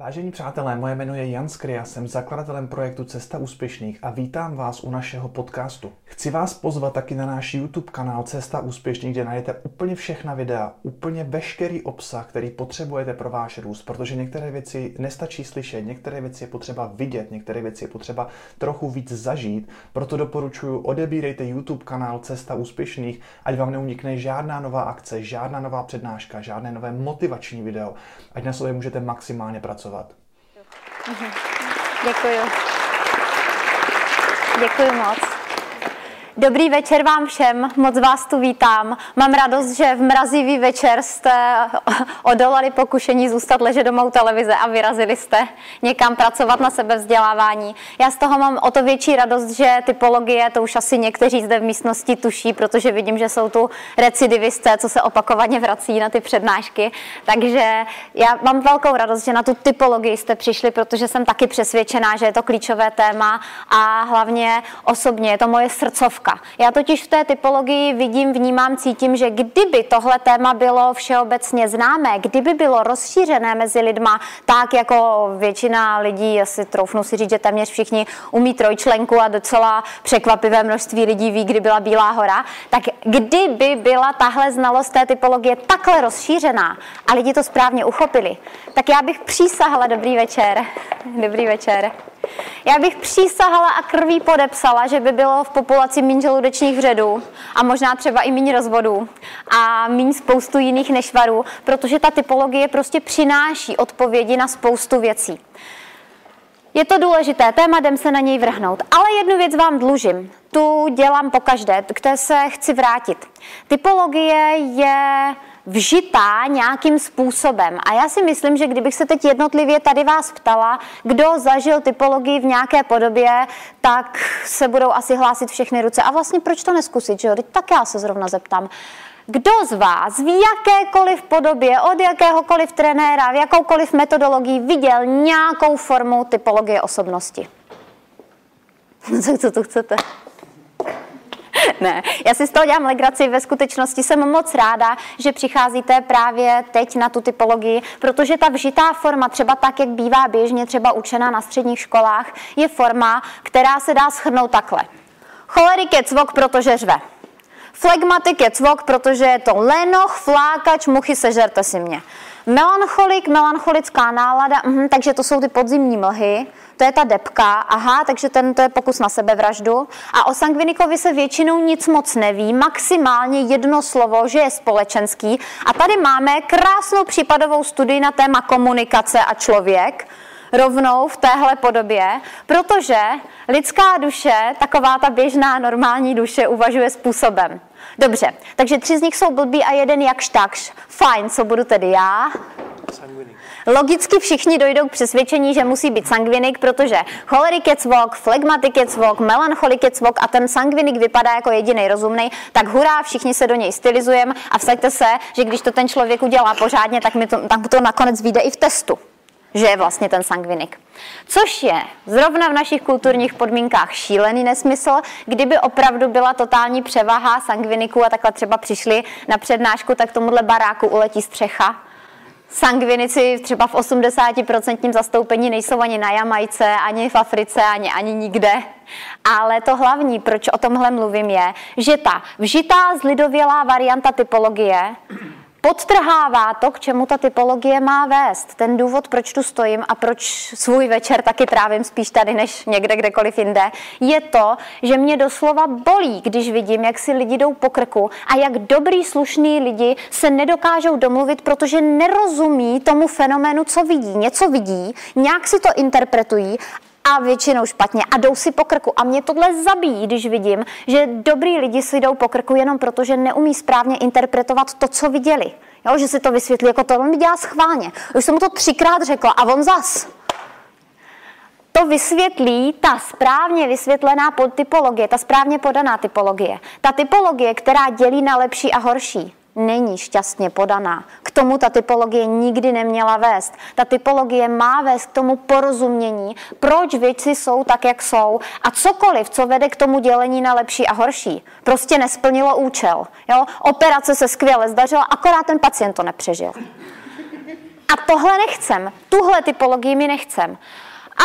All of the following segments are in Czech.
Vážení přátelé, moje jméno je Jan Skria, jsem zakladatelem projektu Cesta úspěšných a vítám vás u našeho podcastu. Chci vás pozvat taky na náš YouTube kanál Cesta úspěšných, kde najdete úplně všechna videa, úplně veškerý obsah, který potřebujete pro váš růst, protože některé věci nestačí slyšet, některé věci je potřeba vidět, některé věci je potřeba trochu víc zažít, proto doporučuji odebírejte YouTube kanál Cesta úspěšných, ať vám neunikne žádná nová akce, žádná nová přednáška, žádné nové motivační video, ať na sobě můžete maximálně pracovat pracovat. Děkuji. Děkuji moc. Dobrý večer vám všem, moc vás tu vítám. Mám radost, že v mrazivý večer jste odolali pokušení zůstat ležet doma u televize a vyrazili jste někam pracovat na sebevzdělávání. Já z toho mám o to větší radost, že typologie, to už asi někteří zde v místnosti tuší, protože vidím, že jsou tu recidivisté, co se opakovaně vrací na ty přednášky. Takže já mám velkou radost, že na tu typologii jste přišli, protože jsem taky přesvědčená, že je to klíčové téma a hlavně osobně je to moje srdcovka otázka. Já totiž v té typologii vidím, vnímám, cítím, že kdyby tohle téma bylo všeobecně známé, kdyby bylo rozšířené mezi lidma, tak jako většina lidí, asi troufnu si říct, že téměř všichni umí trojčlenku a docela překvapivé množství lidí ví, kdy byla Bílá hora, tak kdyby byla tahle znalost té typologie takhle rozšířená a lidi to správně uchopili, tak já bych přísahala, dobrý večer, dobrý večer, já bych přísahala a krví podepsala, že by bylo v populaci méně žaludečních vředů a možná třeba i méně rozvodů a méně spoustu jiných nešvarů, protože ta typologie prostě přináší odpovědi na spoustu věcí. Je to důležité téma, jdem se na něj vrhnout. Ale jednu věc vám dlužím. Tu dělám po každé, k té se chci vrátit. Typologie je vžitá nějakým způsobem. A já si myslím, že kdybych se teď jednotlivě tady vás ptala, kdo zažil typologii v nějaké podobě, tak se budou asi hlásit všechny ruce. A vlastně proč to neskusit, že jo? tak já se zrovna zeptám. Kdo z vás v jakékoliv podobě, od jakéhokoliv trenéra, v jakoukoliv metodologii viděl nějakou formu typologie osobnosti? Co tu chcete? ne, já si z toho dělám legraci. Ve skutečnosti jsem moc ráda, že přicházíte právě teď na tu typologii, protože ta vžitá forma, třeba tak, jak bývá běžně třeba učena na středních školách, je forma, která se dá schrnout takhle. Cholerik je cvok, protože řve. Flegmatik je cvok, protože je to lenoch, flákač, muchy, sežerte si mě. Melancholik, melancholická nálada, mhm, takže to jsou ty podzimní mlhy to je ta depka, aha, takže ten to je pokus na sebevraždu. A o sangvinikovi se většinou nic moc neví, maximálně jedno slovo, že je společenský. A tady máme krásnou případovou studii na téma komunikace a člověk, rovnou v téhle podobě, protože lidská duše, taková ta běžná normální duše, uvažuje způsobem. Dobře, takže tři z nich jsou blbí a jeden jakž takž. Fajn, co budu tedy já? Logicky všichni dojdou k přesvědčení, že musí být sangvinik, protože cholerik je cvok, flegmatik je cvok, melancholik je cvok a ten sangvinik vypadá jako jediný rozumný, tak hurá, všichni se do něj stylizujeme a vsaďte se, že když to ten člověk udělá pořádně, tak, mi to, tak to nakonec vyjde i v testu že je vlastně ten sangvinik. Což je zrovna v našich kulturních podmínkách šílený nesmysl, kdyby opravdu byla totální převaha sangviniků a takhle třeba přišli na přednášku, tak tomuhle baráku uletí střecha Sangvinici třeba v 80% zastoupení nejsou ani na Jamajce, ani v Africe, ani, ani nikde. Ale to hlavní, proč o tomhle mluvím, je, že ta vžitá zlidovělá varianta typologie podtrhává to, k čemu ta typologie má vést. Ten důvod, proč tu stojím a proč svůj večer taky trávím spíš tady, než někde, kdekoliv jinde, je to, že mě doslova bolí, když vidím, jak si lidi jdou po krku a jak dobrý, slušný lidi se nedokážou domluvit, protože nerozumí tomu fenoménu, co vidí. Něco vidí, nějak si to interpretují a většinou špatně a jdou si po krku. A mě tohle zabíjí, když vidím, že dobrý lidi si jdou po krku jenom proto, že neumí správně interpretovat to, co viděli. Jo, že si to vysvětlí jako to, on mi dělá schválně. Už jsem mu to třikrát řekla a on zas. To vysvětlí ta správně vysvětlená typologie, ta správně podaná typologie. Ta typologie, která dělí na lepší a horší není šťastně podaná. K tomu ta typologie nikdy neměla vést. Ta typologie má vést k tomu porozumění, proč věci jsou tak, jak jsou a cokoliv, co vede k tomu dělení na lepší a horší, prostě nesplnilo účel. Jo? Operace se skvěle zdařila, akorát ten pacient to nepřežil. A tohle nechcem. Tuhle typologii mi nechcem.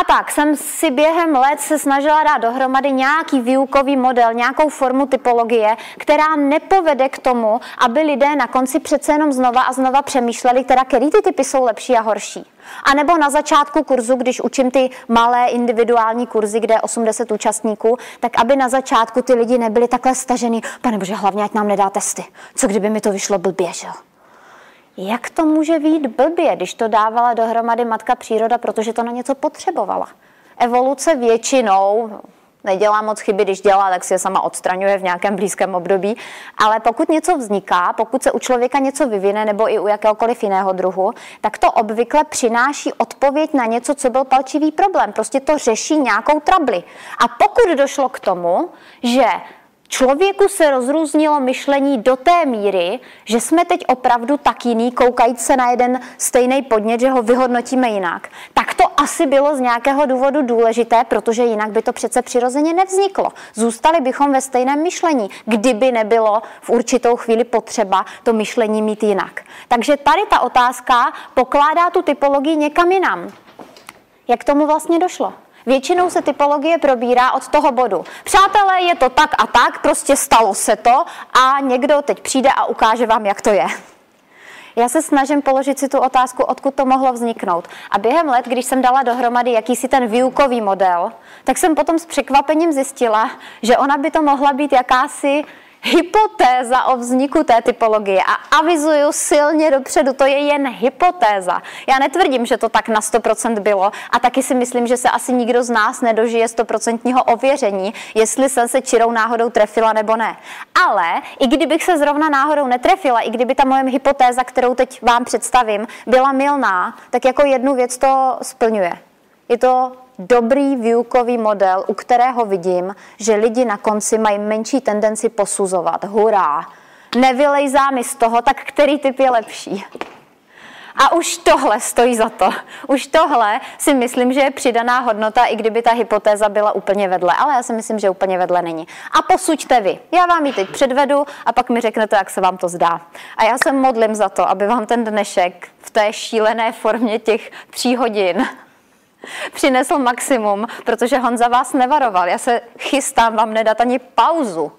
A tak jsem si během let se snažila dát dohromady nějaký výukový model, nějakou formu typologie, která nepovede k tomu, aby lidé na konci přece jenom znova a znova přemýšleli, teda který ty typy jsou lepší a horší. A nebo na začátku kurzu, když učím ty malé individuální kurzy, kde je 80 účastníků, tak aby na začátku ty lidi nebyli takhle stažený, pane bože, hlavně ať nám nedá testy. Co kdyby mi to vyšlo blbě, že? Jak to může být blbě, když to dávala dohromady matka příroda, protože to na něco potřebovala? Evoluce většinou nedělá moc chyby, když dělá, tak si je sama odstraňuje v nějakém blízkém období. Ale pokud něco vzniká, pokud se u člověka něco vyvine nebo i u jakéhokoliv jiného druhu, tak to obvykle přináší odpověď na něco, co byl palčivý problém. Prostě to řeší nějakou trabli. A pokud došlo k tomu, že Člověku se rozrůznilo myšlení do té míry, že jsme teď opravdu tak jiný, koukajíc se na jeden stejný podnět, že ho vyhodnotíme jinak. Tak to asi bylo z nějakého důvodu důležité, protože jinak by to přece přirozeně nevzniklo. Zůstali bychom ve stejném myšlení, kdyby nebylo v určitou chvíli potřeba to myšlení mít jinak. Takže tady ta otázka pokládá tu typologii někam jinam. Jak tomu vlastně došlo? Většinou se typologie probírá od toho bodu. Přátelé, je to tak a tak, prostě stalo se to a někdo teď přijde a ukáže vám, jak to je. Já se snažím položit si tu otázku, odkud to mohlo vzniknout. A během let, když jsem dala dohromady jakýsi ten výukový model, tak jsem potom s překvapením zjistila, že ona by to mohla být jakási hypotéza o vzniku té typologie a avizuju silně dopředu, to je jen hypotéza. Já netvrdím, že to tak na 100% bylo a taky si myslím, že se asi nikdo z nás nedožije 100% ověření, jestli jsem se čirou náhodou trefila nebo ne. Ale i kdybych se zrovna náhodou netrefila, i kdyby ta moje hypotéza, kterou teď vám představím, byla milná, tak jako jednu věc to splňuje. Je to dobrý výukový model, u kterého vidím, že lidi na konci mají menší tendenci posuzovat. Hurá! Nevylejzá mi z toho, tak který typ je lepší. A už tohle stojí za to. Už tohle si myslím, že je přidaná hodnota, i kdyby ta hypotéza byla úplně vedle. Ale já si myslím, že úplně vedle není. A posuďte vy. Já vám ji teď předvedu a pak mi řeknete, jak se vám to zdá. A já se modlím za to, aby vám ten dnešek v té šílené formě těch tří hodin přinesl maximum, protože Honza vás nevaroval. Já se chystám vám nedat ani pauzu.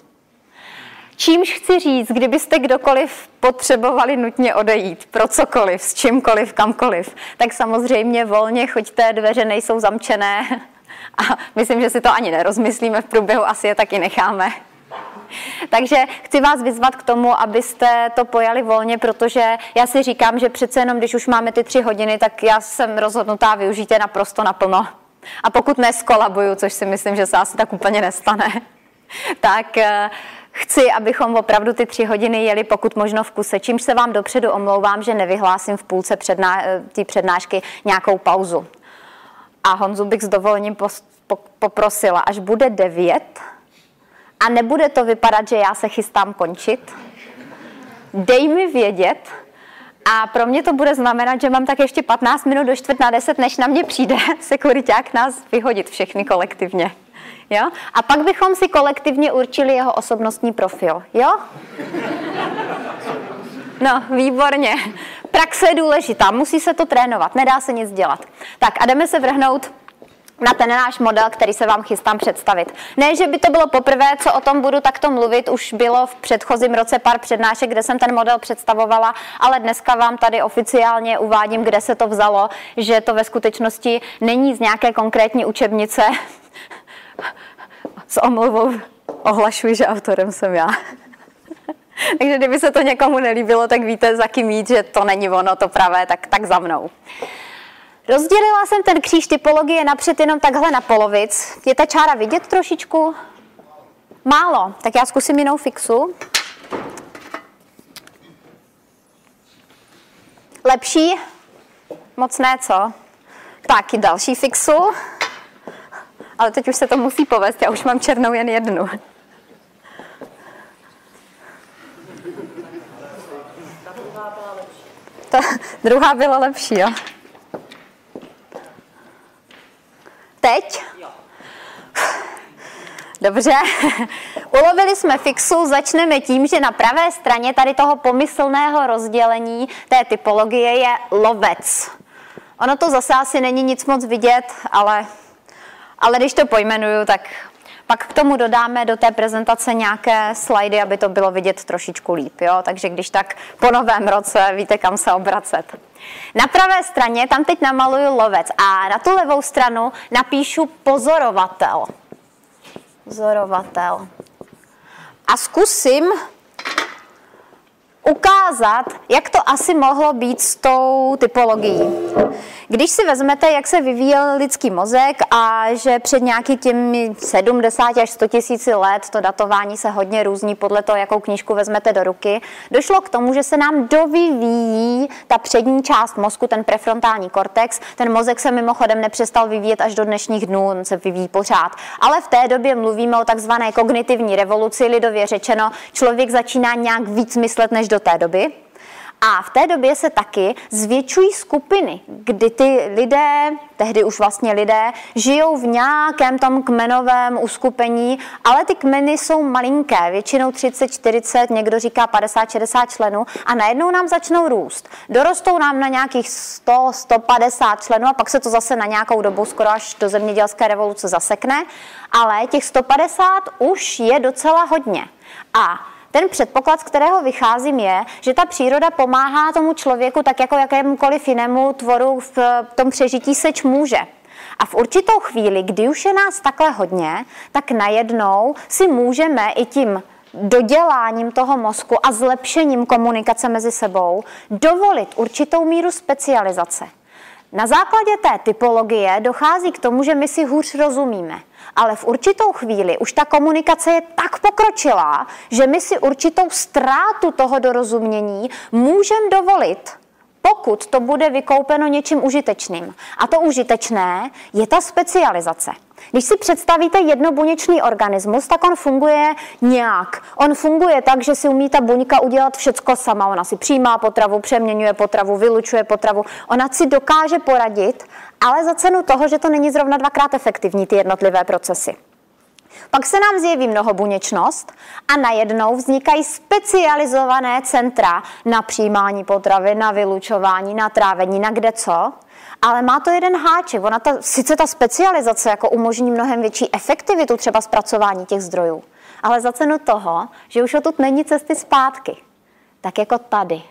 Čímž chci říct, kdybyste kdokoliv potřebovali nutně odejít pro cokoliv, s čímkoliv, kamkoliv, tak samozřejmě volně choďte, dveře nejsou zamčené a myslím, že si to ani nerozmyslíme v průběhu, asi je taky necháme. Takže chci vás vyzvat k tomu, abyste to pojali volně, protože já si říkám, že přece jenom, když už máme ty tři hodiny, tak já jsem rozhodnutá využít je naprosto naplno. A pokud neskolabuju, což si myslím, že se asi tak úplně nestane, tak eh, chci, abychom opravdu ty tři hodiny jeli pokud možno v kuse, čímž se vám dopředu omlouvám, že nevyhlásím v půlce předná, eh, té přednášky nějakou pauzu. A Honzu bych s dovolením poprosila, až bude devět, a nebude to vypadat, že já se chystám končit, dej mi vědět a pro mě to bude znamenat, že mám tak ještě 15 minut do čtvrt na 10, než na mě přijde sekuriták nás vyhodit všechny kolektivně. Jo? A pak bychom si kolektivně určili jeho osobnostní profil. Jo? No, výborně. Praxe je důležitá, musí se to trénovat, nedá se nic dělat. Tak a jdeme se vrhnout na ten náš model, který se vám chystám představit. Ne, že by to bylo poprvé, co o tom budu takto mluvit, už bylo v předchozím roce pár přednášek, kde jsem ten model představovala, ale dneska vám tady oficiálně uvádím, kde se to vzalo, že to ve skutečnosti není z nějaké konkrétní učebnice. S omluvou ohlašuji, že autorem jsem já. Takže kdyby se to někomu nelíbilo, tak víte, za kým jít, že to není ono, to pravé, tak, tak za mnou. Rozdělila jsem ten kříž typologie napřed jenom takhle na polovic. Je ta čára vidět trošičku? Málo. Tak já zkusím jinou fixu. Lepší? Moc ne, co? Tak, i další fixu. Ale teď už se to musí povést, já už mám černou jen jednu. Ta druhá byla lepší, jo? Teď. Dobře, ulovili jsme fixu, začneme tím, že na pravé straně tady toho pomyslného rozdělení té typologie je lovec. Ono to zase asi není nic moc vidět, ale, ale když to pojmenuju, tak pak k tomu dodáme do té prezentace nějaké slajdy, aby to bylo vidět trošičku líp. Jo? Takže když tak po novém roce víte, kam se obracet. Na pravé straně tam teď namaluju lovec a na tu levou stranu napíšu pozorovatel. Pozorovatel. A zkusím ukázat, jak to asi mohlo být s tou typologií. Když si vezmete, jak se vyvíjel lidský mozek a že před nějaký těmi 70 až 100 tisíci let to datování se hodně různí podle toho, jakou knížku vezmete do ruky, došlo k tomu, že se nám dovyvíjí ta přední část mozku, ten prefrontální kortex. Ten mozek se mimochodem nepřestal vyvíjet až do dnešních dnů, on se vyvíjí pořád. Ale v té době mluvíme o takzvané kognitivní revoluci, lidově řečeno, člověk začíná nějak víc myslet než do té doby. A v té době se taky zvětšují skupiny, kdy ty lidé, tehdy už vlastně lidé, žijou v nějakém tom kmenovém uskupení, ale ty kmeny jsou malinké, většinou 30, 40, někdo říká 50, 60 členů a najednou nám začnou růst. Dorostou nám na nějakých 100, 150 členů a pak se to zase na nějakou dobu skoro až do zemědělské revoluce zasekne, ale těch 150 už je docela hodně. A ten předpoklad, z kterého vycházím, je, že ta příroda pomáhá tomu člověku tak jako jakémukoliv jinému tvoru v tom přežití seč může. A v určitou chvíli, kdy už je nás takhle hodně, tak najednou si můžeme i tím doděláním toho mozku a zlepšením komunikace mezi sebou dovolit určitou míru specializace. Na základě té typologie dochází k tomu, že my si hůř rozumíme ale v určitou chvíli už ta komunikace je tak pokročilá, že my si určitou ztrátu toho dorozumění můžeme dovolit, pokud to bude vykoupeno něčím užitečným. A to užitečné je ta specializace. Když si představíte jednobuněčný organismus, tak on funguje nějak. On funguje tak, že si umí ta buňka udělat všecko sama. Ona si přijímá potravu, přeměňuje potravu, vylučuje potravu. Ona si dokáže poradit, ale za cenu toho, že to není zrovna dvakrát efektivní, ty jednotlivé procesy. Pak se nám zjeví mnohobuněčnost a najednou vznikají specializované centra na přijímání potravy, na vylučování, na trávení, na kde co. Ale má to jeden háček. Ona ta, sice ta specializace jako umožní mnohem větší efektivitu třeba zpracování těch zdrojů, ale za cenu toho, že už odtud není cesty zpátky. Tak jako tady.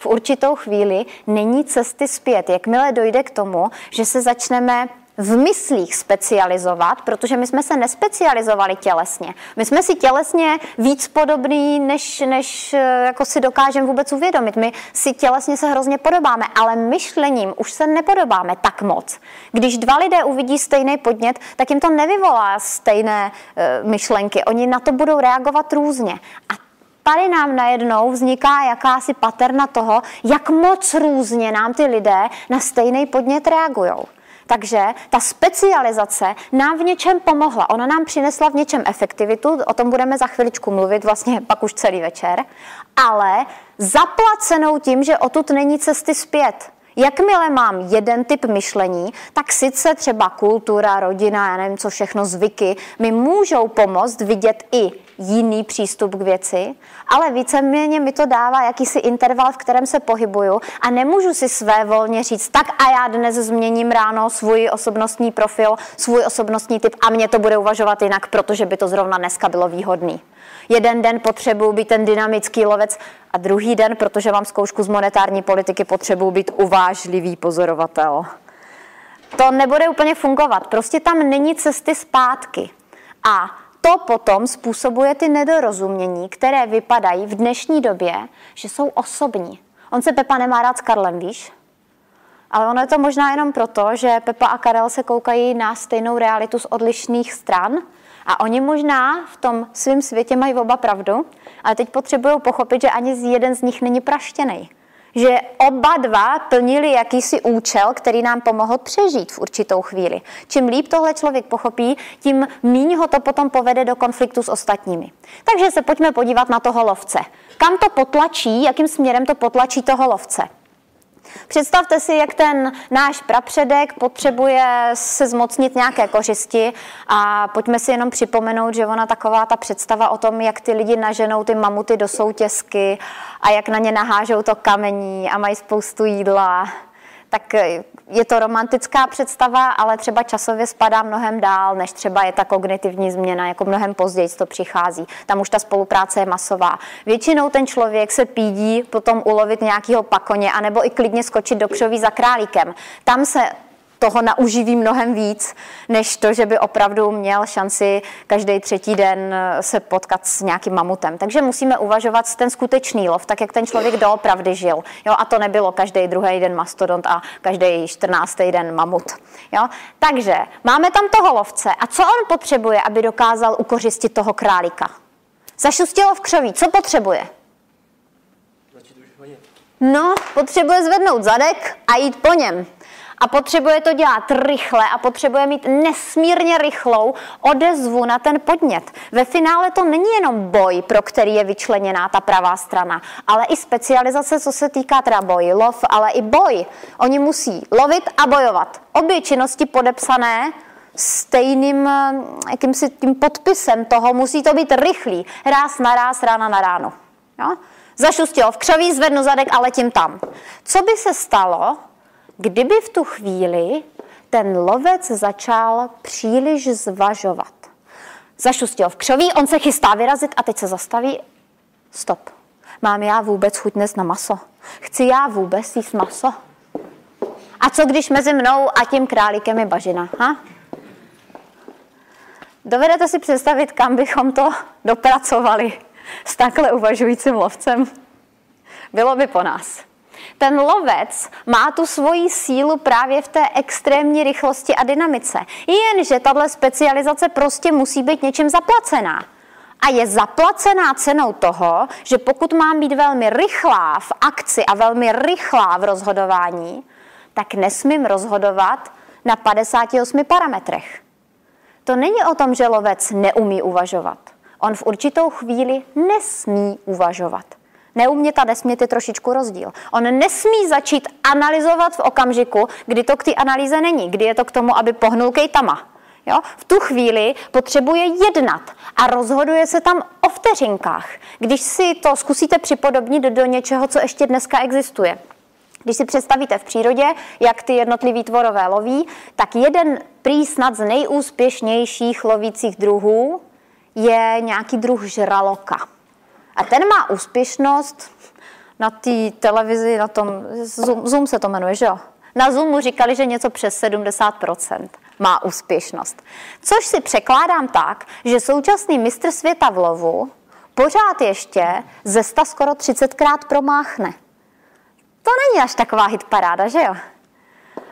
V určitou chvíli není cesty zpět. Jakmile dojde k tomu, že se začneme v myslích specializovat, protože my jsme se nespecializovali tělesně. My jsme si tělesně víc podobný, než, než eh, jako si dokážeme vůbec uvědomit. My si tělesně se hrozně podobáme, ale myšlením už se nepodobáme tak moc. Když dva lidé uvidí stejný podnět, tak jim to nevyvolá stejné uh, myšlenky. Oni na to budou reagovat různě. A tady nám najednou vzniká jakási paterna toho, jak moc různě nám ty lidé na stejný podnět reagují. Takže ta specializace nám v něčem pomohla. Ona nám přinesla v něčem efektivitu, o tom budeme za chviličku mluvit, vlastně pak už celý večer, ale zaplacenou tím, že odtud není cesty zpět. Jakmile mám jeden typ myšlení, tak sice třeba kultura, rodina, já nevím co všechno, zvyky, mi můžou pomoct vidět i jiný přístup k věci, ale víceméně mi to dává jakýsi interval, v kterém se pohybuju a nemůžu si své volně říct, tak a já dnes změním ráno svůj osobnostní profil, svůj osobnostní typ a mě to bude uvažovat jinak, protože by to zrovna dneska bylo výhodný. Jeden den potřebuji být ten dynamický lovec a druhý den, protože mám zkoušku z monetární politiky, potřebuji být uvážlivý pozorovatel. To nebude úplně fungovat. Prostě tam není cesty zpátky. A to potom způsobuje ty nedorozumění, které vypadají v dnešní době, že jsou osobní. On se Pepa nemá rád s Karlem, víš? Ale ono je to možná jenom proto, že Pepa a Karel se koukají na stejnou realitu z odlišných stran a oni možná v tom svém světě mají oba pravdu, ale teď potřebují pochopit, že ani jeden z nich není praštěný že oba dva plnili jakýsi účel, který nám pomohl přežít v určitou chvíli. Čím líp tohle člověk pochopí, tím míň ho to potom povede do konfliktu s ostatními. Takže se pojďme podívat na toho lovce. Kam to potlačí, jakým směrem to potlačí toho lovce? Představte si, jak ten náš prapředek potřebuje se zmocnit nějaké kořisti a pojďme si jenom připomenout, že ona taková ta představa o tom, jak ty lidi naženou ty mamuty do soutězky a jak na ně nahážou to kamení a mají spoustu jídla, tak je to romantická představa, ale třeba časově spadá mnohem dál, než třeba je ta kognitivní změna, jako mnohem později to přichází. Tam už ta spolupráce je masová. Většinou ten člověk se pídí potom ulovit nějakého pakoně, anebo i klidně skočit do křoví za králíkem. Tam se toho nauživí mnohem víc, než to, že by opravdu měl šanci každý třetí den se potkat s nějakým mamutem. Takže musíme uvažovat ten skutečný lov, tak jak ten člověk doopravdy žil. Jo, a to nebylo každý druhý den mastodont a každý 14. den mamut. Jo? Takže máme tam toho lovce a co on potřebuje, aby dokázal ukořistit toho králíka? Zašustilo v křoví, co potřebuje? No, potřebuje zvednout zadek a jít po něm a potřebuje to dělat rychle a potřebuje mít nesmírně rychlou odezvu na ten podnět. Ve finále to není jenom boj, pro který je vyčleněná ta pravá strana, ale i specializace, co se týká teda boj, lov, ale i boj. Oni musí lovit a bojovat. Obě činnosti podepsané stejným jakýmsi tím podpisem toho musí to být rychlý. Ráz na ráz, rána na ráno. Jo? Zašustilo v křoví, zvednu zadek a letím tam. Co by se stalo, kdyby v tu chvíli ten lovec začal příliš zvažovat. Zašustil v křoví, on se chystá vyrazit a teď se zastaví. Stop. Mám já vůbec chuť dnes na maso? Chci já vůbec jíst maso? A co když mezi mnou a tím králíkem je bažina? Ha? Dovedete si představit, kam bychom to dopracovali s takhle uvažujícím lovcem? Bylo by po nás ten lovec má tu svoji sílu právě v té extrémní rychlosti a dynamice. Jenže tahle specializace prostě musí být něčím zaplacená. A je zaplacená cenou toho, že pokud mám být velmi rychlá v akci a velmi rychlá v rozhodování, tak nesmím rozhodovat na 58 parametrech. To není o tom, že lovec neumí uvažovat. On v určitou chvíli nesmí uvažovat. Neumět a nesmět je trošičku rozdíl. On nesmí začít analyzovat v okamžiku, kdy to k té analýze není, kdy je to k tomu, aby pohnul kejtama. Jo? V tu chvíli potřebuje jednat a rozhoduje se tam o vteřinkách. Když si to zkusíte připodobnit do něčeho, co ještě dneska existuje. Když si představíte v přírodě, jak ty jednotlivý tvorové loví, tak jeden prý snad z nejúspěšnějších lovících druhů je nějaký druh žraloka. A ten má úspěšnost na té televizi, na tom, Zoom, Zoom se to jmenuje, že jo? Na Zoomu říkali, že něco přes 70% má úspěšnost. Což si překládám tak, že současný mistr světa v lovu pořád ještě ze 100 skoro 30krát promáchne. To není až taková hitparáda, že jo?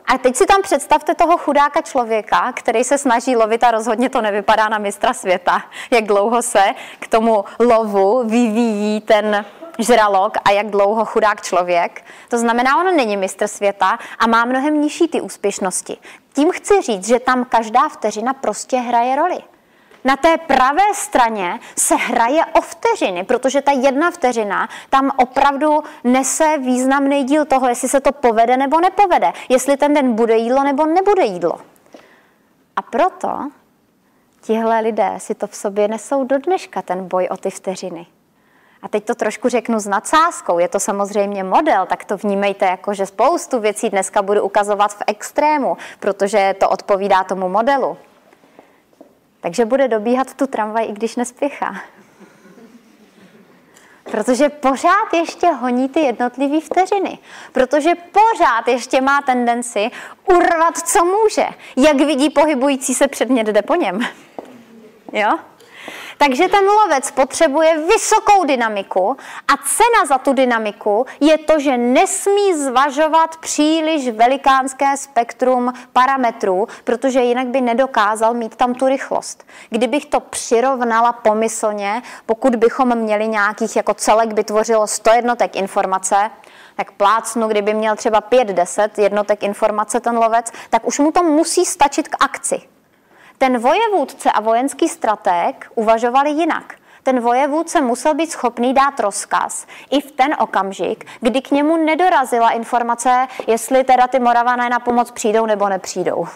A teď si tam představte toho chudáka člověka, který se snaží lovit a rozhodně to nevypadá na mistra světa, jak dlouho se k tomu lovu vyvíjí ten žralok a jak dlouho chudák člověk. To znamená, on není mistr světa a má mnohem nižší ty úspěšnosti. Tím chci říct, že tam každá vteřina prostě hraje roli. Na té pravé straně se hraje o vteřiny, protože ta jedna vteřina tam opravdu nese významný díl toho, jestli se to povede nebo nepovede, jestli ten den bude jídlo nebo nebude jídlo. A proto tihle lidé si to v sobě nesou do dneška, ten boj o ty vteřiny. A teď to trošku řeknu s nadsázkou, je to samozřejmě model, tak to vnímejte jako, že spoustu věcí dneska budu ukazovat v extrému, protože to odpovídá tomu modelu. Takže bude dobíhat tu tramvaj, i když nespěchá. Protože pořád ještě honí ty jednotlivé vteřiny. Protože pořád ještě má tendenci urvat, co může. Jak vidí pohybující se předmět, jde po něm. Jo? Takže ten lovec potřebuje vysokou dynamiku a cena za tu dynamiku je to, že nesmí zvažovat příliš velikánské spektrum parametrů, protože jinak by nedokázal mít tam tu rychlost. Kdybych to přirovnala pomyslně, pokud bychom měli nějakých, jako celek by tvořilo 100 jednotek informace, tak plácnu, kdyby měl třeba 5-10 jednotek informace ten lovec, tak už mu to musí stačit k akci. Ten vojevůdce a vojenský strateg uvažovali jinak. ten vojevůdce musel být schopný dát rozkaz i v ten okamžik, kdy k němu nedorazila informace, jestli teda ty Moravané na pomoc přijdou nebo nepřijdou.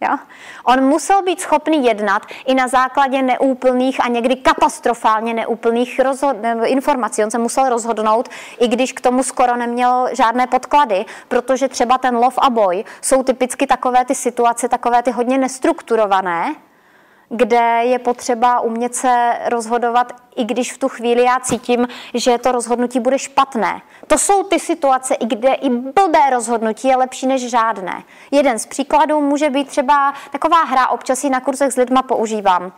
Jo? On musel být schopný jednat i na základě neúplných a někdy katastrofálně neúplných rozhod- informací. On se musel rozhodnout, i když k tomu skoro neměl žádné podklady, protože třeba ten lov a boj jsou typicky takové ty situace, takové ty hodně nestrukturované, kde je potřeba umět se rozhodovat, i když v tu chvíli já cítím, že to rozhodnutí bude špatné. To jsou ty situace, i kde i blbé rozhodnutí je lepší než žádné. Jeden z příkladů může být třeba taková hra, občas ji na kurzech s lidma používám.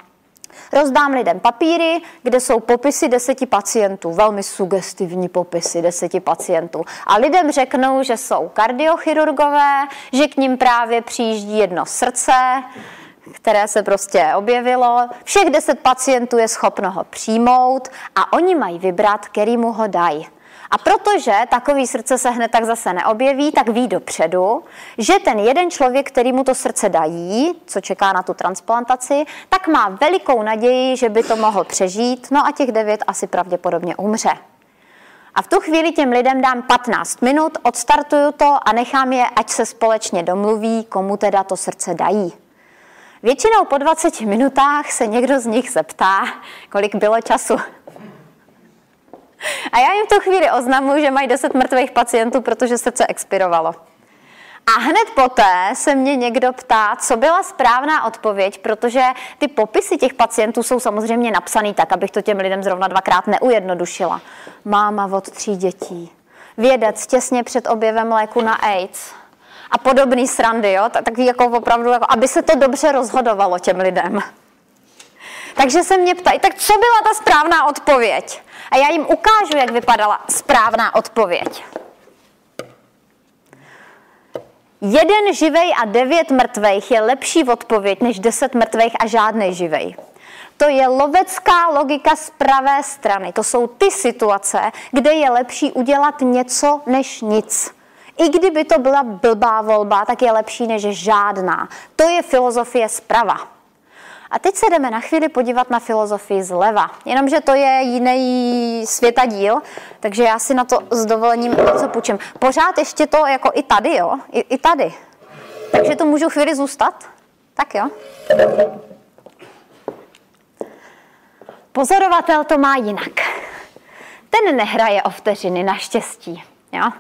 Rozdám lidem papíry, kde jsou popisy deseti pacientů, velmi sugestivní popisy deseti pacientů. A lidem řeknou, že jsou kardiochirurgové, že k ním právě přijíždí jedno srdce, které se prostě objevilo. Všech deset pacientů je schopno ho přijmout a oni mají vybrat, který mu ho dají. A protože takový srdce se hned tak zase neobjeví, tak ví dopředu, že ten jeden člověk, který mu to srdce dají, co čeká na tu transplantaci, tak má velikou naději, že by to mohl přežít, no a těch devět asi pravděpodobně umře. A v tu chvíli těm lidem dám 15 minut, odstartuju to a nechám je, ať se společně domluví, komu teda to srdce dají. Většinou po 20 minutách se někdo z nich zeptá, kolik bylo času. A já jim v tu chvíli oznamuji, že mají 10 mrtvých pacientů, protože srdce expirovalo. A hned poté se mě někdo ptá, co byla správná odpověď, protože ty popisy těch pacientů jsou samozřejmě napsané tak, abych to těm lidem zrovna dvakrát neujednodušila. Máma od tří dětí. Vědec těsně před objevem léku na AIDS a podobný srandy, jo? Tak, takový jako opravdu, jako, aby se to dobře rozhodovalo těm lidem. Takže se mě ptají, tak co byla ta správná odpověď? A já jim ukážu, jak vypadala správná odpověď. Jeden živej a devět mrtvejch je lepší odpověď než deset mrtvejch a žádný živej. To je lovecká logika z pravé strany. To jsou ty situace, kde je lepší udělat něco než nic. I kdyby to byla blbá volba, tak je lepší než žádná. To je filozofie zprava. A teď se jdeme na chvíli podívat na filozofii zleva. Jenomže to je jiný světadíl, takže já si na to s dovolením něco půjčím. Pořád ještě to jako i tady, jo? I, i tady. Takže to můžu chvíli zůstat? Tak jo. Pozorovatel to má jinak. Ten nehraje o vteřiny, naštěstí. Jo?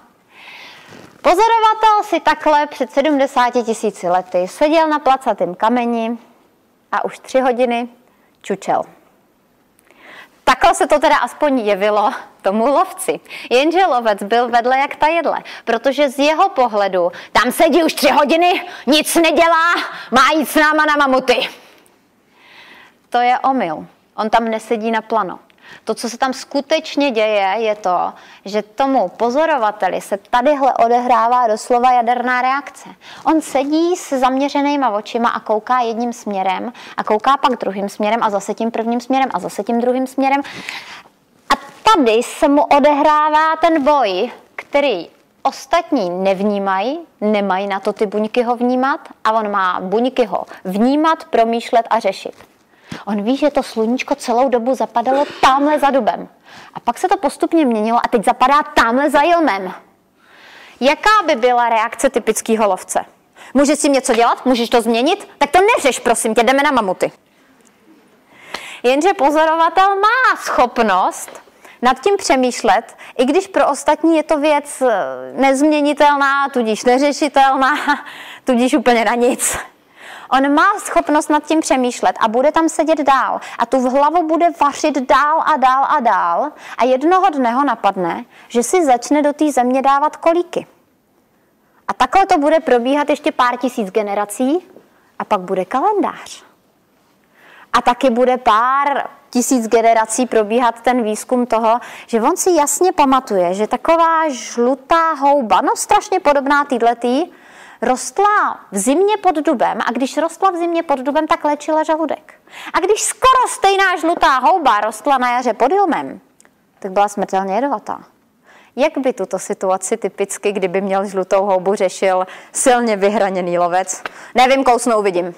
Pozorovatel si takhle před 70 tisíci lety seděl na placatém kameni a už tři hodiny čučel. Takhle se to teda aspoň jevilo tomu lovci. Jenže lovec byl vedle jak ta jedle, protože z jeho pohledu tam sedí už tři hodiny, nic nedělá, má jít s náma na mamuty. To je omyl. On tam nesedí na plano. To, co se tam skutečně děje, je to, že tomu pozorovateli se tadyhle odehrává doslova jaderná reakce. On sedí s zaměřenýma očima a kouká jedním směrem a kouká pak druhým směrem a zase tím prvním směrem a zase tím druhým směrem. A tady se mu odehrává ten boj, který ostatní nevnímají, nemají na to ty buňky ho vnímat a on má buňky ho vnímat, promýšlet a řešit. On ví, že to sluníčko celou dobu zapadalo tamhle za dubem. A pak se to postupně měnilo a teď zapadá tamhle za jilmem. Jaká by byla reakce typického lovce? Můžeš s tím něco dělat? Můžeš to změnit? Tak to neřeš, prosím tě, jdeme na mamuty. Jenže pozorovatel má schopnost nad tím přemýšlet, i když pro ostatní je to věc eh, nezměnitelná, tudíž neřešitelná, tudíž úplně na nic. On má schopnost nad tím přemýšlet a bude tam sedět dál. A tu v hlavu bude vařit dál a dál a dál. A jednoho dne ho napadne, že si začne do té země dávat kolíky. A takhle to bude probíhat ještě pár tisíc generací a pak bude kalendář. A taky bude pár tisíc generací probíhat ten výzkum toho, že on si jasně pamatuje, že taková žlutá houba, no strašně podobná týhletý, rostla v zimě pod dubem a když rostla v zimě pod dubem, tak léčila žaludek. A když skoro stejná žlutá houba rostla na jaře pod ilmem, tak byla smrtelně jedovatá. Jak by tuto situaci typicky, kdyby měl žlutou houbu, řešil silně vyhraněný lovec? Nevím, kousnu, uvidím.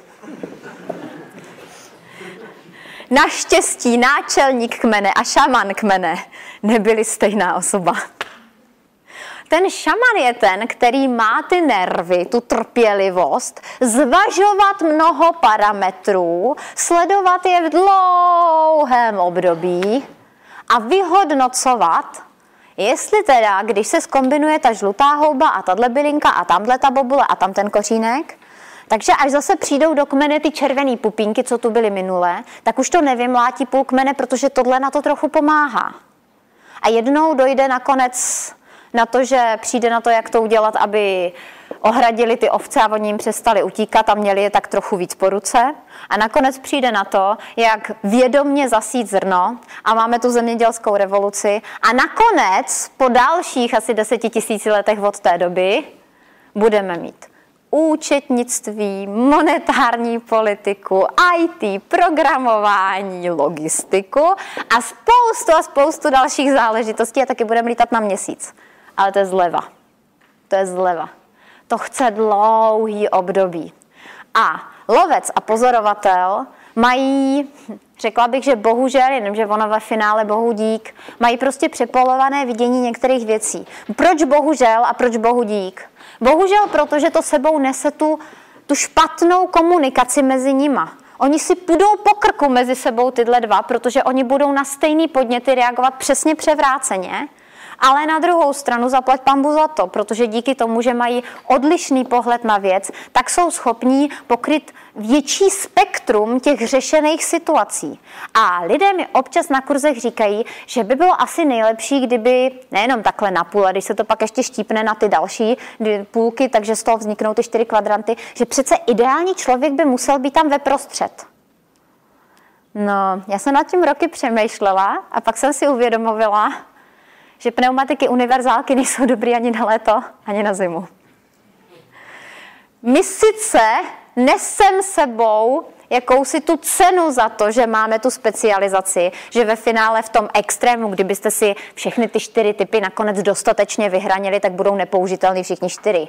Naštěstí náčelník kmene a šaman kmene nebyli stejná osoba. Ten šaman je ten, který má ty nervy, tu trpělivost, zvažovat mnoho parametrů, sledovat je v dlouhém období a vyhodnocovat, jestli teda, když se skombinuje ta žlutá houba a tahle bylinka a tamhle ta bobule a tam ten kořínek, takže až zase přijdou do kmene ty červené pupínky, co tu byly minulé, tak už to nevymlátí půl kmene, protože tohle na to trochu pomáhá. A jednou dojde nakonec na to, že přijde na to, jak to udělat, aby ohradili ty ovce a oni jim přestali utíkat a měli je tak trochu víc po ruce. A nakonec přijde na to, jak vědomně zasít zrno a máme tu zemědělskou revoluci. A nakonec po dalších asi deseti tisíci letech od té doby budeme mít účetnictví, monetární politiku, IT, programování, logistiku a spoustu a spoustu dalších záležitostí a taky budeme lítat na měsíc. Ale to je zleva. To je zleva. To chce dlouhý období. A lovec a pozorovatel mají, řekla bych, že bohužel, jenom že ono ve finále bohu dík, mají prostě přepolované vidění některých věcí. Proč bohužel a proč bohu dík? Bohužel, protože to sebou nese tu, tu špatnou komunikaci mezi nima. Oni si půjdou po krku mezi sebou tyhle dva, protože oni budou na stejný podněty reagovat přesně převráceně ale na druhou stranu zaplať pambu za to, protože díky tomu, že mají odlišný pohled na věc, tak jsou schopní pokryt větší spektrum těch řešených situací. A lidé mi občas na kurzech říkají, že by bylo asi nejlepší, kdyby nejenom takhle na půl, a když se to pak ještě štípne na ty další půlky, takže z toho vzniknou ty čtyři kvadranty, že přece ideální člověk by musel být tam ve prostřed. No, já jsem nad tím roky přemýšlela a pak jsem si uvědomovala, že pneumatiky univerzálky nejsou dobrý ani na léto, ani na zimu. My sice nesem sebou jakousi tu cenu za to, že máme tu specializaci, že ve finále v tom extrému, kdybyste si všechny ty čtyři typy nakonec dostatečně vyhranili, tak budou nepoužitelný všichni čtyři.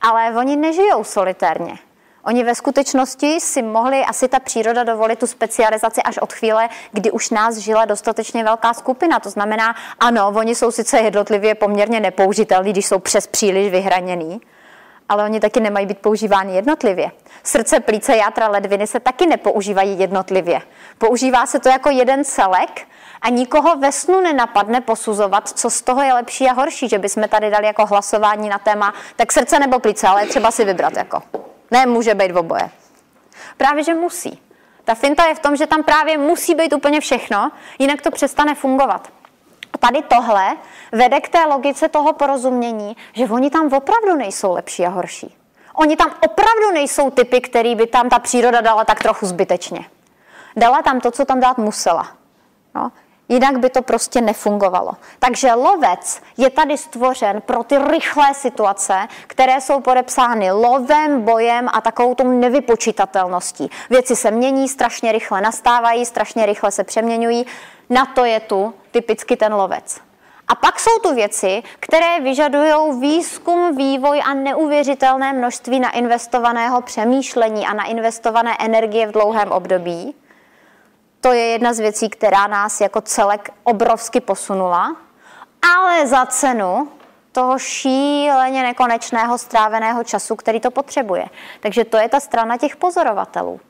Ale oni nežijou solitérně. Oni ve skutečnosti si mohli asi ta příroda dovolit tu specializaci až od chvíle, kdy už nás žila dostatečně velká skupina. To znamená, ano, oni jsou sice jednotlivě poměrně nepoužitelní, když jsou přes příliš vyhraněný, ale oni taky nemají být používány jednotlivě. Srdce, plíce, játra, ledviny se taky nepoužívají jednotlivě. Používá se to jako jeden celek a nikoho ve snu nenapadne posuzovat, co z toho je lepší a horší, že bychom tady dali jako hlasování na téma, tak srdce nebo plíce, ale třeba si vybrat jako. Ne, může být v oboje. Právě, že musí. Ta finta je v tom, že tam právě musí být úplně všechno, jinak to přestane fungovat. Tady tohle vede k té logice toho porozumění, že oni tam opravdu nejsou lepší a horší. Oni tam opravdu nejsou typy, který by tam ta příroda dala tak trochu zbytečně. Dala tam to, co tam dát musela. No. Jinak by to prostě nefungovalo. Takže lovec je tady stvořen pro ty rychlé situace, které jsou podepsány lovem, bojem a takovou tou nevypočítatelností. Věci se mění, strašně rychle nastávají, strašně rychle se přeměňují. Na to je tu typicky ten lovec. A pak jsou tu věci, které vyžadují výzkum, vývoj a neuvěřitelné množství nainvestovaného přemýšlení a nainvestované energie v dlouhém období to je jedna z věcí, která nás jako celek obrovsky posunula, ale za cenu toho šíleně nekonečného stráveného času, který to potřebuje. Takže to je ta strana těch pozorovatelů.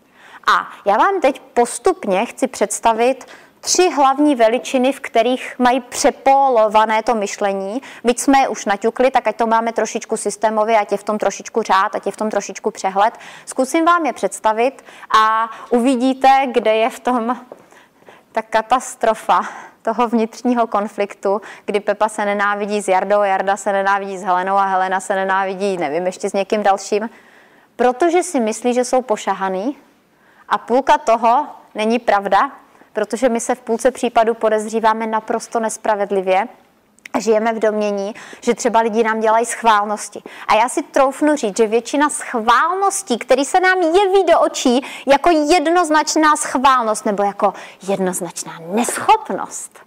A já vám teď postupně chci představit tři hlavní veličiny, v kterých mají přepolované to myšlení. Byť jsme je už naťukli, tak ať to máme trošičku systémově, ať je v tom trošičku řád, ať je v tom trošičku přehled. Zkusím vám je představit a uvidíte, kde je v tom ta katastrofa toho vnitřního konfliktu, kdy Pepa se nenávidí s Jardou, Jarda se nenávidí s Helenou a Helena se nenávidí, nevím, ještě s někým dalším, protože si myslí, že jsou pošahaný a půlka toho není pravda, protože my se v půlce případů podezříváme naprosto nespravedlivě a žijeme v domění, že třeba lidi nám dělají schválnosti. A já si troufnu říct, že většina schválností, které se nám jeví do očí jako jednoznačná schválnost nebo jako jednoznačná neschopnost,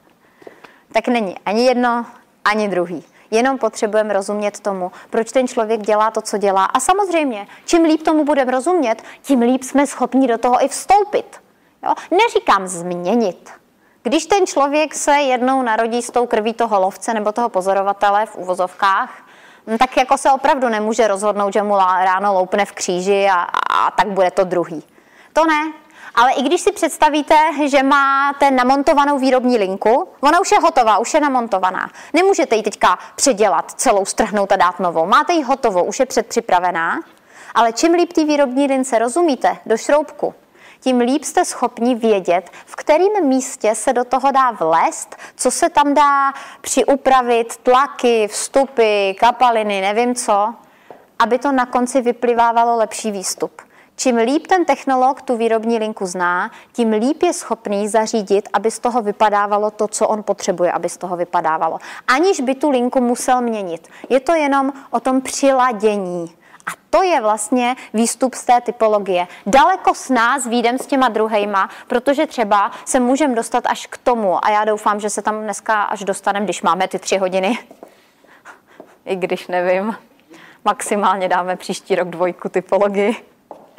tak není ani jedno, ani druhý. Jenom potřebujeme rozumět tomu, proč ten člověk dělá to, co dělá. A samozřejmě, čím líp tomu budeme rozumět, tím líp jsme schopni do toho i vstoupit. Jo? Neříkám změnit. Když ten člověk se jednou narodí s tou krví toho lovce nebo toho pozorovatele v uvozovkách, no tak jako se opravdu nemůže rozhodnout, že mu ráno loupne v kříži a, a tak bude to druhý. To ne. Ale i když si představíte, že máte namontovanou výrobní linku, ona už je hotová, už je namontovaná. Nemůžete ji teďka předělat, celou strhnout a dát novou. Máte ji hotovou, už je předpřipravená. Ale čím líp ty výrobní lince rozumíte do šroubku, tím líp jste schopni vědět, v kterém místě se do toho dá vlést, co se tam dá přiupravit, tlaky, vstupy, kapaliny, nevím co, aby to na konci vyplivávalo lepší výstup. Čím líp ten technolog tu výrobní linku zná, tím líp je schopný zařídit, aby z toho vypadávalo to, co on potřebuje, aby z toho vypadávalo. Aniž by tu linku musel měnit. Je to jenom o tom přiladění. A to je vlastně výstup z té typologie. Daleko s nás výjdem s těma druhejma, protože třeba se můžeme dostat až k tomu, a já doufám, že se tam dneska až dostaneme, když máme ty tři hodiny. I když nevím, maximálně dáme příští rok dvojku typologii.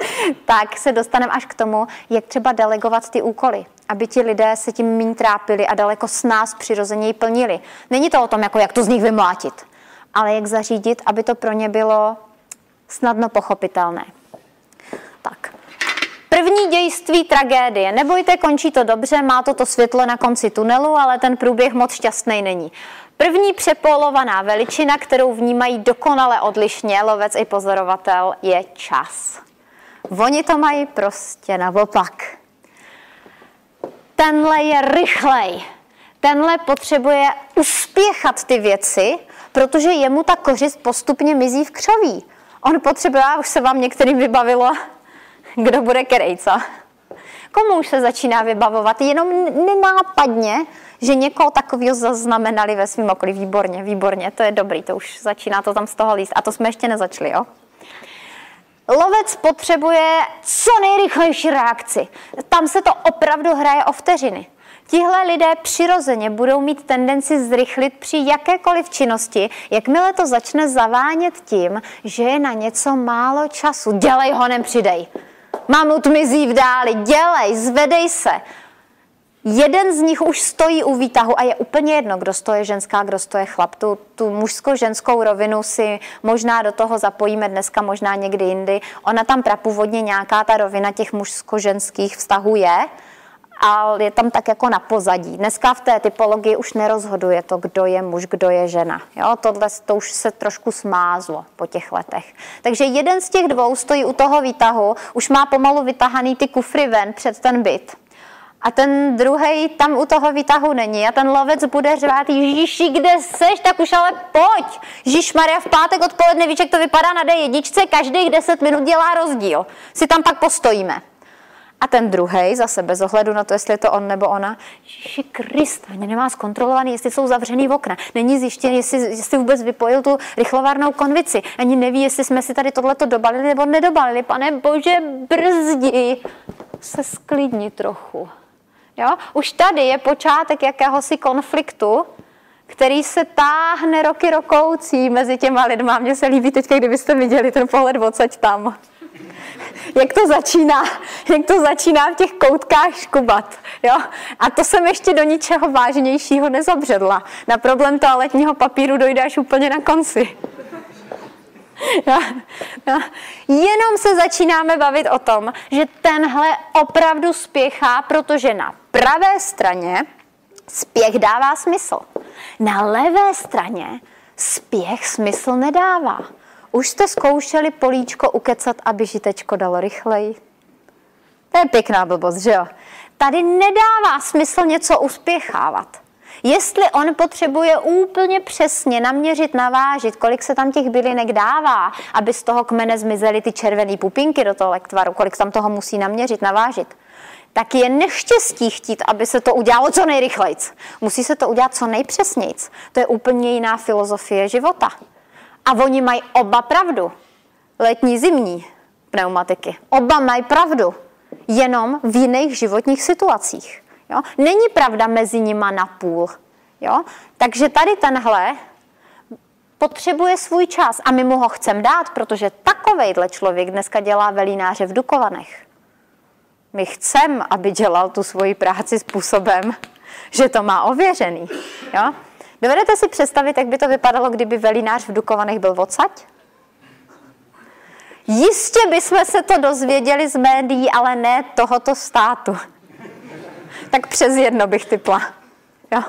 tak se dostaneme až k tomu, jak třeba delegovat ty úkoly, aby ti lidé se tím méně trápili a daleko s nás přirozeně plnili. Není to o tom, jako jak to z nich vymlátit, ale jak zařídit, aby to pro ně bylo snadno pochopitelné. Tak. První dějství tragédie. Nebojte, končí to dobře, má to to světlo na konci tunelu, ale ten průběh moc šťastný není. První přepolovaná veličina, kterou vnímají dokonale odlišně lovec i pozorovatel, je čas. Oni to mají prostě naopak. Tenhle je rychlej. Tenhle potřebuje uspěchat ty věci, protože jemu ta kořist postupně mizí v křoví. On potřebuje, už se vám některým vybavilo, kdo bude kerejca. Komu už se začíná vybavovat? Jenom nenápadně, že někoho takového zaznamenali ve svém okolí. Výborně, výborně, to je dobrý, to už začíná to tam z toho líst. A to jsme ještě nezačali, jo? Lovec potřebuje co nejrychlejší reakci. Tam se to opravdu hraje o vteřiny. Tihle lidé přirozeně budou mít tendenci zrychlit při jakékoliv činnosti, jakmile to začne zavánět tím, že je na něco málo času. Dělej ho, přidej. Mamut mizí v dáli, dělej, zvedej se. Jeden z nich už stojí u výtahu a je úplně jedno, kdo stoje ženská, kdo stoje chlap. Tu, tu mužsko-ženskou rovinu si možná do toho zapojíme dneska, možná někdy jindy. Ona tam prapůvodně nějaká ta rovina těch mužsko-ženských vztahů je, a je tam tak jako na pozadí. Dneska v té typologii už nerozhoduje to, kdo je muž, kdo je žena. Jo, tohle to už se trošku smázlo po těch letech. Takže jeden z těch dvou stojí u toho výtahu, už má pomalu vytahaný ty kufry ven před ten byt a ten druhý tam u toho výtahu není a ten lovec bude řvát, Ježíši, kde seš, tak už ale pojď. Ježíš Maria v pátek odpoledne, víš, jak to vypadá na D1, každých 10 minut dělá rozdíl. Si tam pak postojíme. A ten druhý, zase bez ohledu na to, jestli je to on nebo ona, Ježiši Krist, ani nemá zkontrolovaný, jestli jsou zavřený v okna. Není zjištěný, jestli, jestli vůbec vypojil tu rychlovárnou konvici. Ani neví, jestli jsme si tady tohleto dobalili nebo nedobalili. Pane bože, brzdi se sklidni trochu. Jo? Už tady je počátek jakéhosi konfliktu, který se táhne roky rokoucí mezi těma lidma. Mně se líbí teď, kdybyste viděli ten pohled odsaď tam. Jak to začíná, jak to začíná v těch koutkách škubat. Jo? A to jsem ještě do ničeho vážnějšího nezabředla. Na problém toaletního papíru dojde až úplně na konci. Ja, ja. Jenom se začínáme bavit o tom, že tenhle opravdu spěchá, protože na pravé straně spěch dává smysl. Na levé straně spěch smysl nedává. Už jste zkoušeli políčko ukecat, aby žitečko dalo rychleji? To je pěkná blbost, že jo? Tady nedává smysl něco uspěchávat. Jestli on potřebuje úplně přesně naměřit, navážit, kolik se tam těch bylinek dává, aby z toho kmene zmizely ty červené pupinky do toho lektvaru, kolik tam toho musí naměřit, navážit, tak je neštěstí chtít, aby se to udělalo co nejrychleji. Musí se to udělat co nejpřesněji. To je úplně jiná filozofie života. A oni mají oba pravdu. Letní, zimní pneumatiky. Oba mají pravdu. Jenom v jiných životních situacích. Jo? Není pravda mezi nima na půl. Jo? Takže tady tenhle potřebuje svůj čas a my mu ho chceme dát, protože takovejhle člověk dneska dělá velínáře v Dukovanech. My chceme, aby dělal tu svoji práci způsobem, že to má ověřený. Jo? Dovedete si představit, jak by to vypadalo, kdyby velinář v Dukovanech byl odsaď? Jistě bychom se to dozvěděli z médií, ale ne tohoto státu. Tak přes jedno bych typla. Jo.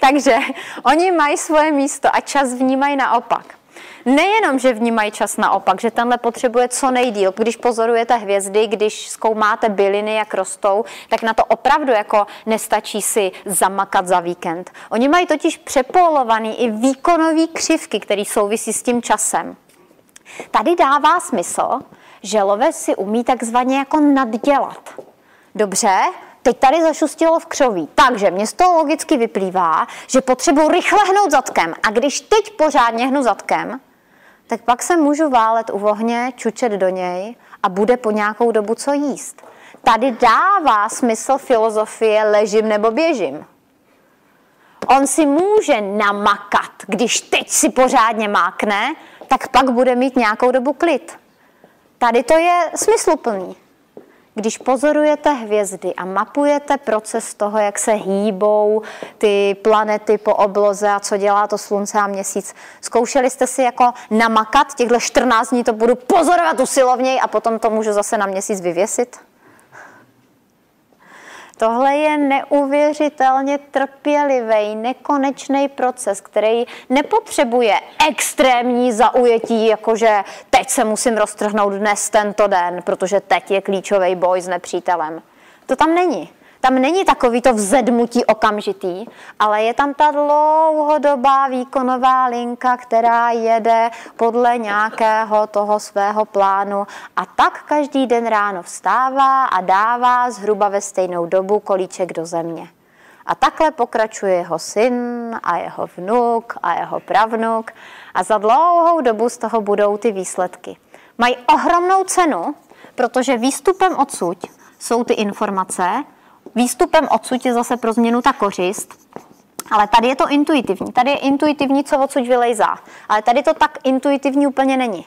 Takže oni mají svoje místo a čas vnímají naopak. Nejenom, že vnímají čas naopak, že tenhle potřebuje co nejdíl. Když pozorujete hvězdy, když zkoumáte byliny, jak rostou, tak na to opravdu jako nestačí si zamakat za víkend. Oni mají totiž přepolovaný i výkonový křivky, který souvisí s tím časem. Tady dává smysl, že lovec si umí takzvaně jako naddělat. Dobře, teď tady zašustilo v křoví, takže mě z toho logicky vyplývá, že potřebuji rychle hnout zadkem. A když teď pořádně hnu zadkem, tak pak se můžu válet u ohně, čučet do něj a bude po nějakou dobu co jíst. Tady dává smysl filozofie ležím nebo běžím. On si může namakat, když teď si pořádně mákne, tak pak bude mít nějakou dobu klid. Tady to je smysluplný. Když pozorujete hvězdy a mapujete proces toho, jak se hýbou ty planety po obloze a co dělá to slunce a měsíc, zkoušeli jste si jako namakat, těchto 14 dní to budu pozorovat usilovněji a potom to můžu zase na měsíc vyvěsit? Tohle je neuvěřitelně trpělivý, nekonečný proces, který nepotřebuje extrémní zaujetí, jakože teď se musím roztrhnout dnes tento den, protože teď je klíčový boj s nepřítelem. To tam není. Tam není takový to vzedmutí okamžitý, ale je tam ta dlouhodobá výkonová linka, která jede podle nějakého toho svého plánu a tak každý den ráno vstává a dává zhruba ve stejnou dobu kolíček do země. A takhle pokračuje jeho syn a jeho vnuk a jeho pravnuk a za dlouhou dobu z toho budou ty výsledky. Mají ohromnou cenu, protože výstupem odsud jsou ty informace, Výstupem odsud je zase pro změnu ta kořist, ale tady je to intuitivní. Tady je intuitivní, co odsud vylejzá. Ale tady to tak intuitivní úplně není.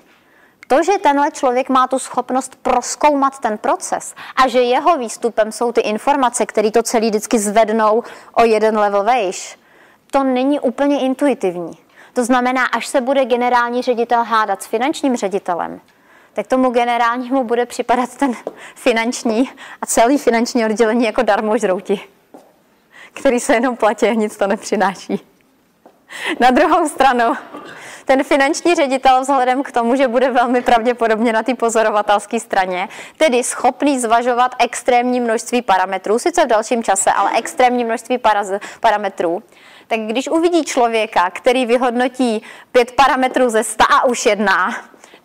To, že tenhle člověk má tu schopnost proskoumat ten proces a že jeho výstupem jsou ty informace, které to celý vždycky zvednou o jeden level vejš, to není úplně intuitivní. To znamená, až se bude generální ředitel hádat s finančním ředitelem, tak tomu generálnímu bude připadat ten finanční a celý finanční oddělení jako darmožrouti, který se jenom platí a nic to nepřináší. Na druhou stranu, ten finanční ředitel vzhledem k tomu, že bude velmi pravděpodobně na té pozorovatelské straně, tedy schopný zvažovat extrémní množství parametrů, sice v dalším čase, ale extrémní množství parametrů, tak když uvidí člověka, který vyhodnotí pět parametrů ze sta a už jedná,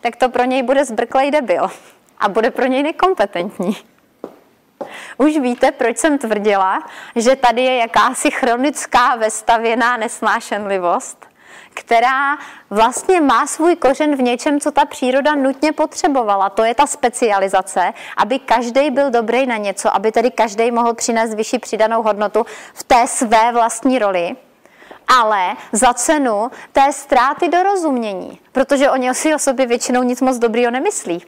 tak to pro něj bude zbrklej debil a bude pro něj nekompetentní. Už víte, proč jsem tvrdila, že tady je jakási chronická vestavěná nesnášenlivost, která vlastně má svůj kořen v něčem, co ta příroda nutně potřebovala. To je ta specializace, aby každý byl dobrý na něco, aby tedy každý mohl přinést vyšší přidanou hodnotu v té své vlastní roli ale za cenu té ztráty dorozumění, protože oni si o sobě většinou nic moc dobrýho nemyslí.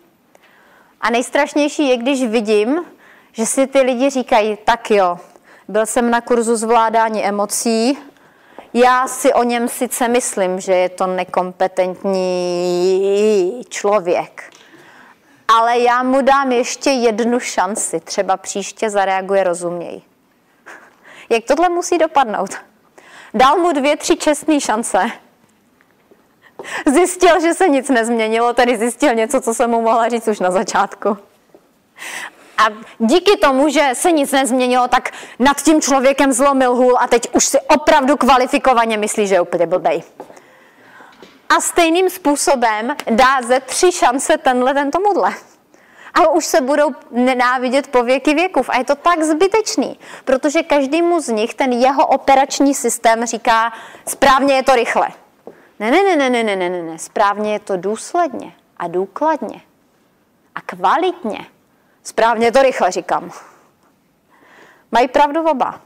A nejstrašnější je, když vidím, že si ty lidi říkají, tak jo, byl jsem na kurzu zvládání emocí, já si o něm sice myslím, že je to nekompetentní člověk, ale já mu dám ještě jednu šanci, třeba příště zareaguje rozuměji. Jak tohle musí dopadnout? Dal mu dvě, tři čestné šance. Zjistil, že se nic nezměnilo, tedy zjistil něco, co jsem mu mohla říct už na začátku. A díky tomu, že se nic nezměnilo, tak nad tím člověkem zlomil hůl a teď už si opravdu kvalifikovaně myslí, že je úplně blbej. A stejným způsobem dá ze tři šance tenhle ten tomuhle ale už se budou nenávidět po věky věkův. A je to tak zbytečný, protože každému z nich ten jeho operační systém říká, správně je to rychle. Ne, ne, ne, ne, ne, ne, ne, ne, správně je to důsledně a důkladně a kvalitně. Správně to rychle, říkám. Mají pravdu oba.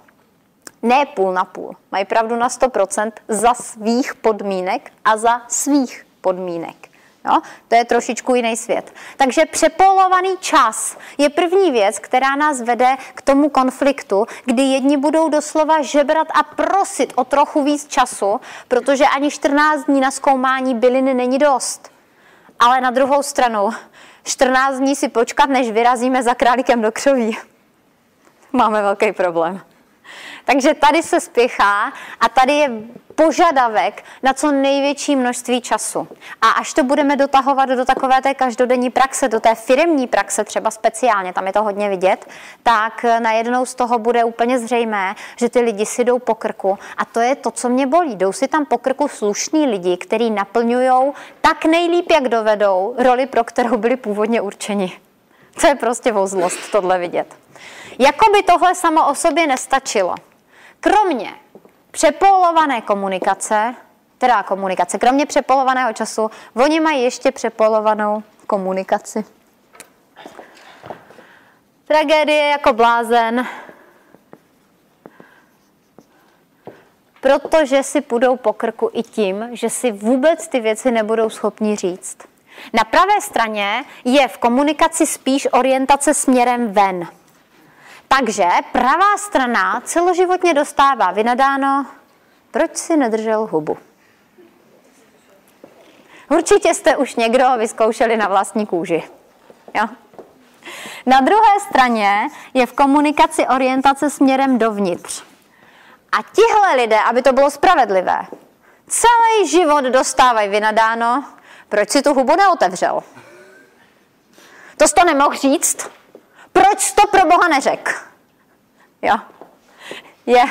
Ne půl na půl. Mají pravdu na 100% za svých podmínek a za svých podmínek. Jo? To je trošičku jiný svět. Takže přepolovaný čas je první věc, která nás vede k tomu konfliktu, kdy jedni budou doslova žebrat a prosit o trochu víc času, protože ani 14 dní na zkoumání byliny není dost. Ale na druhou stranu, 14 dní si počkat, než vyrazíme za králíkem do křoví. Máme velký problém. Takže tady se spěchá a tady je požadavek na co největší množství času. A až to budeme dotahovat do takové té každodenní praxe, do té firemní praxe třeba speciálně, tam je to hodně vidět, tak najednou z toho bude úplně zřejmé, že ty lidi si jdou po krku. A to je to, co mě bolí. Jdou si tam po krku slušní lidi, kteří naplňují tak nejlíp, jak dovedou, roli, pro kterou byli původně určeni. To je prostě vozlost tohle vidět. Jako by tohle samo o sobě nestačilo. Kromě přepolované komunikace, teda komunikace, kromě přepolovaného času, oni mají ještě přepolovanou komunikaci. Tragédie jako blázen, protože si půjdou po krku i tím, že si vůbec ty věci nebudou schopni říct. Na pravé straně je v komunikaci spíš orientace směrem ven. Takže pravá strana celoživotně dostává vynadáno, proč si nedržel hubu. Určitě jste už někdo vyzkoušeli na vlastní kůži. Jo? Na druhé straně je v komunikaci orientace směrem dovnitř. A tihle lidé, aby to bylo spravedlivé, celý život dostávají vynadáno, proč si tu hubu neotevřel. To jsi to nemohl říct? Proč to pro Boha neřekl? Jo. Je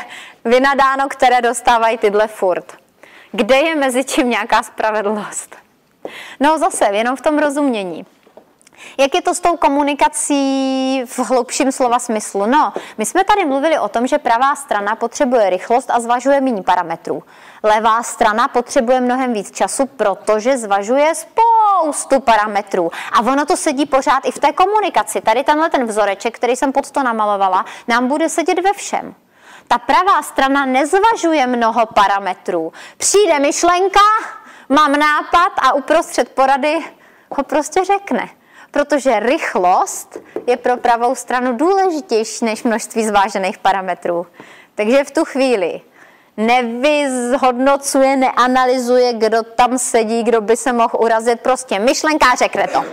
vynadáno, které dostávají tyhle furt. Kde je mezi tím nějaká spravedlnost? No zase, jenom v tom rozumění. Jak je to s tou komunikací v hlubším slova smyslu? No, my jsme tady mluvili o tom, že pravá strana potřebuje rychlost a zvažuje méně parametrů. Levá strana potřebuje mnohem víc času, protože zvažuje spoustu parametrů. A ono to sedí pořád i v té komunikaci. Tady tenhle ten vzoreček, který jsem pod to namalovala, nám bude sedět ve všem. Ta pravá strana nezvažuje mnoho parametrů. Přijde myšlenka, mám nápad a uprostřed porady ho prostě řekne protože rychlost je pro pravou stranu důležitější než množství zvážených parametrů. Takže v tu chvíli nevyzhodnocuje, neanalyzuje, kdo tam sedí, kdo by se mohl urazit. Prostě myšlenka řekne to.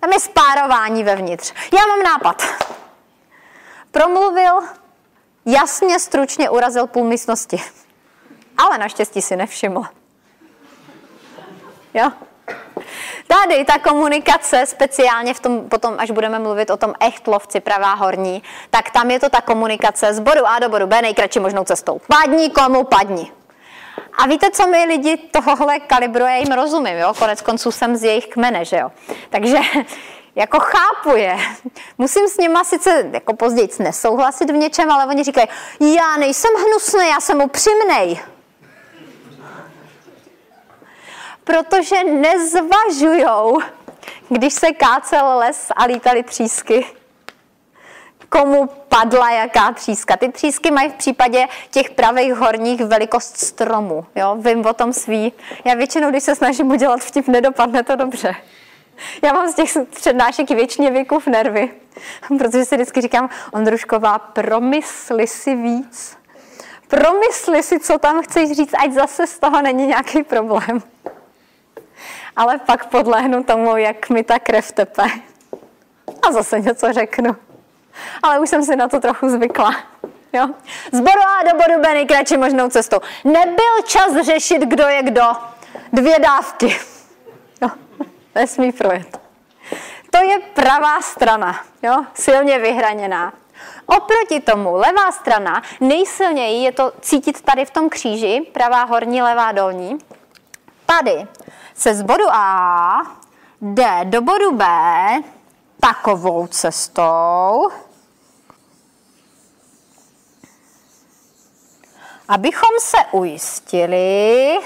Tam je spárování vevnitř. Já mám nápad. Promluvil, jasně, stručně urazil půl místnosti. Ale naštěstí si nevšiml. Jo? Tady ta komunikace, speciálně v tom, potom, až budeme mluvit o tom echtlovci pravá horní, tak tam je to ta komunikace z bodu A do bodu B nejkratší možnou cestou. Padni komu padni. A víte, co my lidi tohohle kalibruje, jim rozumím, jo? Konec konců jsem z jejich kmene, že jo? Takže jako chápu je. Musím s nima sice jako později nesouhlasit v něčem, ale oni říkají, já nejsem hnusný, já jsem upřímnej. Protože nezvažujou, když se kácel les a lítaly třísky, komu padla jaká tříska. Ty třísky mají v případě těch pravých horních velikost stromu. Jo? Vím o tom svý. Já většinou, když se snažím udělat vtip, nedopadne to dobře. Já mám z těch přednášek většině věkův nervy, protože si vždycky říkám, Ondrušková, promysli si víc. Promysli si, co tam chceš říct, ať zase z toho není nějaký problém ale pak podlehnu tomu, jak mi ta krev tepe. A zase něco řeknu. Ale už jsem si na to trochu zvykla. Jo? Z bodu A do bodu B nejkratší možnou cestou. Nebyl čas řešit, kdo je kdo. Dvě dávky. Jo? Nesmí projet. To je pravá strana, jo? silně vyhraněná. Oproti tomu levá strana, nejsilněji je to cítit tady v tom kříži, pravá horní, levá dolní. Tady se z bodu A jde do bodu B takovou cestou, abychom se ujistili,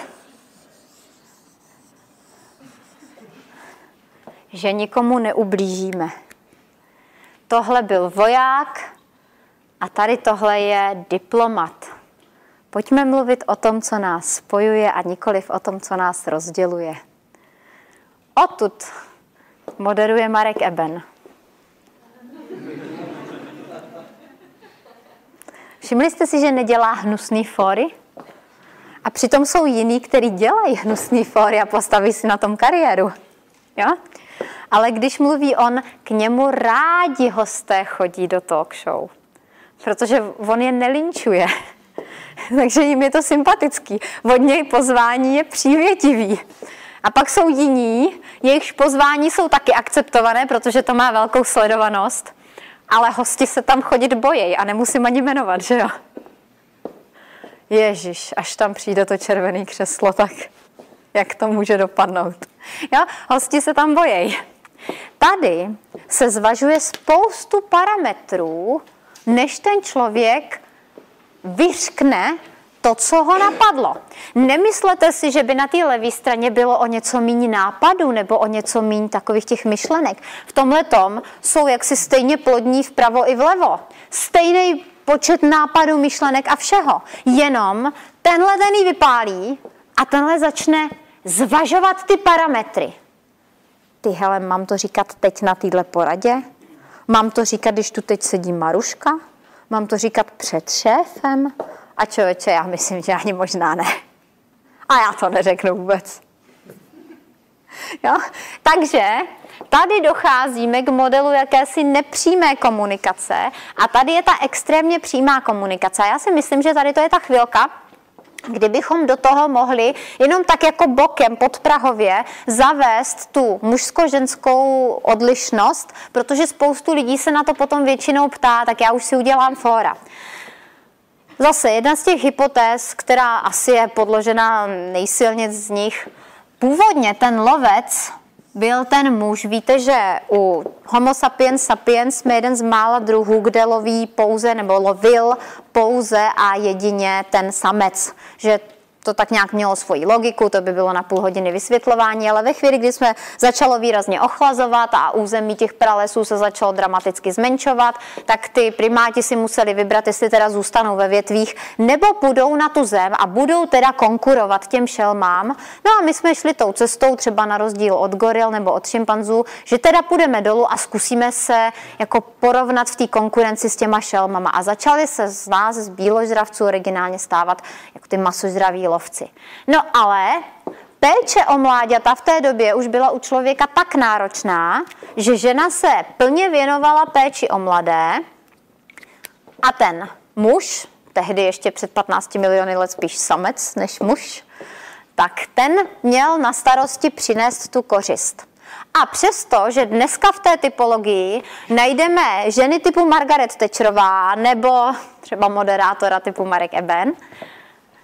že nikomu neublížíme. Tohle byl voják a tady tohle je diplomat. Pojďme mluvit o tom, co nás spojuje a nikoliv o tom, co nás rozděluje. Odtud moderuje Marek Eben. Všimli jste si, že nedělá hnusný fóry? A přitom jsou jiní, kteří dělají hnusný fóry a postaví si na tom kariéru. Jo? Ale když mluví on, k němu rádi hosté chodí do talk show. Protože on je nelinčuje. Takže jim je to sympatický. Od něj pozvání je přívětivý. A pak jsou jiní, jejichž pozvání jsou taky akceptované, protože to má velkou sledovanost, ale hosti se tam chodit bojejí a nemusím ani jmenovat, že jo? Ježíš, až tam přijde to červené křeslo, tak jak to může dopadnout? Jo? Hosti se tam bojejí. Tady se zvažuje spoustu parametrů, než ten člověk vyřkne to, co ho napadlo. Nemyslete si, že by na té levé straně bylo o něco méně nápadů nebo o něco méně takových těch myšlenek. V tomhle tom jsou jaksi stejně plodní vpravo i vlevo. Stejný počet nápadů, myšlenek a všeho. Jenom tenhle ten vypálí a tenhle začne zvažovat ty parametry. Ty hele, mám to říkat teď na téhle poradě? Mám to říkat, když tu teď sedí Maruška? Mám to říkat před šéfem? A člověče, já myslím, že ani možná ne. A já to neřeknu vůbec. Jo? Takže tady docházíme k modelu jakési nepřímé komunikace a tady je ta extrémně přímá komunikace. Já si myslím, že tady to je ta chvilka, kdybychom do toho mohli jenom tak jako bokem podprahově zavést tu mužsko-ženskou odlišnost, protože spoustu lidí se na to potom většinou ptá, tak já už si udělám fóra. Zase jedna z těch hypotéz, která asi je podložena nejsilně z nich, původně ten lovec byl ten muž. Víte, že u Homo sapiens sapiens jsme jeden z mála druhů, kde loví pouze nebo lovil pouze a jedině ten samec. Že to tak nějak mělo svoji logiku, to by bylo na půl hodiny vysvětlování, ale ve chvíli, kdy jsme začalo výrazně ochlazovat a území těch pralesů se začalo dramaticky zmenšovat, tak ty primáti si museli vybrat, jestli teda zůstanou ve větvích, nebo půjdou na tu zem a budou teda konkurovat těm šelmám. No a my jsme šli tou cestou, třeba na rozdíl od goril nebo od šimpanzů, že teda půjdeme dolů a zkusíme se jako porovnat v té konkurenci s těma šelmama. A začali se z nás, z bíložravců, originálně stávat jako ty masožraví lovci. No ale péče o mláďata v té době už byla u člověka tak náročná, že žena se plně věnovala péči o mladé a ten muž, tehdy ještě před 15 miliony let spíš samec než muž, tak ten měl na starosti přinést tu kořist. A přesto, že dneska v té typologii najdeme ženy typu Margaret Thatcherová nebo třeba moderátora typu Marek Eben,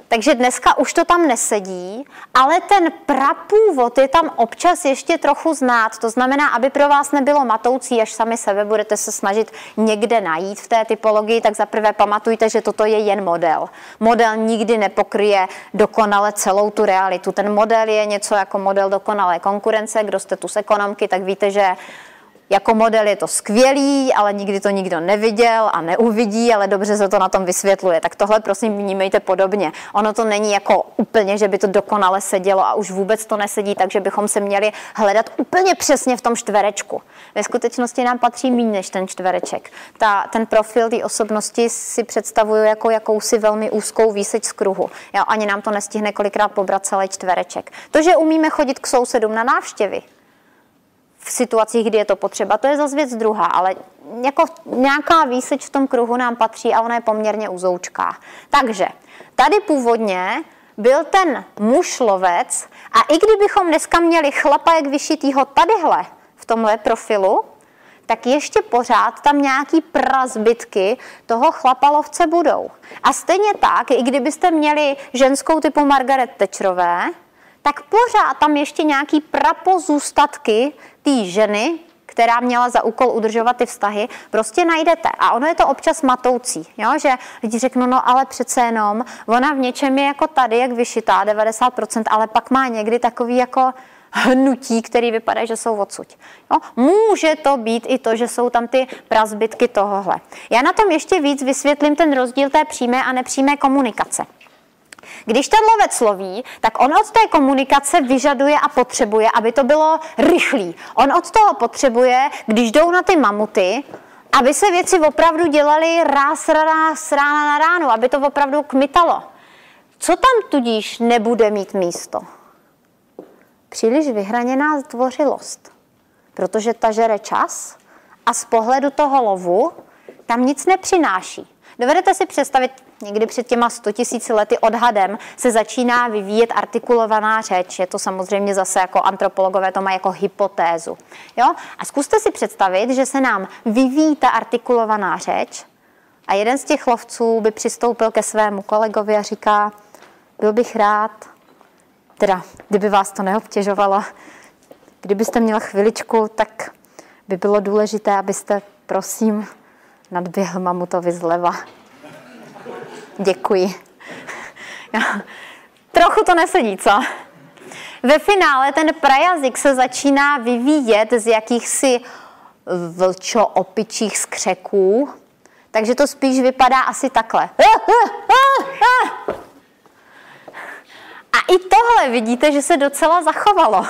takže dneska už to tam nesedí, ale ten prapůvod je tam občas ještě trochu znát. To znamená, aby pro vás nebylo matoucí, až sami sebe budete se snažit někde najít v té typologii, tak zaprvé pamatujte, že toto je jen model. Model nikdy nepokryje dokonale celou tu realitu. Ten model je něco jako model dokonalé konkurence. Kdo jste tu z ekonomky, tak víte, že jako model je to skvělý, ale nikdy to nikdo neviděl a neuvidí, ale dobře se to na tom vysvětluje. Tak tohle prosím vnímejte podobně. Ono to není jako úplně, že by to dokonale sedělo a už vůbec to nesedí, takže bychom se měli hledat úplně přesně v tom čtverečku. Ve skutečnosti nám patří méně než ten čtvereček. Ta, ten profil té osobnosti si představuju jako jakousi velmi úzkou výseč z kruhu. Jo, ani nám to nestihne kolikrát pobrat celý čtvereček. To, že umíme chodit k sousedům na návštěvy, v situacích, kdy je to potřeba. To je zase věc druhá, ale jako nějaká výseč v tom kruhu nám patří a ona je poměrně uzoučká. Takže tady původně byl ten muž lovec a i kdybychom dneska měli chlapa jak vyšitýho tadyhle v tomhle profilu, tak ještě pořád tam nějaký prazbytky toho chlapalovce budou. A stejně tak, i kdybyste měli ženskou typu Margaret Thatcherové, tak pořád tam ještě nějaký prapozůstatky té ženy, která měla za úkol udržovat ty vztahy, prostě najdete. A ono je to občas matoucí, jo? že lidi řeknou, no ale přece jenom, ona v něčem je jako tady, jak vyšitá, 90%, ale pak má někdy takový jako hnutí, který vypadá, že jsou odsud. Jo? Může to být i to, že jsou tam ty prazbytky tohohle. Já na tom ještě víc vysvětlím ten rozdíl té přímé a nepřímé komunikace. Když ten lovec loví, tak on od té komunikace vyžaduje a potřebuje, aby to bylo rychlý. On od toho potřebuje, když jdou na ty mamuty, aby se věci opravdu dělaly ráz, ráz, rána na ránu, aby to opravdu kmitalo. Co tam tudíž nebude mít místo? Příliš vyhraněná zdvořilost, protože ta žere čas a z pohledu toho lovu tam nic nepřináší. Dovedete si představit, někdy před těma 100 tisíci lety odhadem se začíná vyvíjet artikulovaná řeč. Je to samozřejmě zase jako antropologové to mají jako hypotézu. Jo? A zkuste si představit, že se nám vyvíjí ta artikulovaná řeč a jeden z těch lovců by přistoupil ke svému kolegovi a říká, byl bych rád, teda kdyby vás to neobtěžovalo, kdybyste měl chviličku, tak by bylo důležité, abyste, prosím, nadběhl mamutovi zleva. Děkuji. Trochu to nesedí, co? Ve finále ten prajazyk se začíná vyvíjet z jakýchsi vlčo-opičích skřeků, takže to spíš vypadá asi takhle. A i tohle vidíte, že se docela zachovalo.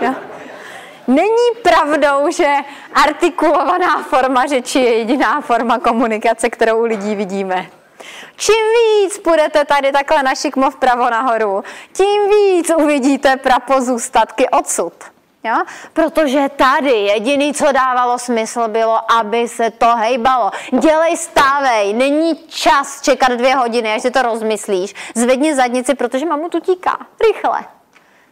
Jo? Není pravdou, že artikulovaná forma řeči je jediná forma komunikace, kterou u lidí vidíme. Čím víc půjdete tady takhle na šikmo vpravo nahoru, tím víc uvidíte prapozůstatky odsud. Jo? Protože tady jediný, co dávalo smysl, bylo, aby se to hejbalo. Dělej, stávej, není čas čekat dvě hodiny, až si to rozmyslíš. Zvedni zadnici, protože mamu tu tíká. Rychle.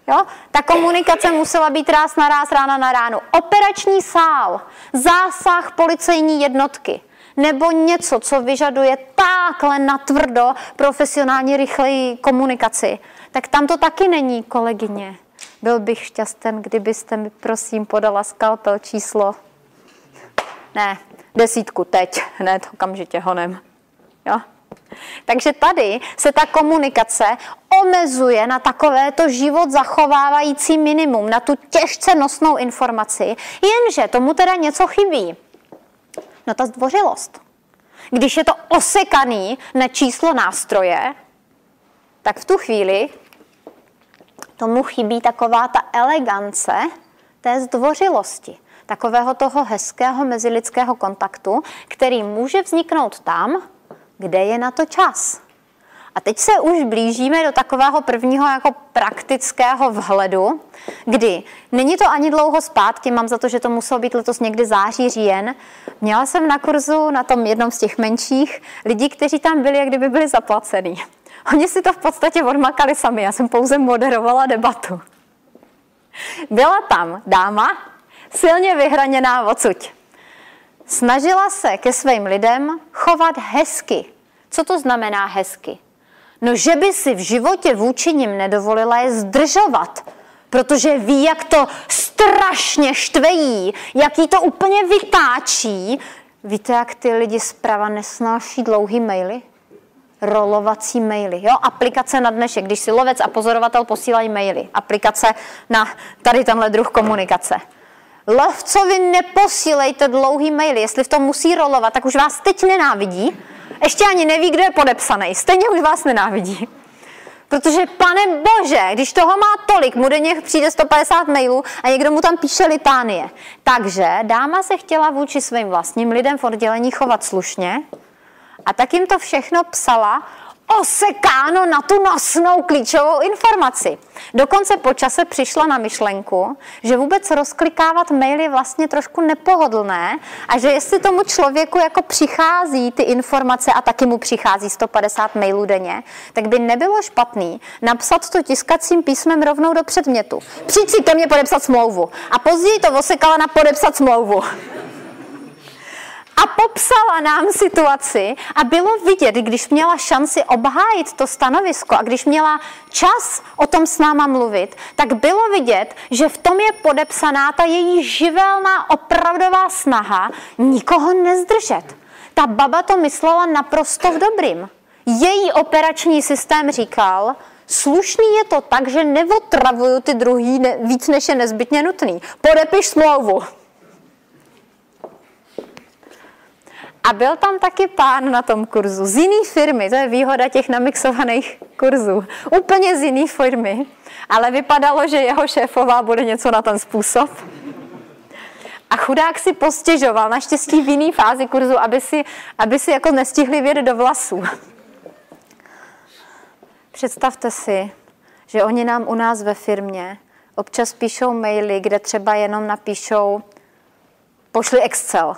Jo? Ta komunikace musela být ráz na ráz, rána na ránu. Operační sál, zásah policejní jednotky nebo něco, co vyžaduje takhle natvrdo profesionální rychlej komunikaci, tak tam to taky není, kolegyně. Byl bych šťasten, kdybyste mi prosím podala skalpel číslo. Ne, desítku teď, hned okamžitě honem. Jo? Takže tady se ta komunikace omezuje na takovéto život zachovávající minimum, na tu těžce nosnou informaci, jenže tomu teda něco chybí. No ta zdvořilost. Když je to osekaný na číslo nástroje, tak v tu chvíli tomu chybí taková ta elegance té zdvořilosti, takového toho hezkého mezilidského kontaktu, který může vzniknout tam, kde je na to čas. A teď se už blížíme do takového prvního jako praktického vhledu, kdy není to ani dlouho zpátky, mám za to, že to muselo být letos někdy září, říjen. Měla jsem na kurzu na tom jednom z těch menších lidi, kteří tam byli, jak kdyby byli zaplacený. Oni si to v podstatě odmakali sami, já jsem pouze moderovala debatu. Byla tam dáma, silně vyhraněná odsuť. Snažila se ke svým lidem chovat hezky. Co to znamená hezky? No, že by si v životě vůči nim nedovolila je zdržovat, protože ví, jak to strašně štvejí, jak jí to úplně vytáčí. Víte, jak ty lidi zprava nesnáší dlouhý maily? rolovací maily. Jo? Aplikace na dnešek, když si lovec a pozorovatel posílají maily. Aplikace na tady tenhle druh komunikace. Lovcovi neposílejte dlouhý maily. Jestli v tom musí rolovat, tak už vás teď nenávidí. Ještě ani neví, kdo je podepsaný. Stejně už vás nenávidí. Protože, pane bože, když toho má tolik, mu denně přijde 150 mailů a někdo mu tam píše litánie. Takže dáma se chtěla vůči svým vlastním lidem v oddělení chovat slušně a tak jim to všechno psala osekáno na tu nosnou klíčovou informaci. Dokonce po čase přišla na myšlenku, že vůbec rozklikávat mail je vlastně trošku nepohodlné a že jestli tomu člověku jako přichází ty informace a taky mu přichází 150 mailů denně, tak by nebylo špatný napsat to tiskacím písmem rovnou do předmětu. Přijď si ke mně podepsat smlouvu. A později to osekala na podepsat smlouvu a popsala nám situaci a bylo vidět, když měla šanci obhájit to stanovisko a když měla čas o tom s náma mluvit, tak bylo vidět, že v tom je podepsaná ta její živelná opravdová snaha nikoho nezdržet. Ta baba to myslela naprosto v dobrým. Její operační systém říkal, Slušný je to tak, že neotravuju ty druhý ne, víc, než je nezbytně nutný. Podepiš smlouvu. A byl tam taky pán na tom kurzu z jiné firmy, to je výhoda těch namixovaných kurzů. Úplně z jiné firmy, ale vypadalo, že jeho šéfová bude něco na ten způsob. A chudák si postěžoval, naštěstí v jiné fázi kurzu, aby si, aby si jako nestihli vědět do vlasů. Představte si, že oni nám u nás ve firmě občas píšou maily, kde třeba jenom napíšou pošli Excel,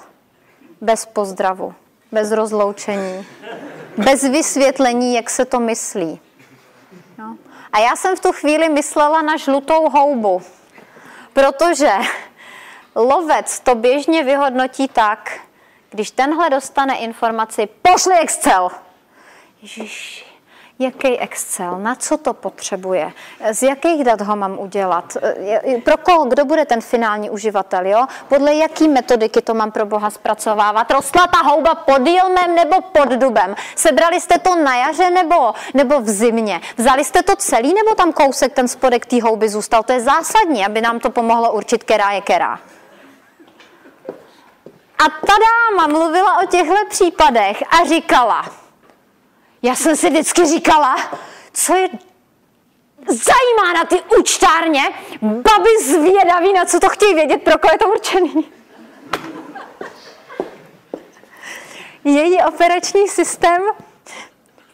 bez pozdravu, bez rozloučení, bez vysvětlení, jak se to myslí. No. A já jsem v tu chvíli myslela na žlutou houbu, protože lovec to běžně vyhodnotí tak, když tenhle dostane informaci, pošli Excel. Ježiši, Jaký Excel? Na co to potřebuje? Z jakých dat ho mám udělat? Pro koho? Kdo bude ten finální uživatel? Jo? Podle jaký metodiky to mám pro boha zpracovávat? Rostla ta houba pod jilmem nebo pod dubem? Sebrali jste to na jaře nebo, nebo v zimě? Vzali jste to celý nebo tam kousek ten spodek té houby zůstal? To je zásadní, aby nám to pomohlo určit, která je která. A ta dáma mluvila o těchto případech a říkala, já jsem si vždycky říkala, co je zajímá na ty účtárně, baby zvědaví, na co to chtějí vědět, pro koho je to určený. Její operační systém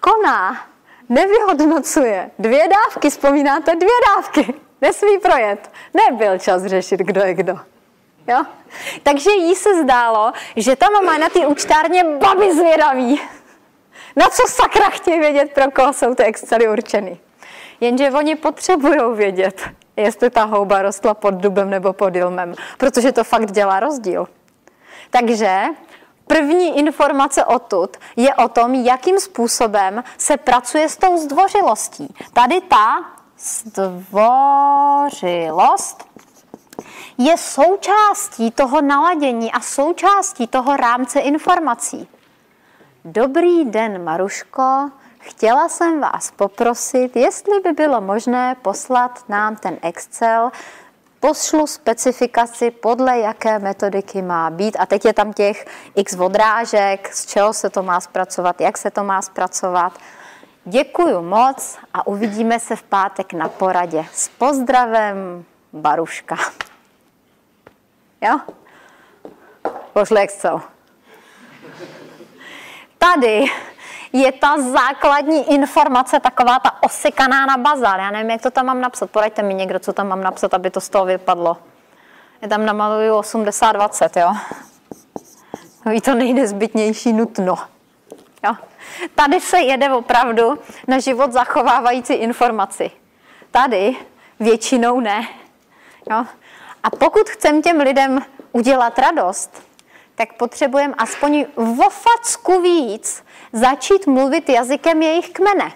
koná, nevyhodnocuje. Dvě dávky, vzpomínáte? Dvě dávky. Nesmí projet. Nebyl čas řešit, kdo je kdo. Jo? Takže jí se zdálo, že tam má na ty účtárně baby zvědaví. Na co sakra chtějí vědět, pro koho jsou ty Excely určeny? Jenže oni potřebují vědět, jestli ta houba rostla pod dubem nebo pod ilmem, protože to fakt dělá rozdíl. Takže první informace odtud je o tom, jakým způsobem se pracuje s tou zdvořilostí. Tady ta zdvořilost je součástí toho naladění a součástí toho rámce informací. Dobrý den, Maruško. Chtěla jsem vás poprosit, jestli by bylo možné poslat nám ten Excel, pošlu specifikaci, podle jaké metodiky má být. A teď je tam těch x odrážek, z čeho se to má zpracovat, jak se to má zpracovat. Děkuju moc a uvidíme se v pátek na poradě. S pozdravem, Baruška. Jo? Pošli Excel tady je ta základní informace, taková ta osekaná na bazar. Já nevím, jak to tam mám napsat. Poraďte mi někdo, co tam mám napsat, aby to z toho vypadlo. Je tam namaluju 80-20, jo. Ví to nejnezbytnější nutno. Jo. Tady se jede opravdu na život zachovávající informaci. Tady většinou ne. Jo. A pokud chcem těm lidem udělat radost, tak potřebujeme aspoň vo facku víc začít mluvit jazykem jejich kmene.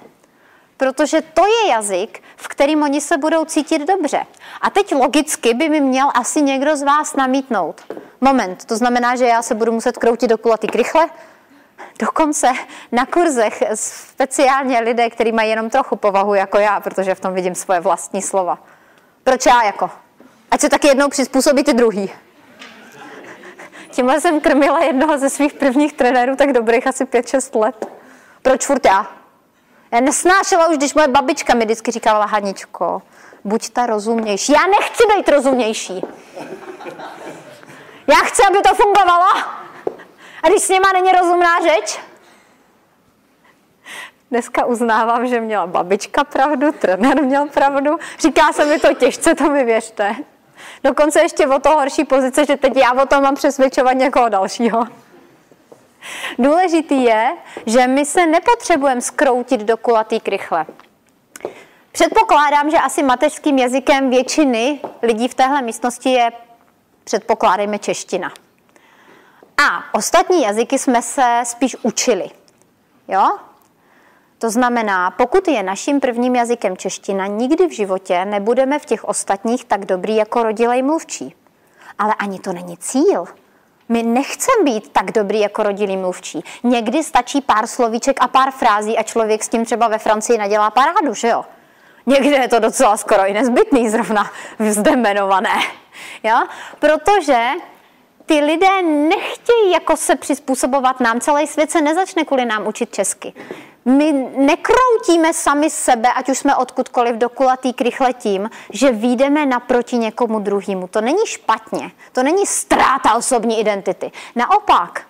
Protože to je jazyk, v kterým oni se budou cítit dobře. A teď logicky by mi měl asi někdo z vás namítnout. Moment, to znamená, že já se budu muset kroutit do kulatý krychle? Dokonce na kurzech speciálně lidé, kteří mají jenom trochu povahu jako já, protože v tom vidím svoje vlastní slova. Proč já jako? Ať se taky jednou přizpůsobí ty druhý. Tímhle jsem krmila jednoho ze svých prvních trenérů tak dobrých asi 5-6 let. Proč furt já? Já nesnášela už, když moje babička mi vždycky říkala, Haničko, buď ta rozumnější. Já nechci být rozumnější. Já chci, aby to fungovalo. A když s něma není rozumná řeč, Dneska uznávám, že měla babička pravdu, trenér měl pravdu. Říká se mi to těžce, to mi věřte. Dokonce ještě o to horší pozice, že teď já o tom mám přesvědčovat někoho dalšího. Důležitý je, že my se nepotřebujeme skroutit do kulatý krychle. Předpokládám, že asi mateřským jazykem většiny lidí v téhle místnosti je, předpokládejme, čeština. A ostatní jazyky jsme se spíš učili. Jo? To znamená, pokud je naším prvním jazykem čeština, nikdy v životě nebudeme v těch ostatních tak dobrý jako rodilej mluvčí. Ale ani to není cíl. My nechceme být tak dobrý jako rodilý mluvčí. Někdy stačí pár slovíček a pár frází a člověk s tím třeba ve Francii nadělá parádu, že jo? Někdy je to docela skoro i nezbytný zrovna zde jmenované. Jo? Protože ty lidé nechtějí jako se přizpůsobovat nám, celý svět se nezačne kvůli nám učit česky. My nekroutíme sami sebe, ať už jsme odkudkoliv do kulatý krychle tím, že výjdeme naproti někomu druhému. To není špatně, to není ztráta osobní identity. Naopak,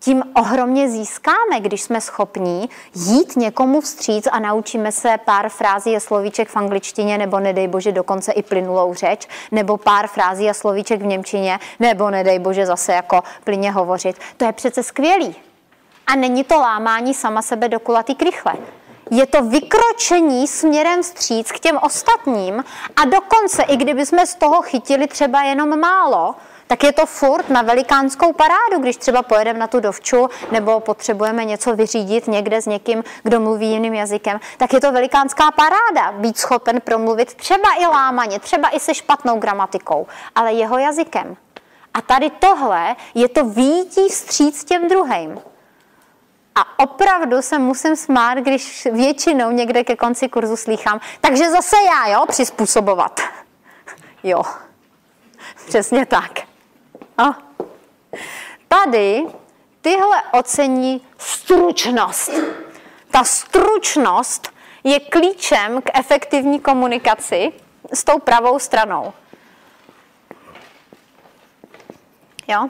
tím ohromně získáme, když jsme schopní jít někomu vstříc a naučíme se pár frází a slovíček v angličtině, nebo nedej bože dokonce i plynulou řeč, nebo pár frází a slovíček v němčině, nebo nedej bože zase jako plyně hovořit. To je přece skvělý. A není to lámání sama sebe do kulatý krychle. Je to vykročení směrem vstříc k těm ostatním a dokonce, i kdyby jsme z toho chytili třeba jenom málo, tak je to furt na velikánskou parádu, když třeba pojedeme na tu dovču nebo potřebujeme něco vyřídit někde s někým, kdo mluví jiným jazykem, tak je to velikánská paráda být schopen promluvit třeba i lámaně, třeba i se špatnou gramatikou, ale jeho jazykem. A tady tohle je to výjití vstříc těm druhým. A opravdu se musím smát, když většinou někde ke konci kurzu slýchám, takže zase já, jo, přizpůsobovat. Jo, přesně tak. A tady tyhle ocení stručnost. Ta stručnost je klíčem k efektivní komunikaci s tou pravou stranou. Jo?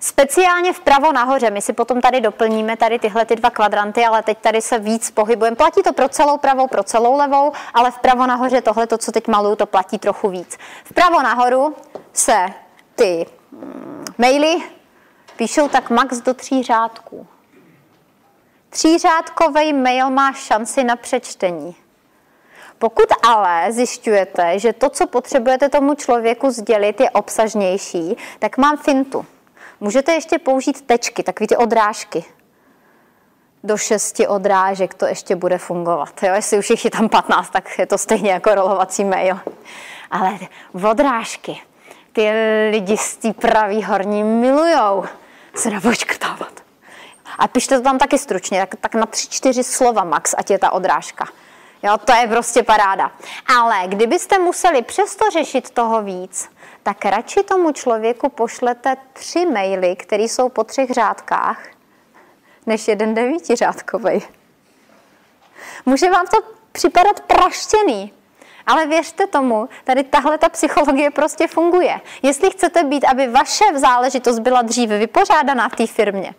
Speciálně vpravo nahoře, my si potom tady doplníme tady tyhle ty dva kvadranty, ale teď tady se víc pohybujeme. Platí to pro celou pravou, pro celou levou, ale vpravo nahoře tohle, to, co teď maluju, to platí trochu víc. Vpravo nahoru se ty mm, maily píšou tak max do tří řádků. Třířádkový mail má šanci na přečtení. Pokud ale zjišťujete, že to, co potřebujete tomu člověku sdělit, je obsažnější, tak mám fintu. Můžete ještě použít tečky, takové ty odrážky. Do šesti odrážek to ještě bude fungovat. Jo? Jestli už jich je tam 15, tak je to stejně jako rolovací mail. Ale odrážky, ty lidi z té pravý horní milujou se napočkrtávat. A pište to tam taky stručně, tak, tak na tři, čtyři slova max, ať je ta odrážka. Jo, to je prostě paráda. Ale kdybyste museli přesto řešit toho víc, tak radši tomu člověku pošlete tři maily, které jsou po třech řádkách, než jeden devítiřádkový. Může vám to připadat praštěný, ale věřte tomu, tady tahle ta psychologie prostě funguje. Jestli chcete být, aby vaše záležitost byla dříve vypořádaná v té firmě,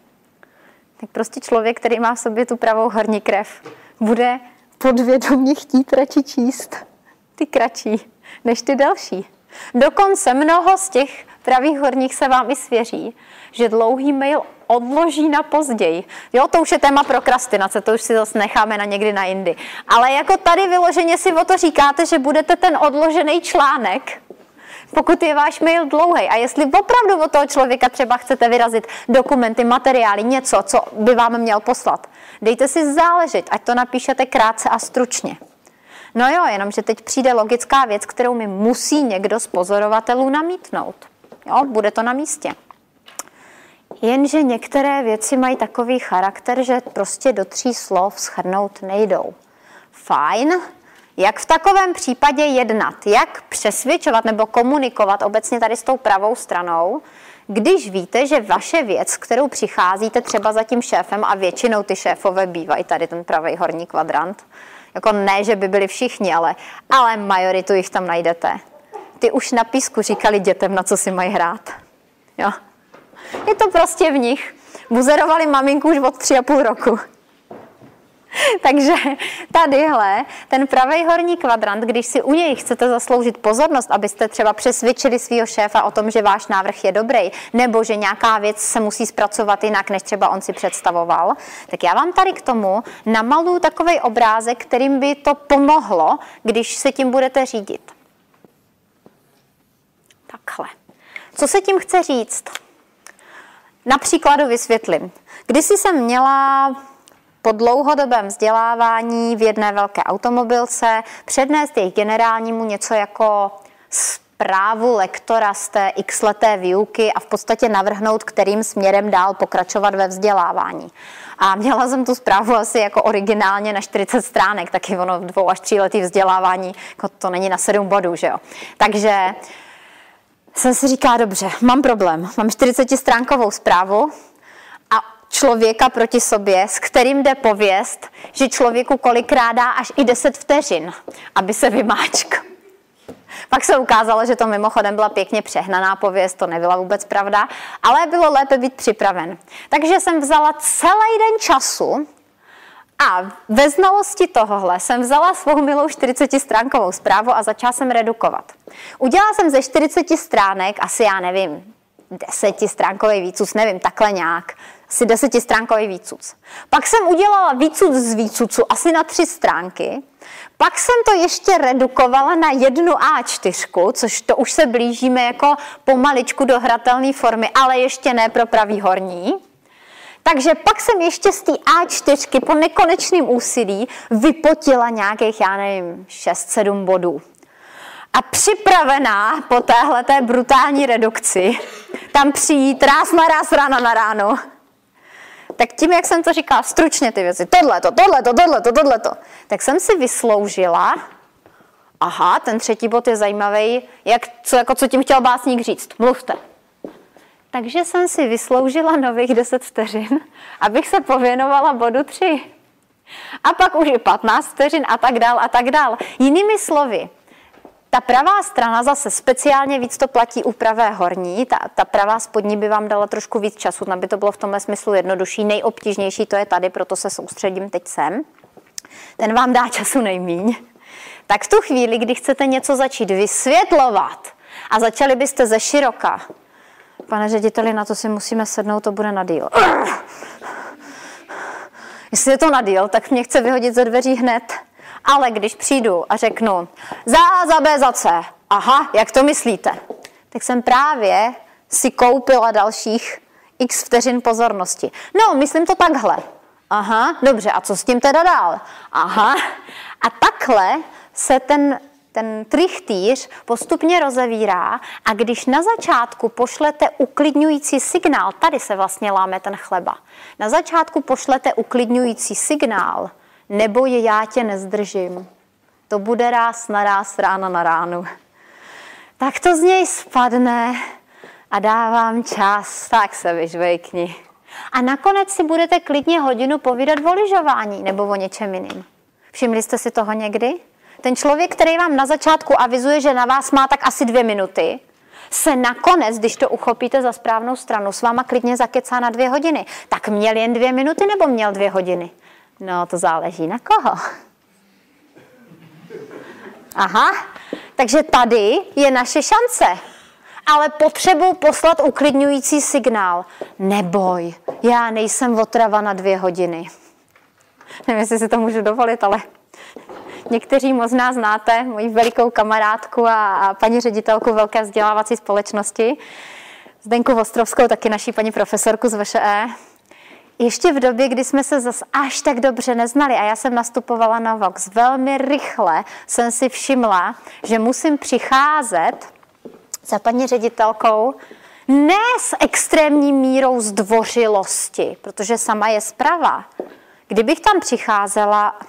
tak prostě člověk, který má v sobě tu pravou horní krev, bude podvědomě chtít radši číst ty kratší než ty delší. Dokonce mnoho z těch pravých horních se vám i svěří, že dlouhý mail odloží na později. Jo, to už je téma prokrastinace, to už si zase necháme na někdy na jindy. Ale jako tady vyloženě si o to říkáte, že budete ten odložený článek, pokud je váš mail dlouhý a jestli opravdu od toho člověka třeba chcete vyrazit dokumenty, materiály, něco, co by vám měl poslat, dejte si záležet, ať to napíšete krátce a stručně. No jo, jenomže teď přijde logická věc, kterou mi musí někdo z pozorovatelů namítnout. Jo, bude to na místě. Jenže některé věci mají takový charakter, že prostě do tří slov schrnout nejdou. Fajn, jak v takovém případě jednat? Jak přesvědčovat nebo komunikovat obecně tady s tou pravou stranou, když víte, že vaše věc, kterou přicházíte třeba za tím šéfem, a většinou ty šéfové bývají tady ten pravý horní kvadrant, jako ne, že by byli všichni, ale, ale majoritu jich tam najdete. Ty už na písku říkali dětem, na co si mají hrát. Jo. Je to prostě v nich. Buzerovali maminku už od tři a půl roku. Takže tadyhle, ten pravý horní kvadrant, když si u něj chcete zasloužit pozornost, abyste třeba přesvědčili svého šéfa o tom, že váš návrh je dobrý, nebo že nějaká věc se musí zpracovat jinak, než třeba on si představoval, tak já vám tady k tomu namaluju takový obrázek, kterým by to pomohlo, když se tím budete řídit. Takhle. Co se tím chce říct? Například vysvětlím. Když jsem měla po dlouhodobém vzdělávání v jedné velké automobilce přednést jejich generálnímu něco jako zprávu lektora z té x-leté výuky a v podstatě navrhnout, kterým směrem dál pokračovat ve vzdělávání. A měla jsem tu zprávu asi jako originálně na 40 stránek, taky ono dvou až tří letý vzdělávání, jako to není na sedm bodů, že jo. Takže jsem si říká, dobře, mám problém. Mám 40 stránkovou zprávu člověka proti sobě, s kterým jde pověst, že člověku kolikrát dá až i 10 vteřin, aby se vymáčk. Pak se ukázalo, že to mimochodem byla pěkně přehnaná pověst, to nebyla vůbec pravda, ale bylo lépe být připraven. Takže jsem vzala celý den času a ve znalosti tohohle jsem vzala svou milou 40-stránkovou zprávu a začala jsem redukovat. Udělala jsem ze 40 stránek, asi já nevím, desetistránkový výcuc, nevím, takhle nějak, asi desetistránkový výcuc. Pak jsem udělala výcuc z výcucu asi na tři stránky, pak jsem to ještě redukovala na jednu A4, což to už se blížíme jako pomaličku do hratelné formy, ale ještě ne pro pravý horní. Takže pak jsem ještě z té A4 po nekonečném úsilí vypotila nějakých, já nevím, 6-7 bodů. A připravená po téhle té brutální redukci, tam přijít ráz na ráz, ráno na ráno, tak tím, jak jsem to říkala stručně ty věci, tohleto, tohleto, tohleto, tohleto, tak jsem si vysloužila, aha, ten třetí bod je zajímavý, jak, co, jako, co tím chtěl básník říct, mluvte. Takže jsem si vysloužila nových 10 vteřin, abych se pověnovala bodu 3. A pak už i 15 vteřin a tak dál a tak dál. Jinými slovy, ta pravá strana zase speciálně víc to platí u pravé horní, ta, ta pravá spodní by vám dala trošku víc času, aby to bylo v tomhle smyslu jednodušší. Nejobtížnější to je tady, proto se soustředím teď sem. Ten vám dá času nejmíň. Tak v tu chvíli, kdy chcete něco začít vysvětlovat a začali byste ze široka, pane řediteli, na to si musíme sednout, to bude na díl. Jestli je to na díl, tak mě chce vyhodit ze dveří hned. Ale když přijdu a řeknu za A, za B, za C, aha, jak to myslíte? Tak jsem právě si koupila dalších x vteřin pozornosti. No, myslím to takhle. Aha, dobře, a co s tím teda dál? Aha, a takhle se ten, ten trichtýř postupně rozevírá a když na začátku pošlete uklidňující signál, tady se vlastně láme ten chleba, na začátku pošlete uklidňující signál, nebo je já tě nezdržím. To bude ráz na ráz, ráno na ránu. Tak to z něj spadne a dávám čas, tak se vyžvejkni. A nakonec si budete klidně hodinu povídat o lyžování nebo o něčem jiným. Všimli jste si toho někdy? Ten člověk, který vám na začátku avizuje, že na vás má tak asi dvě minuty, se nakonec, když to uchopíte za správnou stranu, s váma klidně zakecá na dvě hodiny. Tak měl jen dvě minuty nebo měl dvě hodiny? No, to záleží na koho. Aha, takže tady je naše šance. Ale potřebuji poslat uklidňující signál. Neboj, já nejsem otrava na dvě hodiny. Nevím, jestli si to můžu dovolit, ale někteří možná znáte moji velikou kamarádku a, a paní ředitelku velké vzdělávací společnosti, Zdenku Vostrovskou, taky naší paní profesorku z VŠE ještě v době, kdy jsme se zase až tak dobře neznali a já jsem nastupovala na Vox, velmi rychle jsem si všimla, že musím přicházet za paní ředitelkou ne s extrémní mírou zdvořilosti, protože sama je zprava. Kdybych tam přicházela,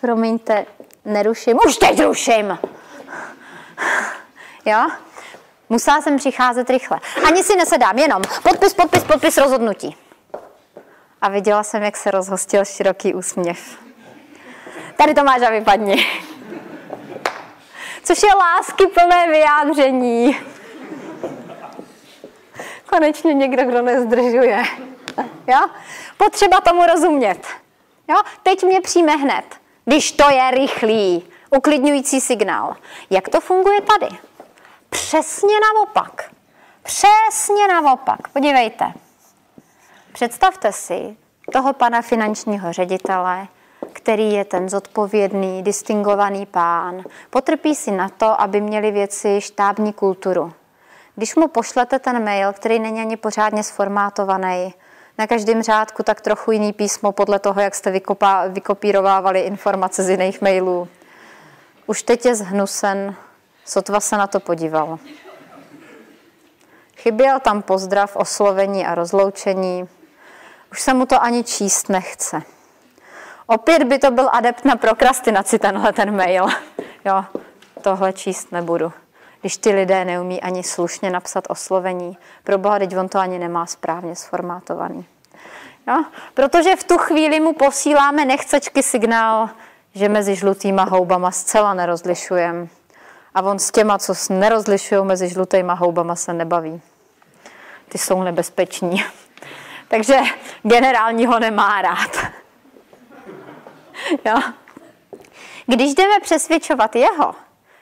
promiňte, neruším, už teď ruším. Jo? Musela jsem přicházet rychle. Ani si nesedám, jenom podpis, podpis, podpis, rozhodnutí. A viděla jsem, jak se rozhostil široký úsměv. Tady to máš a vypadni. Což je lásky plné vyjádření. Konečně někdo, kdo nezdržuje. Jo? Potřeba tomu rozumět. Jo? Teď mě přijme hned, když to je rychlý, uklidňující signál. Jak to funguje tady? Přesně naopak. Přesně naopak. Podívejte. Představte si toho pana finančního ředitele, který je ten zodpovědný, distingovaný pán. Potrpí si na to, aby měli věci štábní kulturu. Když mu pošlete ten mail, který není ani pořádně sformátovaný, na každém řádku tak trochu jiný písmo podle toho, jak jste vykopá, vykopírovávali informace z jiných mailů. Už teď je zhnusen, Sotva se na to podíval. Chyběl tam pozdrav, oslovení a rozloučení. Už se mu to ani číst nechce. Opět by to byl adept na prokrastinaci, tenhle ten mail. Jo, tohle číst nebudu. když ty lidé neumí ani slušně napsat oslovení. Pro boha, teď on to ani nemá správně sformátovaný. Jo? Protože v tu chvíli mu posíláme nechcečky signál, že mezi žlutýma houbama zcela nerozlišujeme. A on s těma, co nerozlišují mezi žlutýma houbama, se nebaví. Ty jsou nebezpeční. Takže generálního nemá rád. Jo? Když jdeme přesvědčovat jeho,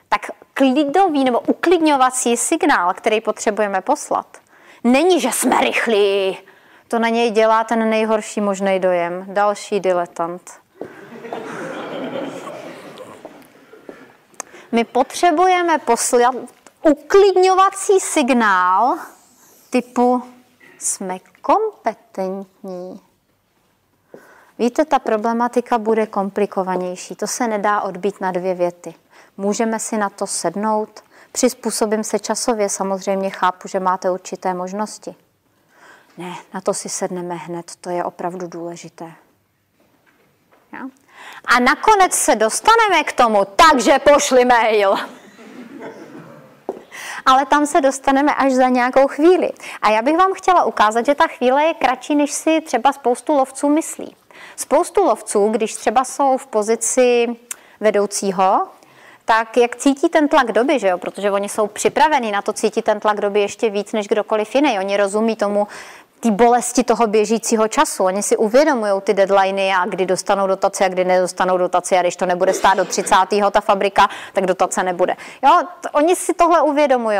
tak klidový nebo uklidňovací signál, který potřebujeme poslat, není, že jsme rychlí. To na něj dělá ten nejhorší možný dojem. Další diletant. My potřebujeme poslat uklidňovací signál typu jsme kompetentní. Víte, ta problematika bude komplikovanější. To se nedá odbít na dvě věty. Můžeme si na to sednout, přizpůsobím se časově, samozřejmě chápu, že máte určité možnosti. Ne, na to si sedneme hned, to je opravdu důležité. Ja? A nakonec se dostaneme k tomu, takže pošli mail. Ale tam se dostaneme až za nějakou chvíli. A já bych vám chtěla ukázat, že ta chvíle je kratší, než si třeba spoustu lovců myslí. Spoustu lovců, když třeba jsou v pozici vedoucího, tak jak cítí ten tlak doby, že jo? protože oni jsou připraveni na to cítit ten tlak doby ještě víc než kdokoliv jiný. Oni rozumí tomu, ty bolesti toho běžícího času. Oni si uvědomují ty deadliny a kdy dostanou dotace a kdy nedostanou dotace a když to nebude stát do 30. ta fabrika, tak dotace nebude. Jo, t- oni si tohle uvědomují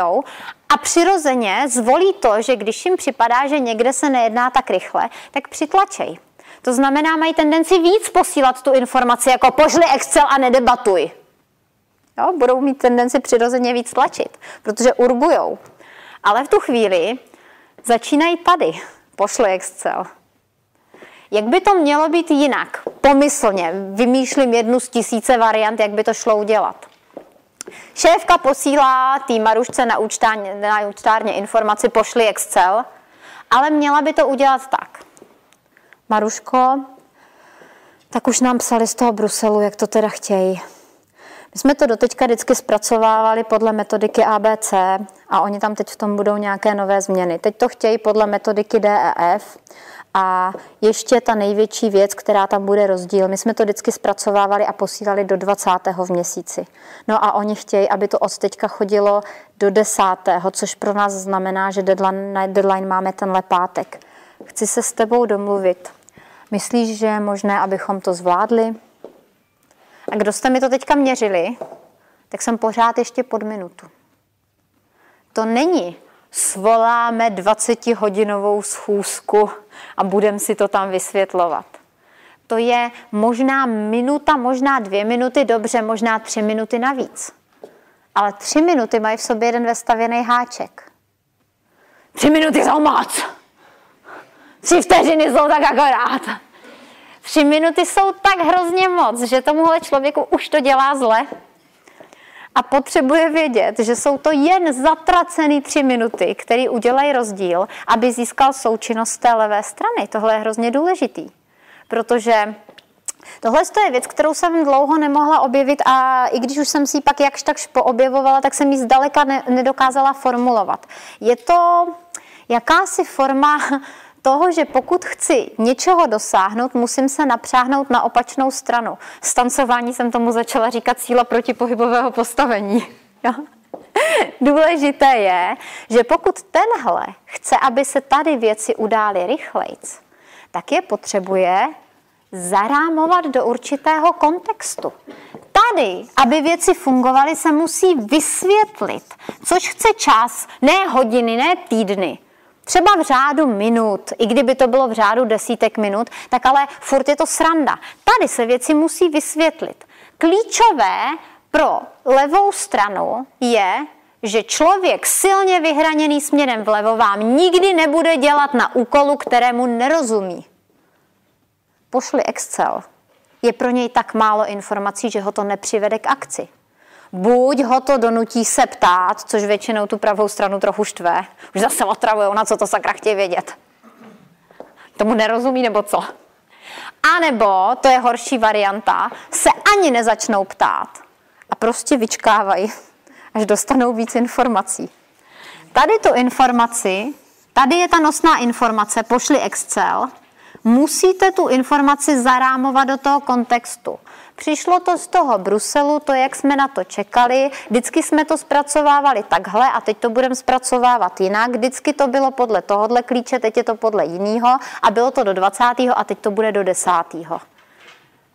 a přirozeně zvolí to, že když jim připadá, že někde se nejedná tak rychle, tak přitlačej. To znamená, mají tendenci víc posílat tu informaci, jako pošli Excel a nedebatuj. Jo, budou mít tendenci přirozeně víc tlačit, protože urgujou. Ale v tu chvíli začínají tady. Pošli Excel. Jak by to mělo být jinak? Pomyslně. Vymýšlím jednu z tisíce variant, jak by to šlo udělat. Šéfka posílá tý Marušce na účtárně, na účtárně informaci pošli Excel, ale měla by to udělat tak. Maruško, tak už nám psali z toho Bruselu, jak to teda chtějí. My jsme to doteďka vždycky zpracovávali podle metodiky ABC a oni tam teď v tom budou nějaké nové změny. Teď to chtějí podle metodiky DEF a ještě ta největší věc, která tam bude rozdíl, my jsme to vždycky zpracovávali a posílali do 20. v měsíci. No a oni chtějí, aby to od teďka chodilo do 10., což pro nás znamená, že deadline, deadline máme tenhle pátek. Chci se s tebou domluvit. Myslíš, že je možné, abychom to zvládli? A kdo jste mi to teďka měřili, tak jsem pořád ještě pod minutu. To není svoláme 20-hodinovou schůzku a budeme si to tam vysvětlovat. To je možná minuta, možná dvě minuty, dobře, možná tři minuty navíc. Ale tři minuty mají v sobě jeden vestavěný háček. Tři minuty jsou moc. Tři vteřiny jsou tak akorát. Tři minuty jsou tak hrozně moc, že tomuhle člověku už to dělá zle a potřebuje vědět, že jsou to jen zatracený tři minuty, který udělají rozdíl, aby získal součinnost té levé strany. Tohle je hrozně důležitý, protože Tohle je věc, kterou jsem dlouho nemohla objevit a i když už jsem si ji pak jakž takž poobjevovala, tak jsem ji zdaleka ne, nedokázala formulovat. Je to jakási forma toho, že pokud chci něčeho dosáhnout, musím se napřáhnout na opačnou stranu. Z tancování jsem tomu začala říkat síla protipohybového postavení. Důležité je, že pokud tenhle chce, aby se tady věci udály rychlejc, tak je potřebuje zarámovat do určitého kontextu. Tady, aby věci fungovaly, se musí vysvětlit, což chce čas, ne hodiny, ne týdny, Třeba v řádu minut, i kdyby to bylo v řádu desítek minut, tak ale furt je to sranda. Tady se věci musí vysvětlit. Klíčové pro levou stranu je, že člověk silně vyhraněný směrem vlevo vám nikdy nebude dělat na úkolu, kterému nerozumí. Pošli Excel. Je pro něj tak málo informací, že ho to nepřivede k akci. Buď ho to donutí se ptát, což většinou tu pravou stranu trochu štve. Už zase otravuje, na co to sakra chtějí vědět. Tomu nerozumí nebo co? A nebo, to je horší varianta, se ani nezačnou ptát a prostě vyčkávají, až dostanou víc informací. Tady tu informaci, tady je ta nosná informace, pošli Excel, musíte tu informaci zarámovat do toho kontextu. Přišlo to z toho Bruselu, to, jak jsme na to čekali. Vždycky jsme to zpracovávali takhle a teď to budeme zpracovávat jinak. Vždycky to bylo podle tohohle klíče, teď je to podle jiného a bylo to do 20. a teď to bude do 10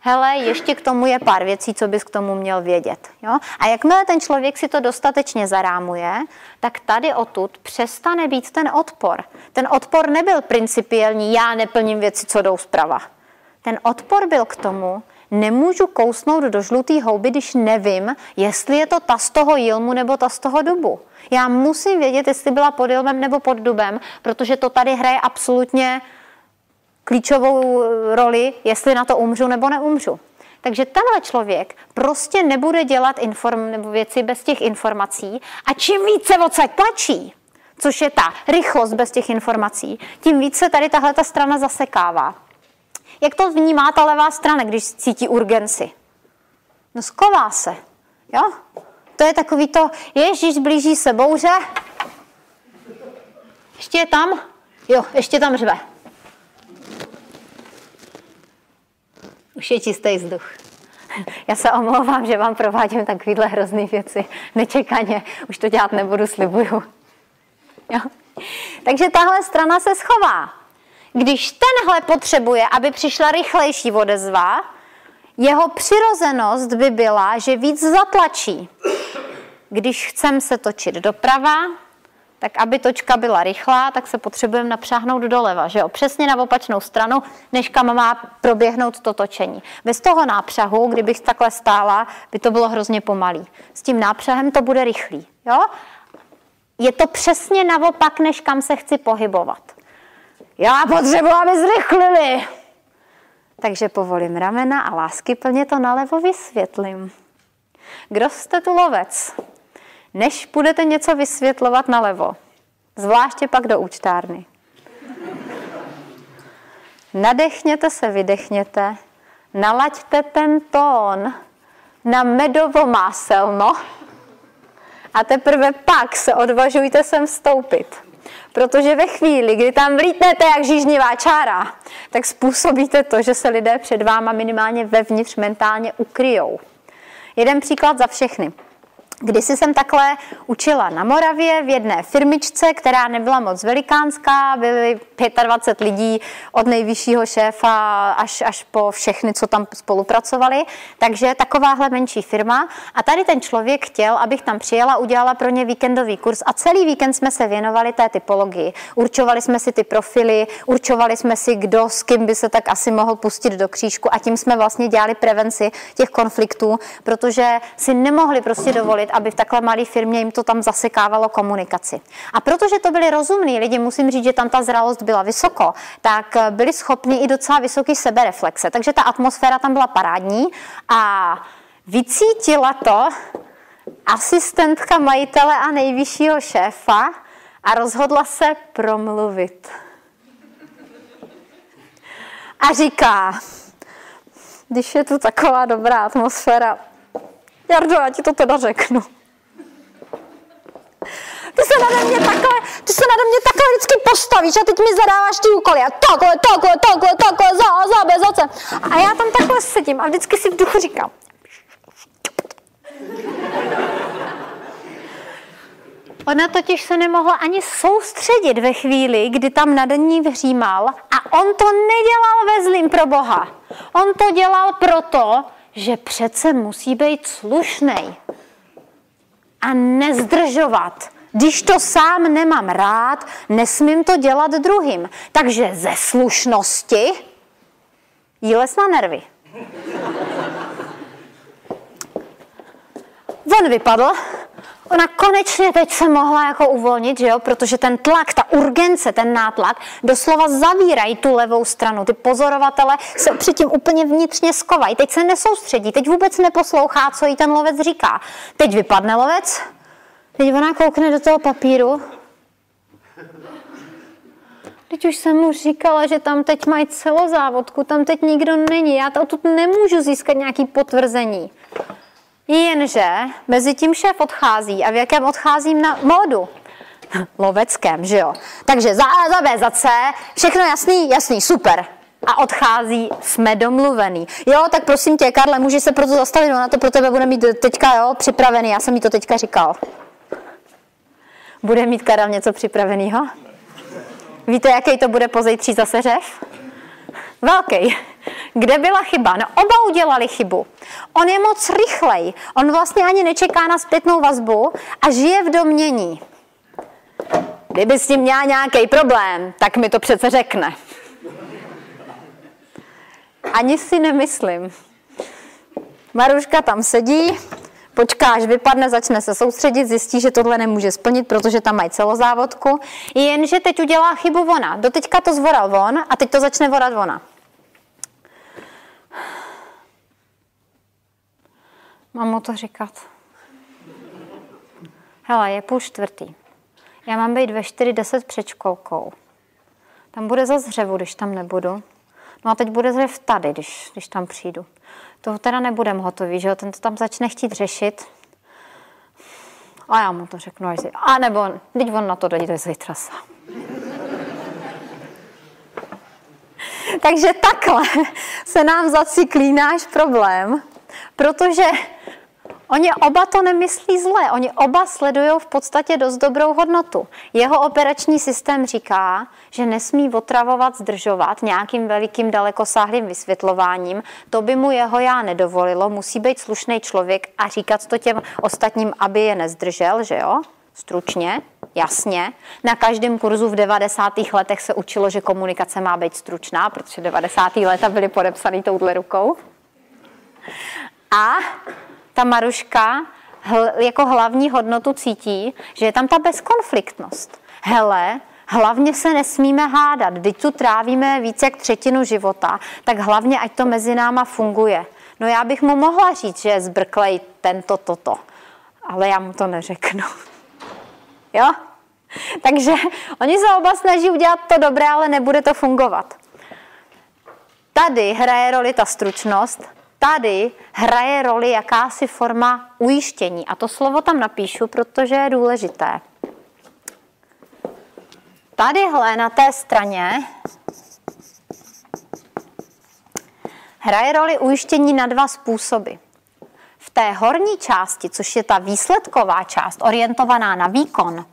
hele, ještě k tomu je pár věcí, co bys k tomu měl vědět. Jo? A jakmile ten člověk si to dostatečně zarámuje, tak tady odtud přestane být ten odpor. Ten odpor nebyl principiální, já neplním věci, co jdou zprava. Ten odpor byl k tomu, nemůžu kousnout do žluté houby, když nevím, jestli je to ta z toho jilmu nebo ta z toho dubu. Já musím vědět, jestli byla pod jilmem nebo pod dubem, protože to tady hraje absolutně klíčovou roli, jestli na to umřu nebo neumřu. Takže tenhle člověk prostě nebude dělat inform, nebo věci bez těch informací a čím více odsaď tlačí, což je ta rychlost bez těch informací, tím více tady tahle ta strana zasekává. Jak to vnímá ta levá strana, když cítí urgenci? No sková se. Jo? To je takový to, ježíš, blíží se bouře. Ještě je tam? Jo, ještě tam řve. Už je čistý vzduch. Já se omlouvám, že vám provádím takovýhle hrozný věci. Nečekaně. Už to dělat nebudu, slibuju. Jo? Takže tahle strana se schová. Když tenhle potřebuje, aby přišla rychlejší odezva, jeho přirozenost by byla, že víc zatlačí. Když chcem se točit doprava, tak aby točka byla rychlá, tak se potřebujeme napřáhnout doleva, že jo? Přesně na opačnou stranu, než kam má proběhnout to točení. Bez toho nápřahu, kdybych takhle stála, by to bylo hrozně pomalý. S tím nápřahem to bude rychlý, jo? Je to přesně naopak, než kam se chci pohybovat. Já potřebuji, aby zrychlili. Takže povolím ramena a lásky plně to nalevo vysvětlím. Kdo jste tu lovec? než budete něco vysvětlovat nalevo, zvláště pak do účtárny. Nadechněte se, vydechněte, nalaďte ten tón na medovo-máselno a teprve pak se odvažujte sem vstoupit. Protože ve chvíli, kdy tam vlítnete jak žížnivá čára, tak způsobíte to, že se lidé před váma minimálně vevnitř mentálně ukryjou. Jeden příklad za všechny. Kdysi jsem takhle učila na Moravě v jedné firmičce, která nebyla moc velikánská, byly 25 lidí od nejvyššího šéfa až, až po všechny, co tam spolupracovali. Takže takováhle menší firma. A tady ten člověk chtěl, abych tam přijela, udělala pro ně víkendový kurz a celý víkend jsme se věnovali té typologii. Určovali jsme si ty profily, určovali jsme si, kdo s kým by se tak asi mohl pustit do křížku a tím jsme vlastně dělali prevenci těch konfliktů, protože si nemohli prostě dovolit, dovolit, aby v takhle malé firmě jim to tam zasekávalo komunikaci. A protože to byli rozumní lidi, musím říct, že tam ta zralost byla vysoko, tak byli schopni i docela vysoký sebereflexe. Takže ta atmosféra tam byla parádní a vycítila to asistentka majitele a nejvyššího šéfa a rozhodla se promluvit. A říká, když je tu taková dobrá atmosféra, Jardo, já ti to teda řeknu. Ty se nade mě takhle, ty se nade mě takhle vždycky postavíš a teď mi zadáváš ty úkoly a takhle, takhle, takhle, takhle, za za B, za C. A já tam takhle sedím a vždycky si v duchu říkám. Ona totiž se nemohla ani soustředit ve chvíli, kdy tam nade ní vřímal a on to nedělal ve zlým pro Boha. On to dělal proto, že přece musí být slušný a nezdržovat. Když to sám nemám rád, nesmím to dělat druhým. Takže ze slušnosti jí les na nervy. On vypadl Ona konečně teď se mohla jako uvolnit, že jo? protože ten tlak, ta urgence, ten nátlak doslova zavírají tu levou stranu. Ty pozorovatele se předtím úplně vnitřně skovají. Teď se nesoustředí, teď vůbec neposlouchá, co jí ten lovec říká. Teď vypadne lovec, teď ona koukne do toho papíru. Teď už jsem mu říkala, že tam teď mají celozávodku, tam teď nikdo není, já to tu nemůžu získat nějaký potvrzení. Jenže mezi tím šéf odchází a v jakém odcházím na módu? Loveckém, že jo? Takže za A, za B, za C, všechno jasný? Jasný, super. A odchází, jsme domluvený. Jo, tak prosím tě, Karle, můžeš se proto zastavit, ona to pro tebe bude mít teďka, jo, připravený, já jsem jí to teďka říkal. Bude mít Karel něco připraveného? Víte, jaký to bude pozejtří zase řev? Velký. Kde byla chyba? No oba udělali chybu. On je moc rychlej. On vlastně ani nečeká na zpětnou vazbu a žije v domění. Kdyby s tím měl nějaký problém, tak mi to přece řekne. Ani si nemyslím. Maruška tam sedí, počká, až vypadne, začne se soustředit, zjistí, že tohle nemůže splnit, protože tam mají celozávodku. Jenže teď udělá chybu ona. Doteďka to zvoral on a teď to začne vorat ona. Mám mu to říkat. Hele, je půl čtvrtý. Já mám být ve 4.10 před školkou. Tam bude zase hřevu, když tam nebudu. No a teď bude zřev tady, když, když tam přijdu. To teda nebudem hotový, že jo? Ten to tam začne chtít řešit. A já mu to řeknu až A nebo, teď on na to dojde zítra sám. Takže takhle se nám zaciklí náš problém, protože Oni oba to nemyslí zle, oni oba sledují v podstatě dost dobrou hodnotu. Jeho operační systém říká, že nesmí otravovat, zdržovat nějakým velikým dalekosáhlým vysvětlováním. To by mu jeho já nedovolilo, musí být slušný člověk a říkat to těm ostatním, aby je nezdržel, že jo? Stručně, jasně. Na každém kurzu v 90. letech se učilo, že komunikace má být stručná, protože 90. leta byly podepsané touhle rukou. A ta Maruška hl, jako hlavní hodnotu cítí, že je tam ta bezkonfliktnost. Hele, hlavně se nesmíme hádat, když tu trávíme více jak třetinu života, tak hlavně, ať to mezi náma funguje. No já bych mu mohla říct, že je zbrklej tento, toto, ale já mu to neřeknu. Jo? Takže oni se oba snaží udělat to dobré, ale nebude to fungovat. Tady hraje roli ta stručnost, tady hraje roli jakási forma ujištění. A to slovo tam napíšu, protože je důležité. Tadyhle na té straně hraje roli ujištění na dva způsoby. V té horní části, což je ta výsledková část, orientovaná na výkon,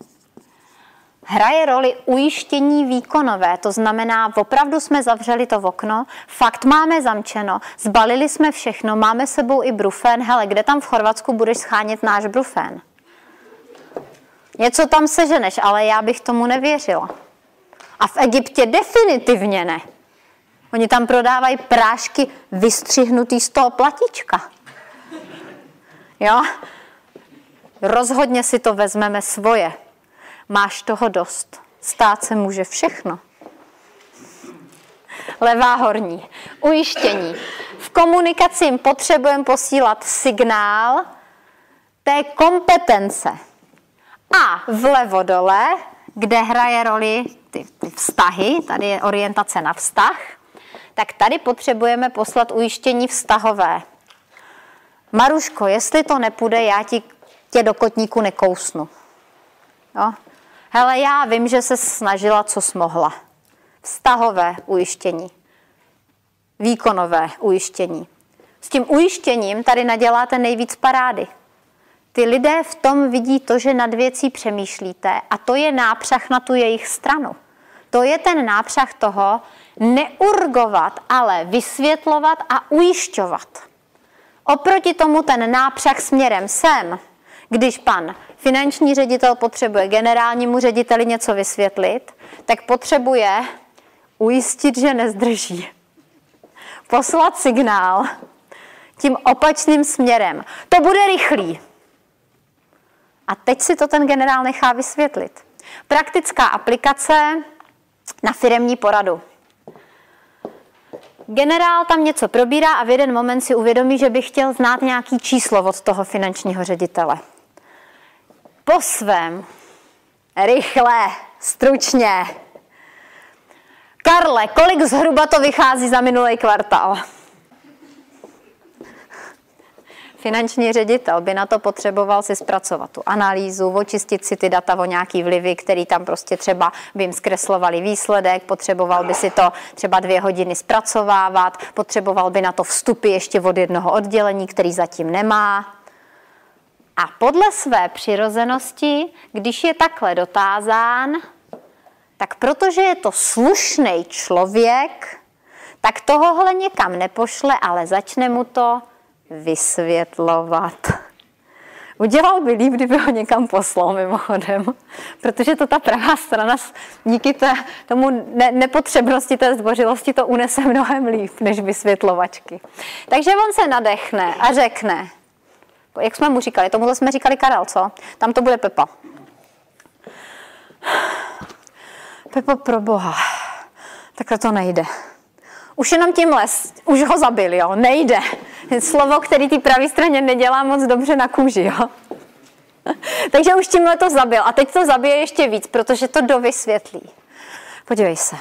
hraje roli ujištění výkonové, to znamená, opravdu jsme zavřeli to v okno, fakt máme zamčeno, zbalili jsme všechno, máme sebou i brufen, hele, kde tam v Chorvatsku budeš schánět náš brufen? Něco tam seženeš, ale já bych tomu nevěřila. A v Egyptě definitivně ne. Oni tam prodávají prášky vystřihnutý z toho platička. Jo? Rozhodně si to vezmeme svoje. Máš toho dost. Stát se může všechno. Levá horní. Ujištění. V komunikaci jim potřebujeme posílat signál té kompetence. A vlevo dole, kde hraje roli ty, ty vztahy, tady je orientace na vztah, tak tady potřebujeme poslat ujištění vztahové. Maruško, jestli to nepůjde, já ti tě do kotníku nekousnu. Jo? Hele, já vím, že se snažila, co smohla. Vztahové ujištění. Výkonové ujištění. S tím ujištěním tady naděláte nejvíc parády. Ty lidé v tom vidí to, že nad věcí přemýšlíte a to je nápřah na tu jejich stranu. To je ten nápřah toho neurgovat, ale vysvětlovat a ujišťovat. Oproti tomu ten nápřah směrem sem, když pan finanční ředitel potřebuje generálnímu řediteli něco vysvětlit, tak potřebuje ujistit, že nezdrží. Poslat signál tím opačným směrem. To bude rychlý. A teď si to ten generál nechá vysvětlit. Praktická aplikace na firemní poradu. Generál tam něco probírá a v jeden moment si uvědomí, že by chtěl znát nějaký číslo od toho finančního ředitele po svém. Rychle, stručně. Karle, kolik zhruba to vychází za minulý kvartál? finanční ředitel by na to potřeboval si zpracovat tu analýzu, očistit si ty data o nějaký vlivy, který tam prostě třeba by jim zkreslovali výsledek, potřeboval by si to třeba dvě hodiny zpracovávat, potřeboval by na to vstupy ještě od jednoho oddělení, který zatím nemá. A podle své přirozenosti, když je takhle dotázán, tak protože je to slušný člověk, tak tohohle někam nepošle, ale začne mu to vysvětlovat. Udělal by líp, kdyby ho někam poslal mimochodem, protože to ta pravá strana díky té, tomu ne, nepotřebnosti té zdvořilosti to unese mnohem líp než vysvětlovačky. Takže on se nadechne a řekne, jak jsme mu říkali, tomuhle jsme říkali Karel, co? Tam to bude Pepa. Pepo, pro boha, takhle to nejde. Už jenom tím les, už ho zabil, jo, nejde. Slovo, který ty pravé straně nedělá moc dobře na kůži, jo. Takže už tímhle to zabil. A teď to zabije ještě víc, protože to dovysvětlí. Podívej se.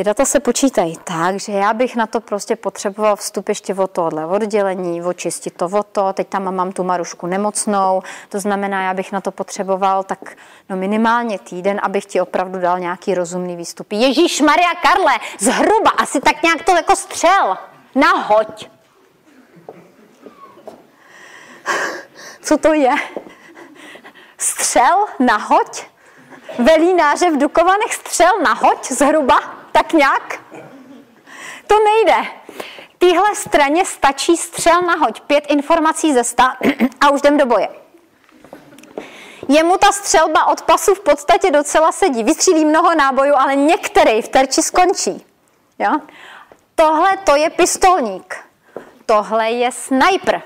Ty data se počítají tak, že já bych na to prostě potřeboval vstup ještě od tohle oddělení, očistit to o to, teď tam mám tu Marušku nemocnou, to znamená, já bych na to potřeboval tak no minimálně týden, abych ti opravdu dal nějaký rozumný výstup. Ježíš Maria Karle, zhruba, asi tak nějak to jako střel, nahoď. Co to je? Střel nahoď? Velínáře v Dukovanech střel nahoď zhruba? Tak nějak. To nejde. Týhle straně stačí střel nahoď, pět informací ze sta a už jdem do boje. Jemu ta střelba od pasu v podstatě docela sedí. Vystřílí mnoho nábojů, ale některý v terči skončí. Jo? Tohle to je pistolník. Tohle je sniper.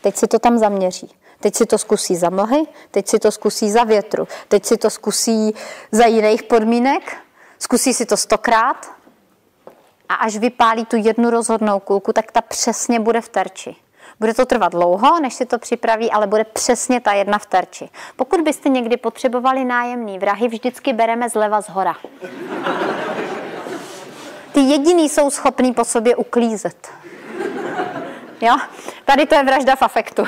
Teď si to tam zaměří. Teď si to zkusí za mlhy, teď si to zkusí za větru, teď si to zkusí za jiných podmínek, zkusí si to stokrát a až vypálí tu jednu rozhodnou kulku, tak ta přesně bude v terči. Bude to trvat dlouho, než si to připraví, ale bude přesně ta jedna v terči. Pokud byste někdy potřebovali nájemný vrahy, vždycky bereme zleva z hora. Ty jediný jsou schopní po sobě uklízet. Jo? Tady to je vražda v afektu.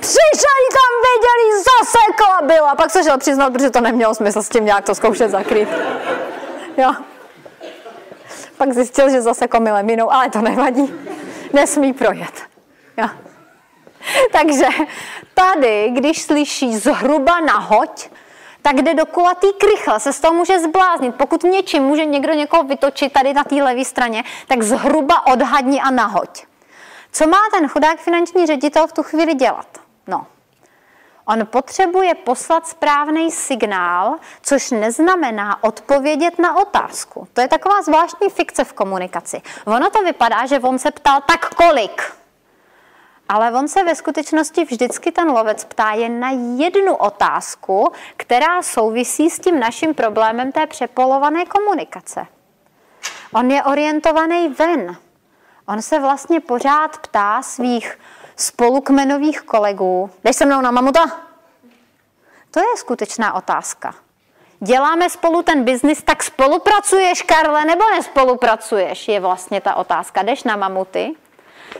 Přišli tam, viděli, zasekla byla. Pak se šel přiznat, protože to nemělo smysl s tím nějak to zkoušet zakrýt. Jo. Pak zjistil, že zase komile minou, ale to nevadí. Nesmí projet. Jo. Takže tady, když slyší zhruba nahoď, tak jde do kulatý krychle, se z toho může zbláznit. Pokud něčím může někdo někoho vytočit tady na té levé straně, tak zhruba odhadni a nahoď. Co má ten chudák finanční ředitel v tu chvíli dělat? No, on potřebuje poslat správný signál, což neznamená odpovědět na otázku. To je taková zvláštní fikce v komunikaci. Ono to vypadá, že on se ptal tak kolik. Ale on se ve skutečnosti vždycky ten lovec ptá jen na jednu otázku, která souvisí s tím naším problémem té přepolované komunikace. On je orientovaný ven. On se vlastně pořád ptá svých spolukmenových kolegů, jdeš se mnou na mamuta? To je skutečná otázka. Děláme spolu ten biznis, tak spolupracuješ, Karle, nebo nespolupracuješ? Je vlastně ta otázka. Jdeš na mamuty?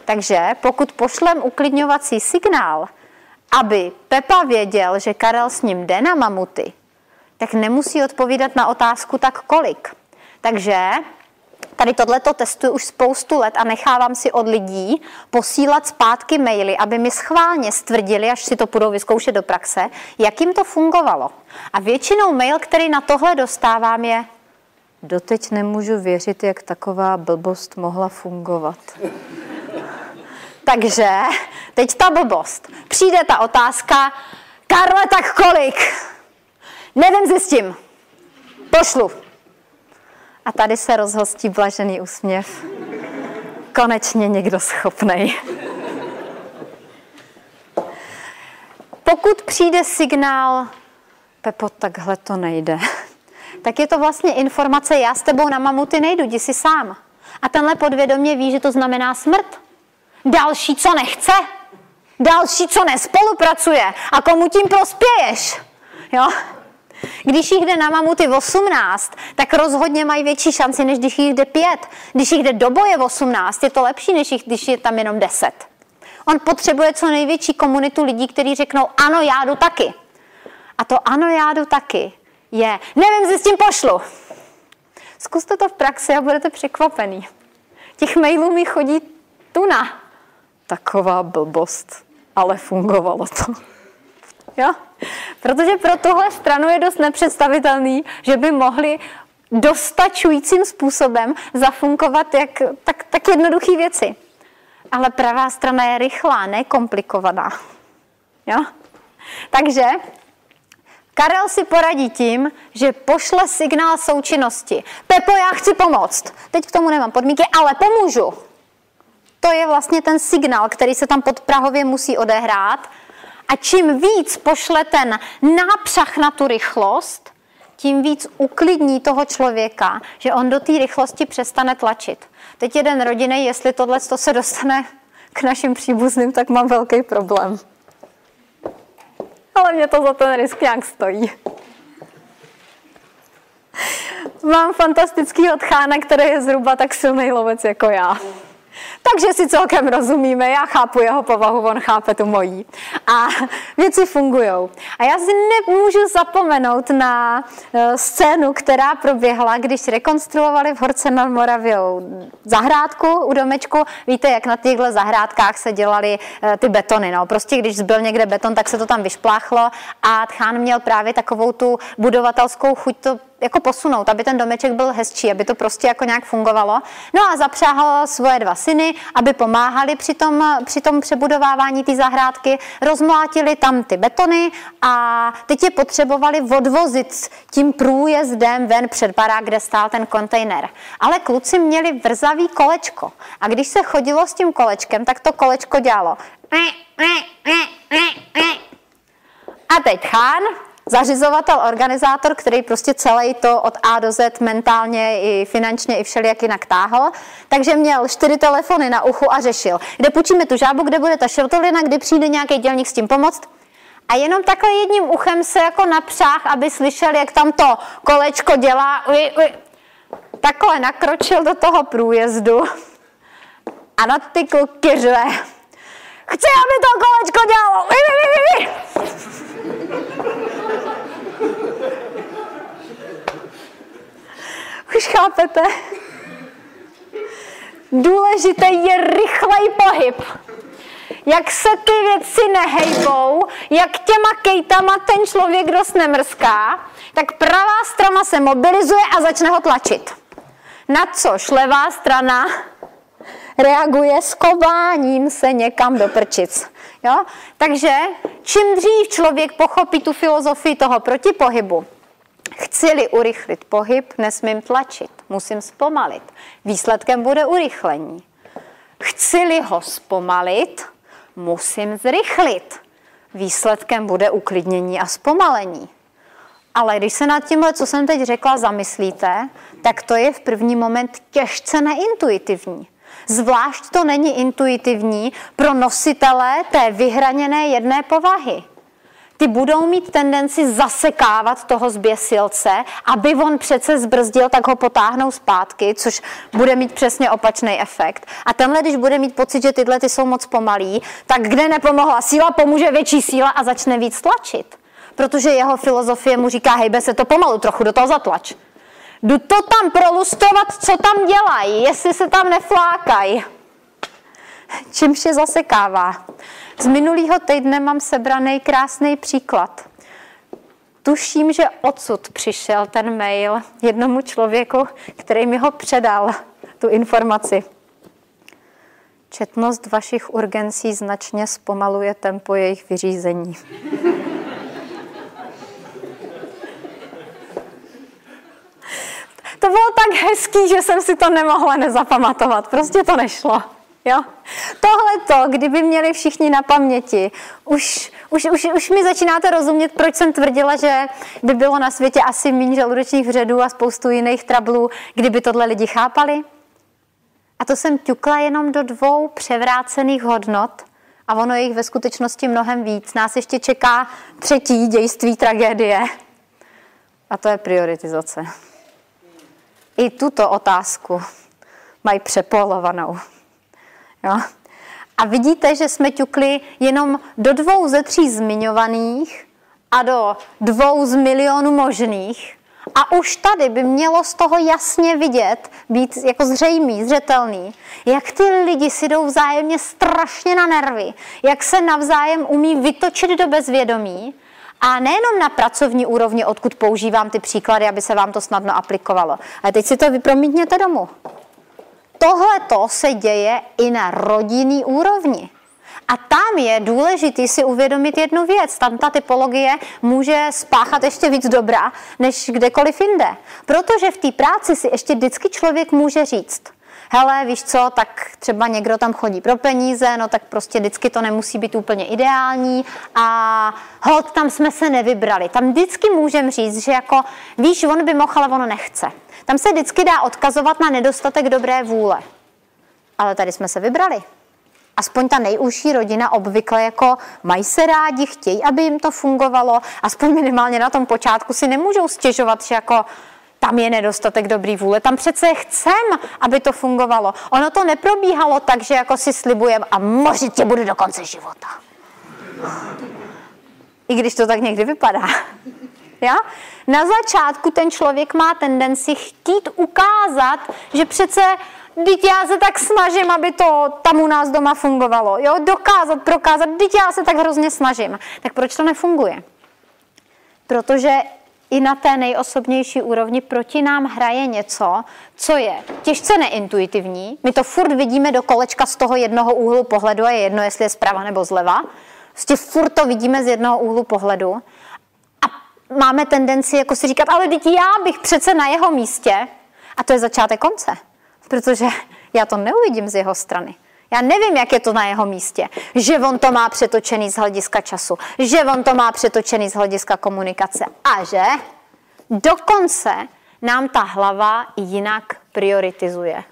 Takže pokud pošlem uklidňovací signál, aby Pepa věděl, že Karel s ním jde na mamuty, tak nemusí odpovídat na otázku tak kolik. Takže Tady tohleto testuji už spoustu let a nechávám si od lidí posílat zpátky maily, aby mi schválně stvrdili, až si to budou vyzkoušet do praxe, jak jim to fungovalo. A většinou mail, který na tohle dostávám, je doteď nemůžu věřit, jak taková blbost mohla fungovat. Takže teď ta blbost. Přijde ta otázka, Karle, tak kolik? Nevím, zjistím. Pošlu. A tady se rozhostí blažený úsměv. Konečně někdo schopnej. Pokud přijde signál, Pepo, takhle to nejde, tak je to vlastně informace, já s tebou na mamuty nejdu, jdi si sám. A tenhle podvědomě ví, že to znamená smrt. Další, co nechce, další, co nespolupracuje a komu tím prospěješ. Jo? Když jich jde na mamuty 18, tak rozhodně mají větší šanci, než když jich jde 5. Když jich jde do boje 18, je to lepší, než jich, když je tam jenom 10. On potřebuje co největší komunitu lidí, kteří řeknou, ano, já jdu taky. A to ano, já jdu taky je, nevím, si s tím pošlu. Zkuste to v praxi a budete překvapený. Těch mailů mi chodí tuna. Taková blbost, ale fungovalo to. Jo? Protože pro tohle stranu je dost nepředstavitelný, že by mohli dostačujícím způsobem zafunkovat jak, tak, tak jednoduché věci. Ale pravá strana je rychlá, nekomplikovaná. Jo? Takže Karel si poradí tím, že pošle signál součinnosti. Pepo, já chci pomoct. Teď k tomu nemám podmínky, ale pomůžu. To je vlastně ten signál, který se tam pod Prahově musí odehrát. A čím víc pošle ten nápřah na tu rychlost, tím víc uklidní toho člověka, že on do té rychlosti přestane tlačit. Teď jeden rodiny, jestli tohle se dostane k našim příbuzným, tak mám velký problém ale mě to za ten risk nějak stojí. Mám fantastický odchána, který je zhruba tak silný lovec jako já. Takže si celkem rozumíme, já chápu jeho povahu, on chápe tu mojí. A věci fungují. A já si nemůžu zapomenout na eh, scénu, která proběhla, když rekonstruovali v Horce nad Moraviou zahrádku u domečku. Víte, jak na těchto zahrádkách se dělaly eh, ty betony. No. Prostě když zbyl někde beton, tak se to tam vyšpláchlo a Tchán měl právě takovou tu budovatelskou chuť to jako posunout, aby ten domeček byl hezčí, aby to prostě jako nějak fungovalo. No a zapřáhl svoje dva syny, aby pomáhali při tom, při tom přebudovávání té zahrádky, rozmlátili tam ty betony a teď je potřebovali odvozit tím průjezdem ven před barák, kde stál ten kontejner. Ale kluci měli vrzavý kolečko a když se chodilo s tím kolečkem, tak to kolečko dělalo. A teď Chán zařizovatel, organizátor, který prostě celý to od A do Z mentálně i finančně i všelijak jinak táhl. Takže měl čtyři telefony na uchu a řešil, kde půjčíme tu žábu, kde bude ta šrotolina, kdy přijde nějaký dělník s tím pomoct. A jenom takhle jedním uchem se jako napřáh, aby slyšel, jak tam to kolečko dělá. Uj, uj. Takhle nakročil do toho průjezdu a na ty kluky řve. Chci, aby to kolečko dělalo. Uj, uj, uj, uj. Už chápete? Důležité je rychlej pohyb. Jak se ty věci nehejbou, jak těma kejtama ten člověk dost nemrská, tak pravá strana se mobilizuje a začne ho tlačit. Na což levá strana reaguje skováním se někam do prčic. Jo? Takže čím dřív člověk pochopí tu filozofii toho protipohybu, Chci-li urychlit pohyb, nesmím tlačit, musím zpomalit. Výsledkem bude urychlení. Chci-li ho zpomalit, musím zrychlit. Výsledkem bude uklidnění a zpomalení. Ale když se nad tímhle, co jsem teď řekla, zamyslíte, tak to je v první moment těžce neintuitivní. Zvlášť to není intuitivní pro nositele té vyhraněné jedné povahy ty budou mít tendenci zasekávat toho zběsilce, aby on přece zbrzdil, tak ho potáhnou zpátky, což bude mít přesně opačný efekt. A tenhle, když bude mít pocit, že tyhle ty jsou moc pomalý, tak kde nepomohla síla, pomůže větší síla a začne víc tlačit. Protože jeho filozofie mu říká, hejbe se to pomalu, trochu do toho zatlač. Jdu to tam prolustrovat, co tam dělají, jestli se tam neflákají. Čímž je zasekává. Z minulého týdne mám sebraný krásný příklad. Tuším, že odsud přišel ten mail jednomu člověku, který mi ho předal, tu informaci. Četnost vašich urgencí značně zpomaluje tempo jejich vyřízení. To bylo tak hezký, že jsem si to nemohla nezapamatovat. Prostě to nešlo. Jo? Tohle to, kdyby měli všichni na paměti, už, už, už, už mi začínáte rozumět, proč jsem tvrdila, že by bylo na světě asi méně žaludečních vředů a spoustu jiných trablů, kdyby tohle lidi chápali? A to jsem ťukla jenom do dvou převrácených hodnot a ono je jich ve skutečnosti mnohem víc. Nás ještě čeká třetí dějství tragédie. A to je prioritizace. I tuto otázku mají přepolovanou. Jo? A vidíte, že jsme ťukli jenom do dvou ze tří zmiňovaných a do dvou z milionů možných. A už tady by mělo z toho jasně vidět, být jako zřejmý, zřetelný, jak ty lidi si jdou vzájemně strašně na nervy, jak se navzájem umí vytočit do bezvědomí a nejenom na pracovní úrovni, odkud používám ty příklady, aby se vám to snadno aplikovalo. Ale teď si to vypromítněte domů. Tohle to se děje i na rodinný úrovni. A tam je důležité si uvědomit jednu věc. Tam ta typologie může spáchat ještě víc dobra, než kdekoliv jinde. Protože v té práci si ještě vždycky člověk může říct, hele, víš co, tak třeba někdo tam chodí pro peníze, no tak prostě vždycky to nemusí být úplně ideální a hod, tam jsme se nevybrali. Tam vždycky můžeme říct, že jako, víš, on by mohl, ale ono nechce. Tam se vždycky dá odkazovat na nedostatek dobré vůle. Ale tady jsme se vybrali. Aspoň ta nejúžší rodina obvykle jako mají se rádi, chtějí, aby jim to fungovalo, aspoň minimálně na tom počátku si nemůžou stěžovat, že jako tam je nedostatek dobrý vůle. Tam přece chcem, aby to fungovalo. Ono to neprobíhalo tak, že jako si slibujem a možná tě bude do konce života. I když to tak někdy vypadá. Ja? Na začátku ten člověk má tendenci chtít ukázat, že přece Teď já se tak snažím, aby to tam u nás doma fungovalo. Jo? Dokázat, prokázat, teď já se tak hrozně snažím. Tak proč to nefunguje? Protože i na té nejosobnější úrovni proti nám hraje něco, co je těžce neintuitivní. My to furt vidíme do kolečka z toho jednoho úhlu pohledu a je jedno, jestli je zprava nebo zleva. Prostě furt to vidíme z jednoho úhlu pohledu. Máme tendenci jako si říkat, ale teď já bych přece na jeho místě. A to je začátek konce. Protože já to neuvidím z jeho strany. Já nevím, jak je to na jeho místě. Že on to má přetočený z hlediska času, že on to má přetočený z hlediska komunikace a že dokonce nám ta hlava jinak prioritizuje.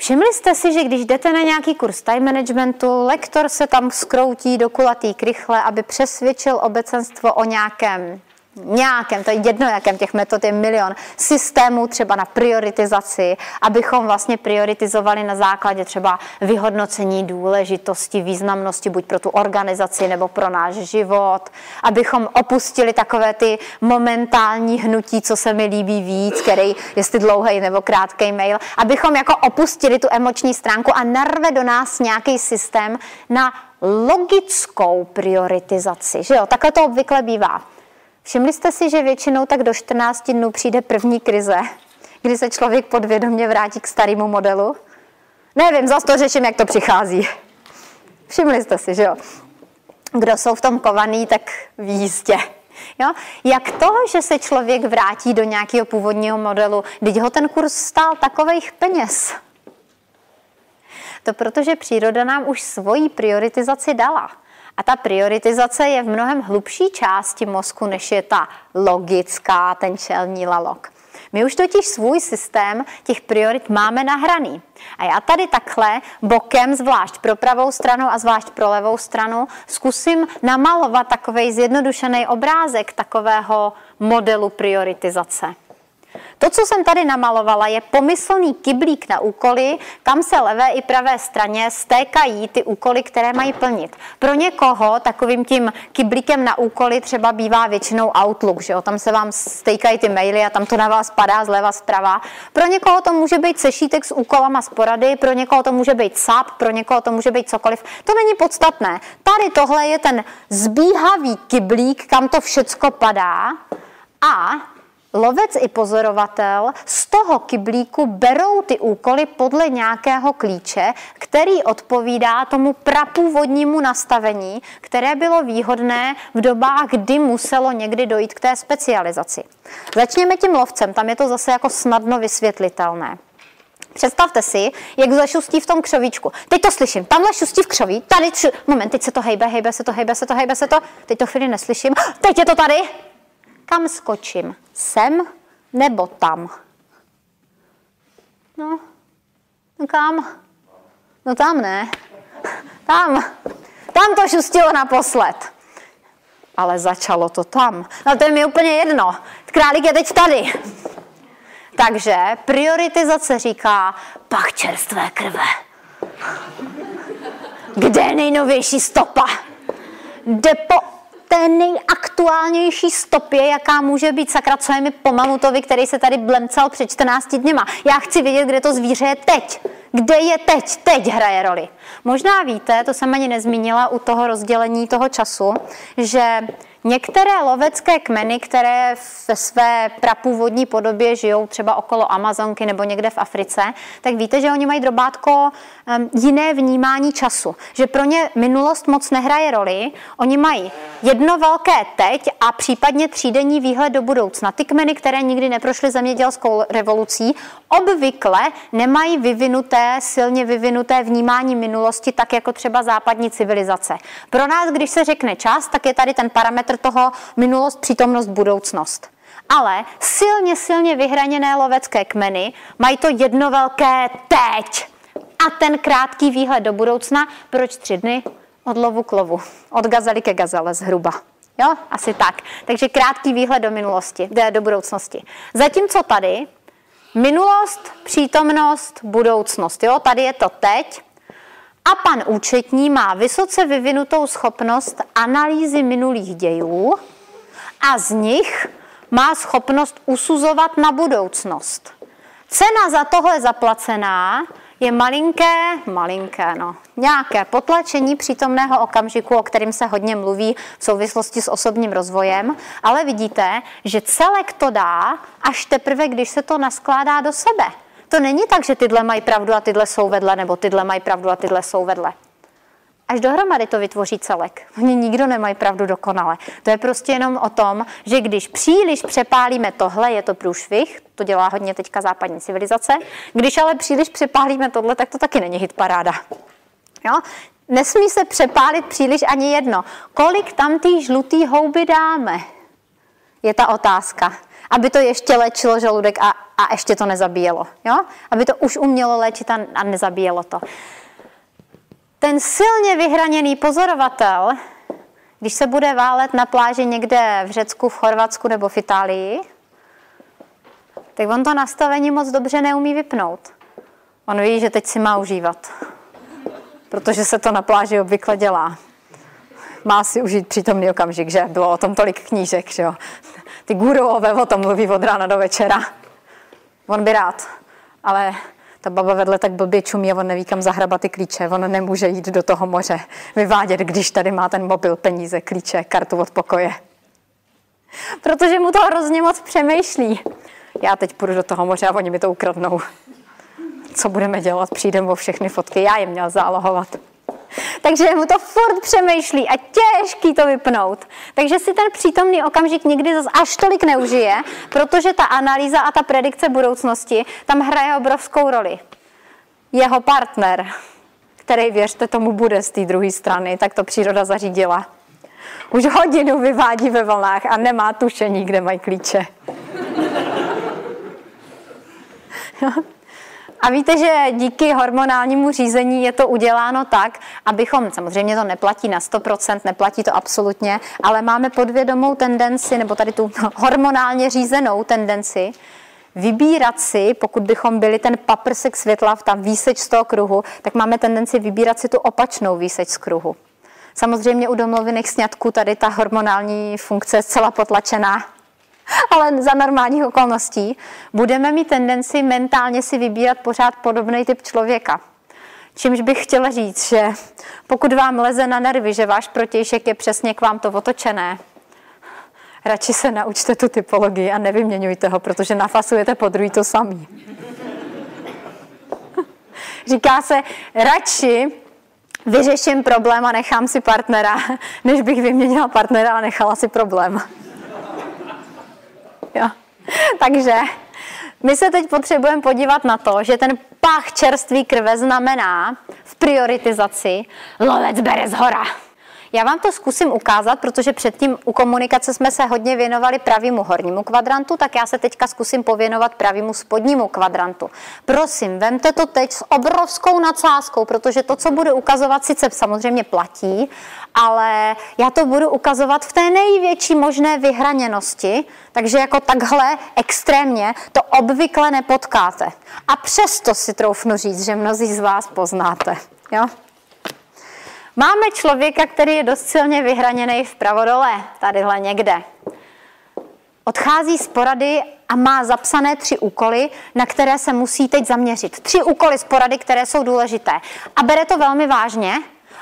Všimli jste si, že když jdete na nějaký kurz time managementu, lektor se tam skroutí do kulatý krychle, aby přesvědčil obecenstvo o nějakém nějakém, to je jedno, jakém těch metod je milion, systémů třeba na prioritizaci, abychom vlastně prioritizovali na základě třeba vyhodnocení důležitosti, významnosti buď pro tu organizaci nebo pro náš život, abychom opustili takové ty momentální hnutí, co se mi líbí víc, který jestli dlouhý nebo krátký mail, abychom jako opustili tu emoční stránku a narve do nás nějaký systém na logickou prioritizaci. Že jo? Takhle to obvykle bývá. Všimli jste si, že většinou tak do 14 dnů přijde první krize, kdy se člověk podvědomě vrátí k starému modelu? Nevím, zase to řeším, jak to přichází. Všimli jste si, že jo? Kdo jsou v tom kovaný, tak ví jistě. Jo? Jak to, že se člověk vrátí do nějakého původního modelu, když ho ten kurz stál takových peněz? To protože příroda nám už svoji prioritizaci dala. A ta prioritizace je v mnohem hlubší části mozku, než je ta logická, ten čelní lalok. My už totiž svůj systém těch priorit máme nahraný. A já tady takhle bokem, zvlášť pro pravou stranu a zvlášť pro levou stranu, zkusím namalovat takový zjednodušený obrázek takového modelu prioritizace. To, co jsem tady namalovala, je pomyslný kyblík na úkoly, kam se levé i pravé straně stékají ty úkoly, které mají plnit. Pro někoho takovým tím kyblíkem na úkoly třeba bývá většinou Outlook, že jo? tam se vám stejkají ty maily a tam to na vás padá zleva zprava. Pro někoho to může být sešítek s úkolama z porady, pro někoho to může být SAP, pro někoho to může být cokoliv. To není podstatné. Tady tohle je ten zbíhavý kyblík, kam to všecko padá a Lovec i pozorovatel z toho kyblíku berou ty úkoly podle nějakého klíče, který odpovídá tomu prapůvodnímu nastavení, které bylo výhodné v dobách, kdy muselo někdy dojít k té specializaci. Začněme tím lovcem, tam je to zase jako snadno vysvětlitelné. Představte si, jak zašustí v tom křovíčku. Teď to slyším, tamhle šustí v křoví, tady, tři, moment, teď se to hejbe, hejbe se to, hejbe se to, hejbe se to, teď to chvíli neslyším, teď je to tady, kam skočím? Sem nebo tam? No, no kam? No tam ne. Tam. Tam to šustilo naposled. ale začalo to tam. No to je mi úplně jedno. Králík je teď tady. Takže prioritizace říká pak čerstvé krve. Kde je nejnovější stopa? Jde po té nejaktuálnější stopě, jaká může být sakra, co je mi po mamutovi, který se tady blemcal před 14 dněma. Já chci vědět, kde to zvíře je teď. Kde je teď? Teď hraje roli. Možná víte, to jsem ani nezmínila u toho rozdělení toho času, že Některé lovecké kmeny, které ve své prapůvodní podobě žijou třeba okolo Amazonky nebo někde v Africe, tak víte, že oni mají drobátko jiné vnímání času. Že pro ně minulost moc nehraje roli. Oni mají jedno velké teď a případně třídenní výhled do budoucna. Ty kmeny, které nikdy neprošly zemědělskou revolucí, obvykle nemají vyvinuté, silně vyvinuté vnímání minulosti, tak jako třeba západní civilizace. Pro nás, když se řekne čas, tak je tady ten parametr toho minulost, přítomnost, budoucnost. Ale silně, silně vyhraněné lovecké kmeny mají to jedno velké teď a ten krátký výhled do budoucna. Proč tři dny? Od lovu k lovu. Od gazely ke gazele zhruba. Jo, asi tak. Takže krátký výhled do minulosti, do budoucnosti. Zatímco tady minulost, přítomnost, budoucnost. Jo, tady je to teď, a pan účetní má vysoce vyvinutou schopnost analýzy minulých dějů a z nich má schopnost usuzovat na budoucnost. Cena za tohle zaplacená je malinké, malinké, no, nějaké potlačení přítomného okamžiku, o kterým se hodně mluví v souvislosti s osobním rozvojem, ale vidíte, že celek to dá až teprve, když se to naskládá do sebe. To není tak, že tyhle mají pravdu a tyhle jsou vedle, nebo tyhle mají pravdu a tyhle jsou vedle. Až dohromady to vytvoří celek. Oni nikdo nemají pravdu dokonale. To je prostě jenom o tom, že když příliš přepálíme tohle, je to průšvih, to dělá hodně teďka západní civilizace. Když ale příliš přepálíme tohle, tak to taky není hit paráda. Jo? Nesmí se přepálit příliš ani jedno. Kolik tam té žlutý houby dáme? Je ta otázka aby to ještě léčilo žaludek a, a ještě to nezabíjelo. Jo? Aby to už umělo léčit a, a nezabíjelo to. Ten silně vyhraněný pozorovatel, když se bude válet na pláži někde v Řecku, v Chorvatsku nebo v Itálii, tak on to nastavení moc dobře neumí vypnout. On ví, že teď si má užívat, protože se to na pláži obvykle dělá. Má si užít přítomný okamžik, že? Bylo o tom tolik knížek, že jo? Ty gurové o tom mluví od rána do večera. On by rád, ale ta baba vedle tak blbě čumí a on neví, kam zahrabat ty klíče. On nemůže jít do toho moře, vyvádět, když tady má ten mobil, peníze, klíče, kartu od pokoje. Protože mu to hrozně moc přemýšlí. Já teď půjdu do toho moře a oni mi to ukradnou. Co budeme dělat? Přijdem o všechny fotky. Já je měl zálohovat. Takže mu to furt přemýšlí a těžký to vypnout. Takže si ten přítomný okamžik nikdy zase až tolik neužije, protože ta analýza a ta predikce budoucnosti tam hraje obrovskou roli. Jeho partner, který věřte tomu bude z té druhé strany, tak to příroda zařídila. Už hodinu vyvádí ve vlnách a nemá tušení, kde mají klíče. A víte, že díky hormonálnímu řízení je to uděláno tak, abychom, samozřejmě to neplatí na 100%, neplatí to absolutně, ale máme podvědomou tendenci, nebo tady tu hormonálně řízenou tendenci, vybírat si, pokud bychom byli ten paprsek světla, v tam výseč z toho kruhu, tak máme tendenci vybírat si tu opačnou výseč z kruhu. Samozřejmě u domluvených sňatků tady ta hormonální funkce je zcela potlačená, ale za normálních okolností, budeme mít tendenci mentálně si vybírat pořád podobný typ člověka. Čímž bych chtěla říct, že pokud vám leze na nervy, že váš protějšek je přesně k vám to otočené, radši se naučte tu typologii a nevyměňujte ho, protože nafasujete po druhý to samý. Říká se, radši vyřeším problém a nechám si partnera, než bych vyměnila partnera a nechala si problém. Jo. Takže my se teď potřebujeme podívat na to, že ten pach čerství krve znamená v prioritizaci lovec bere z hora. Já vám to zkusím ukázat, protože předtím u komunikace jsme se hodně věnovali pravému hornímu kvadrantu, tak já se teďka zkusím pověnovat pravému spodnímu kvadrantu. Prosím, vemte to teď s obrovskou nadsázkou, protože to, co budu ukazovat, sice samozřejmě platí, ale já to budu ukazovat v té největší možné vyhraněnosti, takže jako takhle extrémně to obvykle nepotkáte. A přesto si troufnu říct, že mnozí z vás poznáte. Jo? Máme člověka, který je dost silně vyhraněný vpravo dole, tadyhle někde. Odchází z porady a má zapsané tři úkoly, na které se musí teď zaměřit. Tři úkoly z porady, které jsou důležité. A bere to velmi vážně.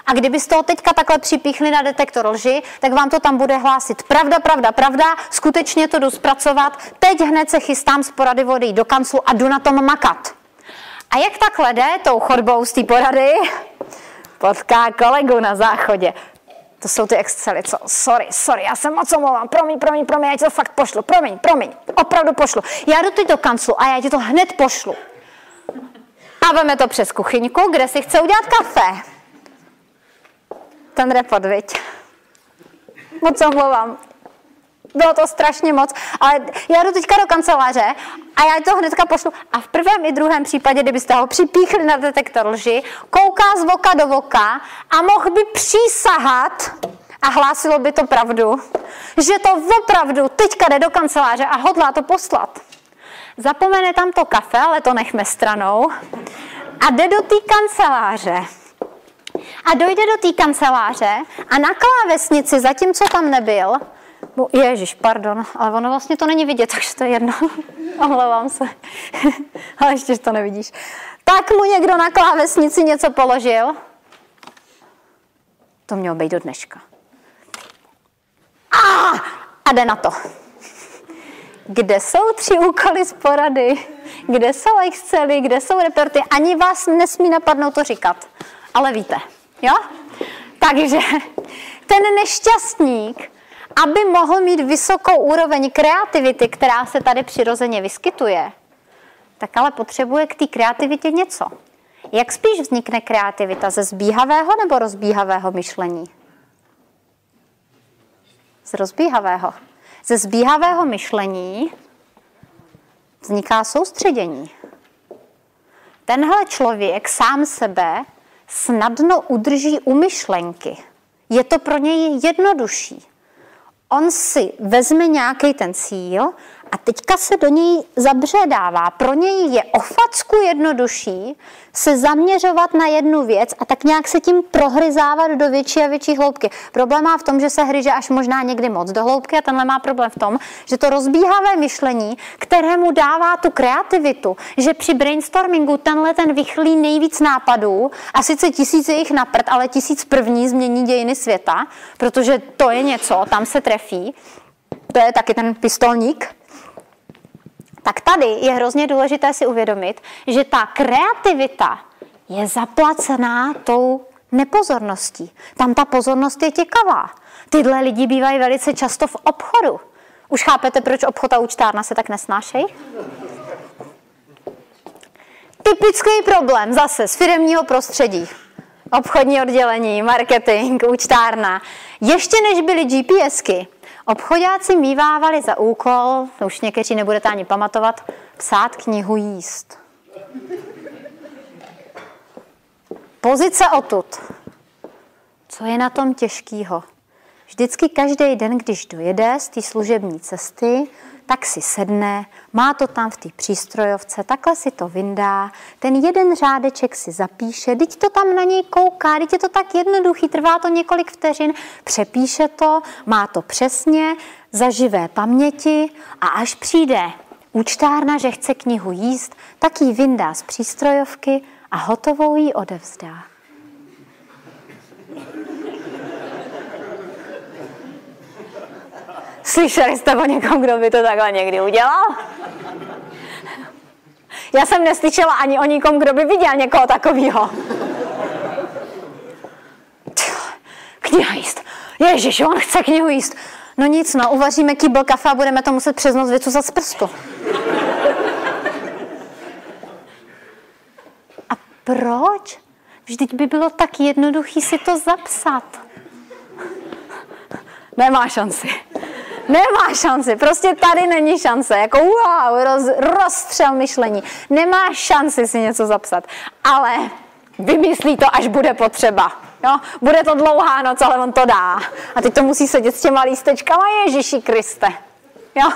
A kdybyste ho teďka takhle připíchli na detektor lži, tak vám to tam bude hlásit. Pravda, pravda, pravda, skutečně to jdu zpracovat. Teď hned se chystám z porady vody do kanclu a jdu na tom makat. A jak takhle jde tou chodbou z té porady? Potká kolegu na záchodě. To jsou ty Excely, co? Sorry, sorry, já se moc omlouvám, promiň, promiň, promiň, já ti to fakt pošlu, promiň, promiň, opravdu pošlu. Já jdu teď do kanclu a já ti to hned pošlu. A veme to přes kuchyňku, kde si chce udělat kafe. Ten report, viď? Moc omlouvám bylo to strašně moc, ale já jdu teďka do kanceláře a já to hnedka pošlu. A v prvém i druhém případě, kdybyste ho připíchli na detektor lži, kouká z voka do voka a mohl by přísahat a hlásilo by to pravdu, že to opravdu teďka jde do kanceláře a hodlá to poslat. Zapomene tam to kafe, ale to nechme stranou a jde do té kanceláře. A dojde do té kanceláře a na klávesnici, zatímco tam nebyl, No, ježiš, pardon, ale ono vlastně to není vidět, takže to je jedno. Omlouvám se. ale ještě to nevidíš. Tak mu někdo na klávesnici něco položil. To mělo být do dneška. A, a jde na to. Kde jsou tři úkoly z porady? Kde jsou Excely? Kde jsou reporty? Ani vás nesmí napadnout to říkat. Ale víte, jo? Takže ten nešťastník aby mohl mít vysokou úroveň kreativity, která se tady přirozeně vyskytuje, tak ale potřebuje k té kreativitě něco. Jak spíš vznikne kreativita? Ze zbíhavého nebo rozbíhavého myšlení? Z rozbíhavého. Ze zbíhavého myšlení vzniká soustředění. Tenhle člověk sám sebe snadno udrží u myšlenky. Je to pro něj jednodušší on si vezme nějaký ten cíl a teďka se do něj zabředává. Pro něj je o facku jednodušší se zaměřovat na jednu věc a tak nějak se tím prohryzávat do větší a větší hloubky. Problém má v tom, že se hryže až možná někdy moc do hloubky a tenhle má problém v tom, že to rozbíhavé myšlení, kterému dává tu kreativitu, že při brainstormingu tenhle ten vychlí nejvíc nápadů a sice tisíc jich na prd, ale tisíc první změní dějiny světa, protože to je něco, tam se trefí, to je taky ten pistolník, tak tady je hrozně důležité si uvědomit, že ta kreativita je zaplacená tou nepozorností. Tam ta pozornost je těkavá. Tyhle lidi bývají velice často v obchodu. Už chápete, proč obchod a účtárna se tak nesnášejí? Typický problém zase z firmního prostředí. Obchodní oddělení, marketing, účtárna. Ještě než byly GPSky, Obchodáci mývávali za úkol, už někteří nebudete ani pamatovat, psát knihu jíst. Pozice odtud. Co je na tom těžkýho? Vždycky každý den, když dojede z té služební cesty, tak si sedne, má to tam v té přístrojovce, takhle si to vyndá, ten jeden řádeček si zapíše, teď to tam na něj kouká, teď je to tak jednoduchý, trvá to několik vteřin, přepíše to, má to přesně, za živé paměti a až přijde účtárna, že chce knihu jíst, tak ji vyndá z přístrojovky a hotovou ji odevzdá. Slyšeli jste o někom, kdo by to takhle někdy udělal? Já jsem neslyšela ani o nikom, kdo by viděl někoho takového. Kniha jíst. Ježiš, on chce knihu jíst. No nic, no, uvaříme kýbl kafe a budeme to muset přes noc vycuzat z prstu. A proč? Vždyť by bylo tak jednoduchý si to zapsat. Nemá šanci. Nemá šanci, prostě tady není šance, jako wow, roz, rozstřel myšlení. Nemá šanci si něco zapsat, ale vymyslí to, až bude potřeba. Jo? Bude to dlouhá noc, ale on to dá. A teď to musí sedět s těma lístečkama, Ježíši Kriste. Jo?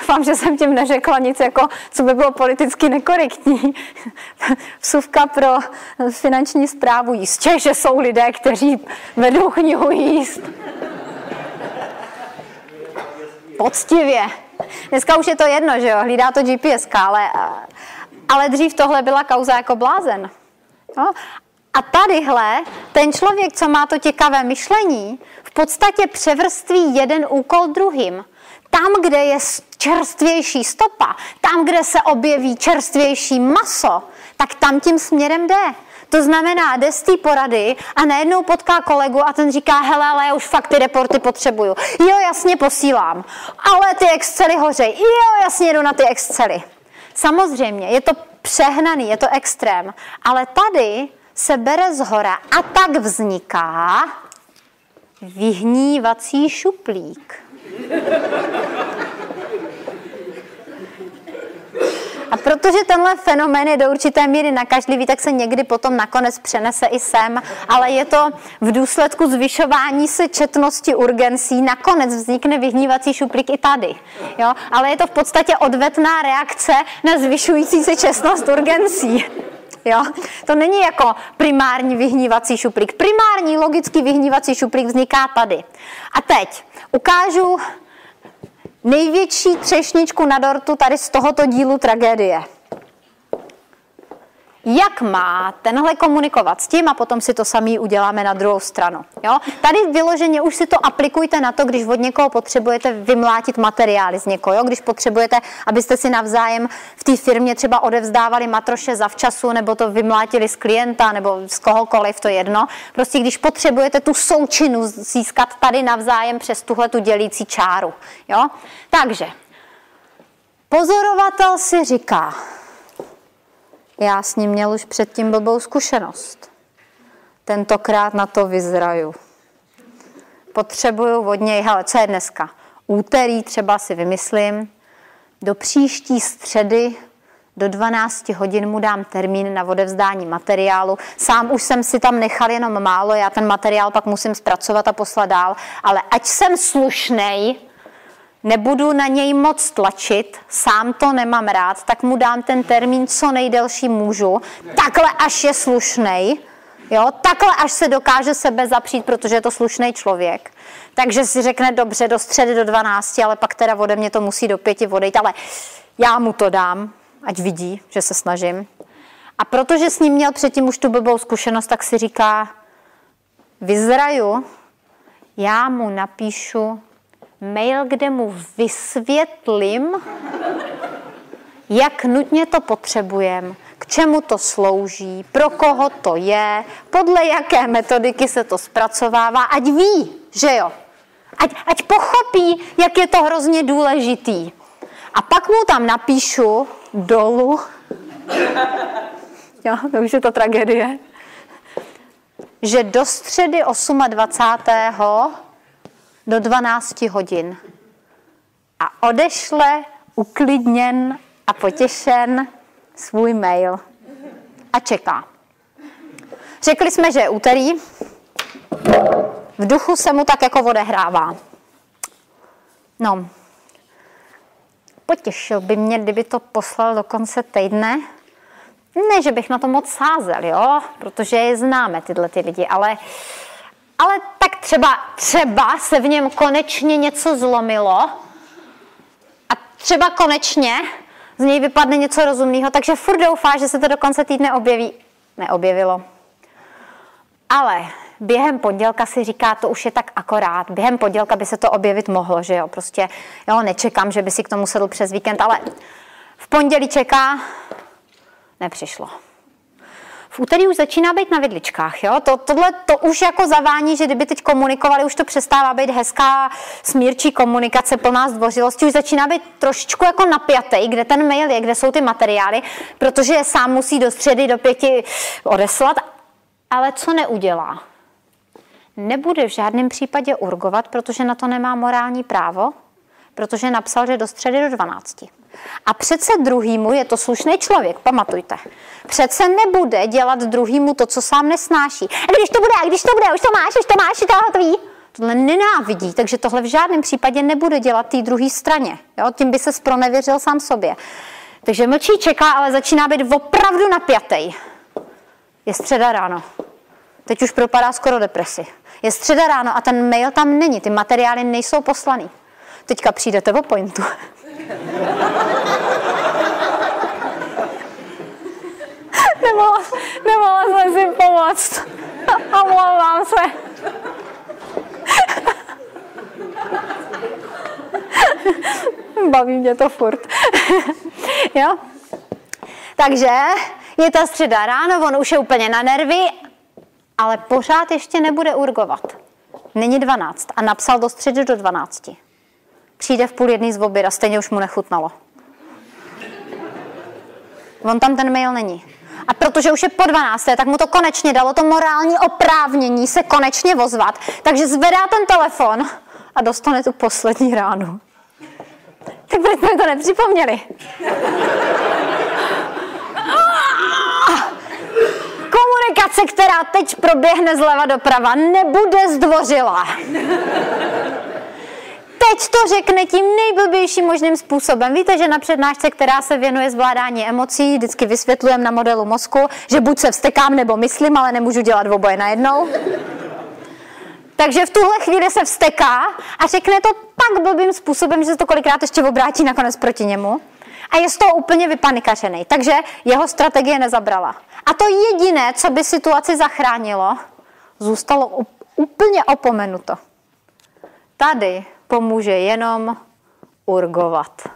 Doufám, že jsem tím neřekla nic, jako, co by bylo politicky nekorektní. Vsuvka pro finanční zprávu jistě, že jsou lidé, kteří vedou knihu jíst. Poctivě. Dneska už je to jedno, že jo, hlídá to GPS, ale, ale dřív tohle byla kauza jako blázen. Jo? A tadyhle, ten člověk, co má to těkavé myšlení, v podstatě převrství jeden úkol druhým. Tam, kde je čerstvější stopa, tam, kde se objeví čerstvější maso, tak tam tím směrem jde. To znamená, jde z té porady a najednou potká kolegu a ten říká, hele, ale já už fakt ty reporty potřebuju. Jo, jasně posílám, ale ty Excely hořej. Jo, jasně jdu na ty Excely. Samozřejmě, je to přehnaný, je to extrém, ale tady se bere z hora a tak vzniká vyhnívací šuplík. A protože tenhle fenomén je do určité míry nakažlivý, tak se někdy potom nakonec přenese i sem, ale je to v důsledku zvyšování se četnosti urgencí, nakonec vznikne vyhnívací šuplík i tady. Jo? Ale je to v podstatě odvetná reakce na zvyšující se četnost urgencí. Jo? To není jako primární vyhnívací šuplík. Primární logický vyhnívací šuplík vzniká tady. A teď ukážu největší třešničku na dortu tady z tohoto dílu tragédie jak má tenhle komunikovat s tím a potom si to samý uděláme na druhou stranu. Jo? Tady vyloženě už si to aplikujte na to, když od někoho potřebujete vymlátit materiály z někoho, jo? když potřebujete, abyste si navzájem v té firmě třeba odevzdávali matroše zavčasu, nebo to vymlátili z klienta, nebo z kohokoliv, to jedno. Prostě když potřebujete tu součinu získat tady navzájem přes tuhle tu dělící čáru. Jo? Takže pozorovatel si říká, já s ním měl už předtím blbou zkušenost. Tentokrát na to vyzraju. Potřebuju od něj, hele, co je dneska? Úterý třeba si vymyslím, do příští středy do 12 hodin mu dám termín na odevzdání materiálu. Sám už jsem si tam nechal jenom málo, já ten materiál pak musím zpracovat a poslat dál, ale ať jsem slušnej, nebudu na něj moc tlačit, sám to nemám rád, tak mu dám ten termín co nejdelší můžu, takhle až je slušnej, jo, takhle až se dokáže sebe zapřít, protože je to slušný člověk. Takže si řekne dobře do středy do 12, ale pak teda ode mě to musí do pěti odejít, ale já mu to dám, ať vidí, že se snažím. A protože s ním měl předtím už tu blbou zkušenost, tak si říká, vyzraju, já mu napíšu mail, kde mu vysvětlím, jak nutně to potřebujeme, k čemu to slouží, pro koho to je, podle jaké metodiky se to zpracovává, ať ví, že jo. Ať, ať pochopí, jak je to hrozně důležitý. A pak mu tam napíšu dolů, jo, to už je to tragédie, že do středy 28 do 12 hodin. A odešle uklidněn a potěšen svůj mail. A čeká. Řekli jsme, že je úterý. V duchu se mu tak jako odehrává. No, potěšil by mě, kdyby to poslal do konce týdne. Ne, že bych na to moc sázel, jo, protože je známe tyhle ty lidi, ale ale tak třeba, třeba se v něm konečně něco zlomilo a třeba konečně z něj vypadne něco rozumného, takže furt doufá, že se to do konce týdne objeví. Neobjevilo. Ale během pondělka si říká, to už je tak akorát. Během pondělka by se to objevit mohlo, že jo. Prostě, jo, nečekám, že by si k tomu sedl přes víkend, ale v pondělí čeká, nepřišlo v úterý už začíná být na vidličkách. Jo? To, tohle to už jako zavání, že kdyby teď komunikovali, už to přestává být hezká smírčí komunikace plná zdvořilosti, už začíná být trošičku jako napjatý, kde ten mail je, kde jsou ty materiály, protože je sám musí do středy, do pěti odeslat. Ale co neudělá? nebude v žádném případě urgovat, protože na to nemá morální právo, protože napsal, že do středy do 12. A přece druhýmu je to slušný člověk, pamatujte. Přece nebude dělat druhýmu to, co sám nesnáší. A když to bude, a když to bude, už to máš, už to máš, je to hotový. Tohle nenávidí, takže tohle v žádném případě nebude dělat té druhé straně. Jo? Tím by se spronevěřil sám sobě. Takže mlčí, čeká, ale začíná být opravdu napjatý. Je středa ráno. Teď už propadá skoro depresi. Je středa ráno a ten mail tam není, ty materiály nejsou poslaný. Teďka přijdete o pointu. Nemohla, nemohla jsem si pomoct. Omlouvám se. Baví mě to furt. jo? Takže je ta středa ráno, on už je úplně na nervy, ale pořád ještě nebude urgovat. Není 12 a napsal do středy do 12. Přijde v půl jedný z oběda, stejně už mu nechutnalo. On tam ten mail není. A protože už je po 12, tak mu to konečně dalo to morální oprávnění se konečně vozvat. Takže zvedá ten telefon a dostane tu poslední ránu. Tak proč jsme to nepřipomněli? Komunikace, která teď proběhne zleva doprava, nebude zdvořila teď to řekne tím nejblbějším možným způsobem. Víte, že na přednášce, která se věnuje zvládání emocí, vždycky vysvětlujeme na modelu mozku, že buď se vstekám nebo myslím, ale nemůžu dělat oboje najednou. Takže v tuhle chvíli se vsteká a řekne to tak blbým způsobem, že se to kolikrát ještě obrátí nakonec proti němu. A je z toho úplně vypanikařený. Takže jeho strategie nezabrala. A to jediné, co by situaci zachránilo, zůstalo úplně opomenuto. Tady pomůže jenom urgovat.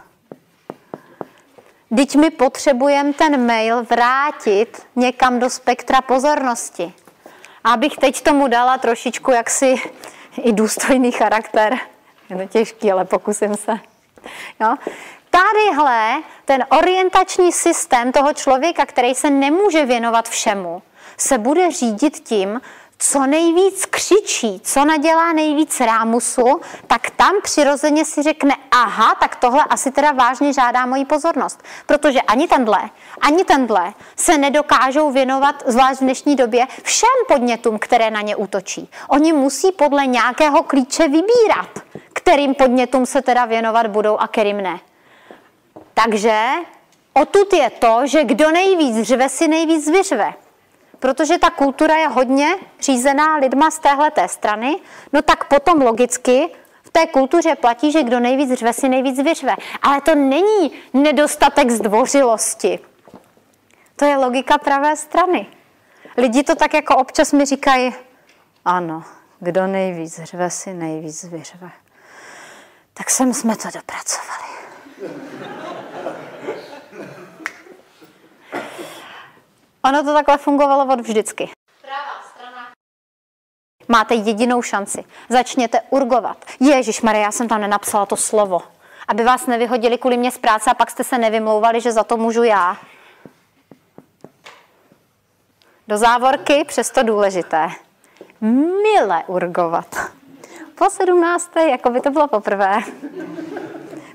Teď my potřebujeme ten mail vrátit někam do spektra pozornosti. Abych teď tomu dala trošičku jaksi i důstojný charakter. Je to těžký, ale pokusím se. Jo? Tadyhle ten orientační systém toho člověka, který se nemůže věnovat všemu, se bude řídit tím, co nejvíc křičí, co nadělá nejvíc rámusu, tak tam přirozeně si řekne, aha, tak tohle asi teda vážně žádá moji pozornost. Protože ani tenhle, ani tenhle se nedokážou věnovat, zvlášť v dnešní době, všem podnětům, které na ně útočí. Oni musí podle nějakého klíče vybírat, kterým podnětům se teda věnovat budou a kterým ne. Takže otud je to, že kdo nejvíc řve, si nejvíc vyřve protože ta kultura je hodně řízená lidma z téhle strany, no tak potom logicky v té kultuře platí, že kdo nejvíc řve, si nejvíc vyřve. Ale to není nedostatek zdvořilosti. To je logika pravé strany. Lidi to tak jako občas mi říkají, ano, kdo nejvíc řve, si nejvíc vyřve. Tak sem jsme to dopracovali. Ono to takhle fungovalo od vždycky. Máte jedinou šanci. Začněte urgovat. Ježíš Maria, já jsem tam nenapsala to slovo. Aby vás nevyhodili kvůli mě z práce a pak jste se nevymlouvali, že za to můžu já. Do závorky přesto důležité. Mile urgovat. Po sedmnácté, jako by to bylo poprvé.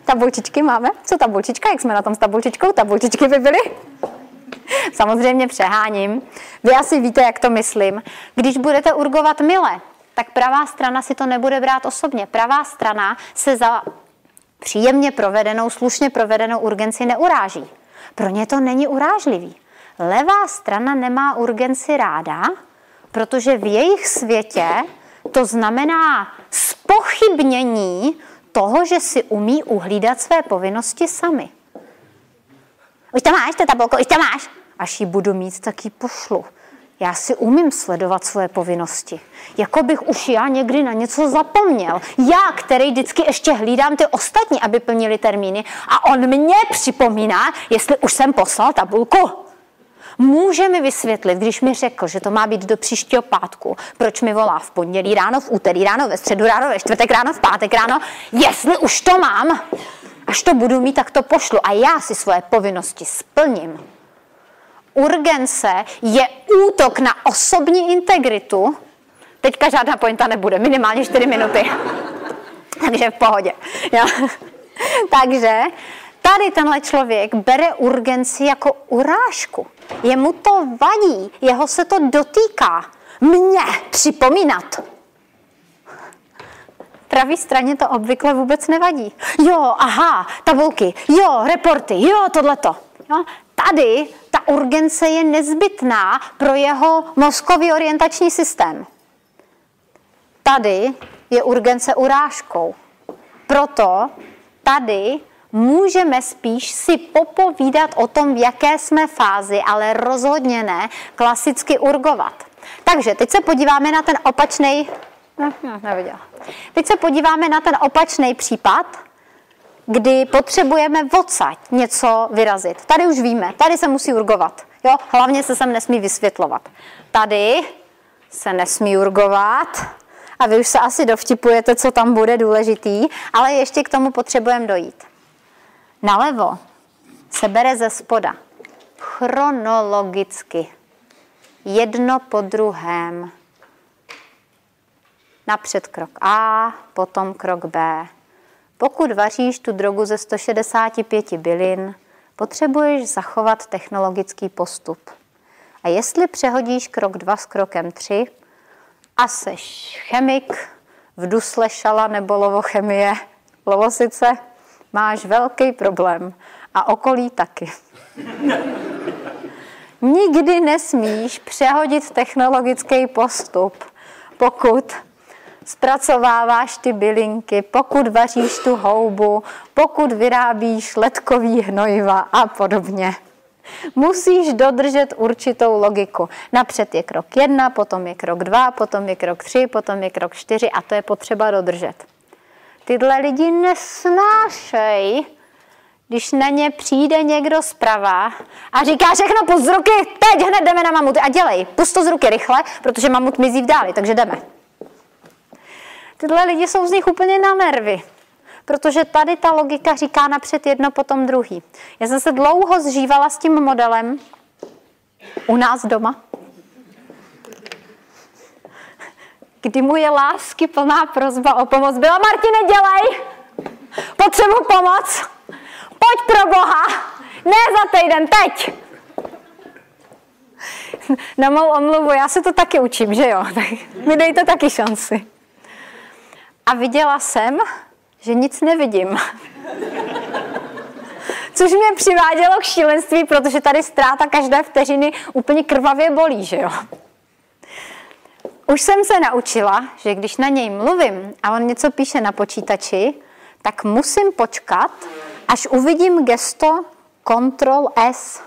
Tabulčičky máme? Co tabulčička? Jak jsme na tom s tabulčičkou? Tabulčičky by byly? Samozřejmě přeháním. Vy asi víte, jak to myslím. Když budete urgovat mile, tak pravá strana si to nebude brát osobně. Pravá strana se za příjemně provedenou, slušně provedenou urgenci neuráží. Pro ně to není urážlivý. Levá strana nemá urgenci ráda, protože v jejich světě to znamená spochybnění toho, že si umí uhlídat své povinnosti sami. Už to máš, to tabulku, už to máš. Až ji budu mít, tak ji pošlu. Já si umím sledovat svoje povinnosti. Jako bych už já někdy na něco zapomněl. Já, který vždycky ještě hlídám ty ostatní, aby plnili termíny. A on mě připomíná, jestli už jsem poslal tabulku. Může mi vysvětlit, když mi řekl, že to má být do příštího pátku, proč mi volá v pondělí ráno, v úterý ráno, ve středu ráno, ve čtvrtek ráno, v pátek ráno, jestli už to mám. Až to budu mít, tak to pošlu a já si svoje povinnosti splním. Urgence je útok na osobní integritu, Teďka žádná pointa nebude, minimálně 4 minuty. Takže v pohodě. Jo. Takže tady tenhle člověk bere urgenci jako urážku. Jemu to vadí, jeho se to dotýká. Mně připomínat. Pravé straně to obvykle vůbec nevadí. Jo, aha, tabulky, jo, reporty, jo, tohleto. Jo? Tady ta urgence je nezbytná pro jeho mozkový orientační systém. Tady je urgence urážkou. Proto tady můžeme spíš si popovídat o tom, v jaké jsme fázi, ale rozhodně ne klasicky urgovat. Takže teď se podíváme na ten opačný. No, no, neviděla. Teď se podíváme na ten opačný případ, kdy potřebujeme odsaď něco vyrazit. Tady už víme, tady se musí urgovat. Jo? Hlavně se sem nesmí vysvětlovat. Tady se nesmí urgovat a vy už se asi dovtipujete, co tam bude důležitý, ale ještě k tomu potřebujeme dojít. Nalevo se bere ze spoda. Chronologicky. Jedno po druhém. Napřed krok A, potom krok B. Pokud vaříš tu drogu ze 165 bylin, potřebuješ zachovat technologický postup. A jestli přehodíš krok 2 s krokem 3 a seš chemik v dusle šala nebo lovochemie, lovosice, máš velký problém a okolí taky. Nikdy nesmíš přehodit technologický postup, pokud zpracováváš ty bylinky, pokud vaříš tu houbu, pokud vyrábíš letkový hnojiva a podobně. Musíš dodržet určitou logiku. Napřed je krok jedna, potom je krok dva, potom je krok tři, potom je krok čtyři a to je potřeba dodržet. Tyhle lidi nesnášej, když na ně přijde někdo zprava a říká všechno, pust z ruky, teď hned jdeme na mamut a dělej, pust to z ruky rychle, protože mamut mizí v dáli, takže jdeme. Tyhle lidi jsou z nich úplně na nervy, protože tady ta logika říká napřed jedno, potom druhý. Já jsem se dlouho zžívala s tím modelem u nás doma, kdy mu je lásky plná prozba o pomoc. Byla Martine, dělej! Potřebuji pomoc! Pojď pro Boha! Ne za týden, teď! Na mou omluvu, já se to taky učím, že jo? Tak mi dejte taky šanci. A viděla jsem, že nic nevidím. Což mě přivádělo k šílenství, protože tady ztráta každé vteřiny úplně krvavě bolí, že jo? Už jsem se naučila, že když na něj mluvím a on něco píše na počítači, tak musím počkat, až uvidím gesto Ctrl S.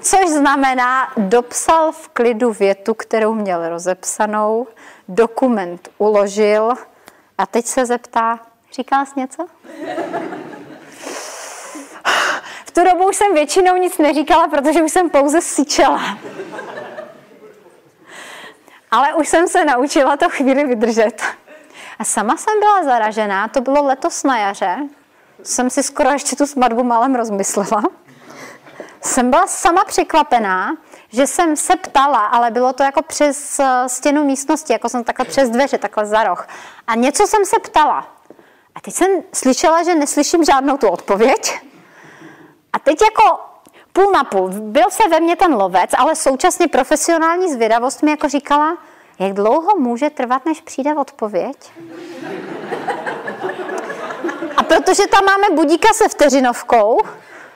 Což znamená, dopsal v klidu větu, kterou měl rozepsanou, dokument uložil a teď se zeptá, říká jsi něco? V tu dobu už jsem většinou nic neříkala, protože už jsem pouze syčela. Ale už jsem se naučila to chvíli vydržet. A sama jsem byla zaražená, to bylo letos na jaře, jsem si skoro ještě tu svatbu malem rozmyslela. Jsem byla sama překvapená, že jsem se ptala, ale bylo to jako přes eh, stěnu místnosti, jako jsem takhle přes dveře, takhle za roh. A něco jsem se ptala. A teď jsem slyšela, že neslyším žádnou tu odpověď. A teď jako půl na půl. Byl se ve mně ten lovec, ale současně profesionální zvědavost mi jako říkala, jak dlouho může trvat, než přijde odpověď? A protože tam máme budíka se vteřinovkou,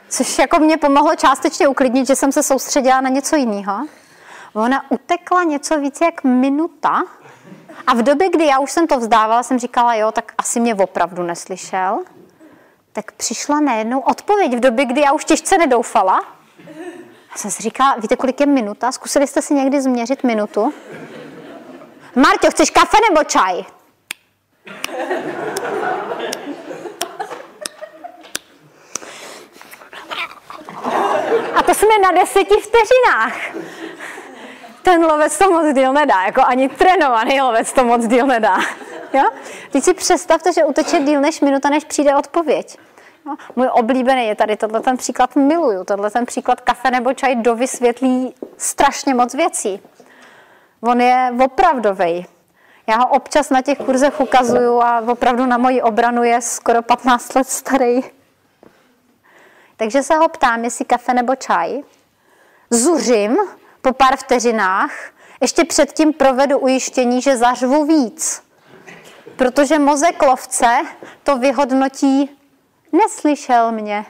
což jako mě pomohlo částečně uklidnit, že jsem se soustředila na něco jiného, ona utekla něco víc jak minuta a v době, kdy já už jsem to vzdávala, jsem říkala, jo, tak asi mě opravdu neslyšel, tak přišla najednou odpověď v době, kdy já už těžce nedoufala. A jsem si říkala, víte, kolik je minuta? Zkusili jste si někdy změřit minutu? Marťo, chceš kafe nebo čaj? A to jsme na deseti vteřinách. Ten lovec to moc díl nedá, jako ani trénovaný lovec to moc díl nedá. Jo? Teď si představte, že uteče díl než minuta, než přijde odpověď. Jo? Můj oblíbený je tady tohle ten příklad miluju. Tohle ten příklad kafe nebo čaj dovysvětlí strašně moc věcí. On je opravdový. Já ho občas na těch kurzech ukazuju a opravdu na moji obranu je skoro 15 let starý. Takže se ho ptám, jestli kafe nebo čaj. Zuřím po pár vteřinách, ještě předtím provedu ujištění, že zařvu víc. Protože mozek lovce to vyhodnotí, neslyšel mě.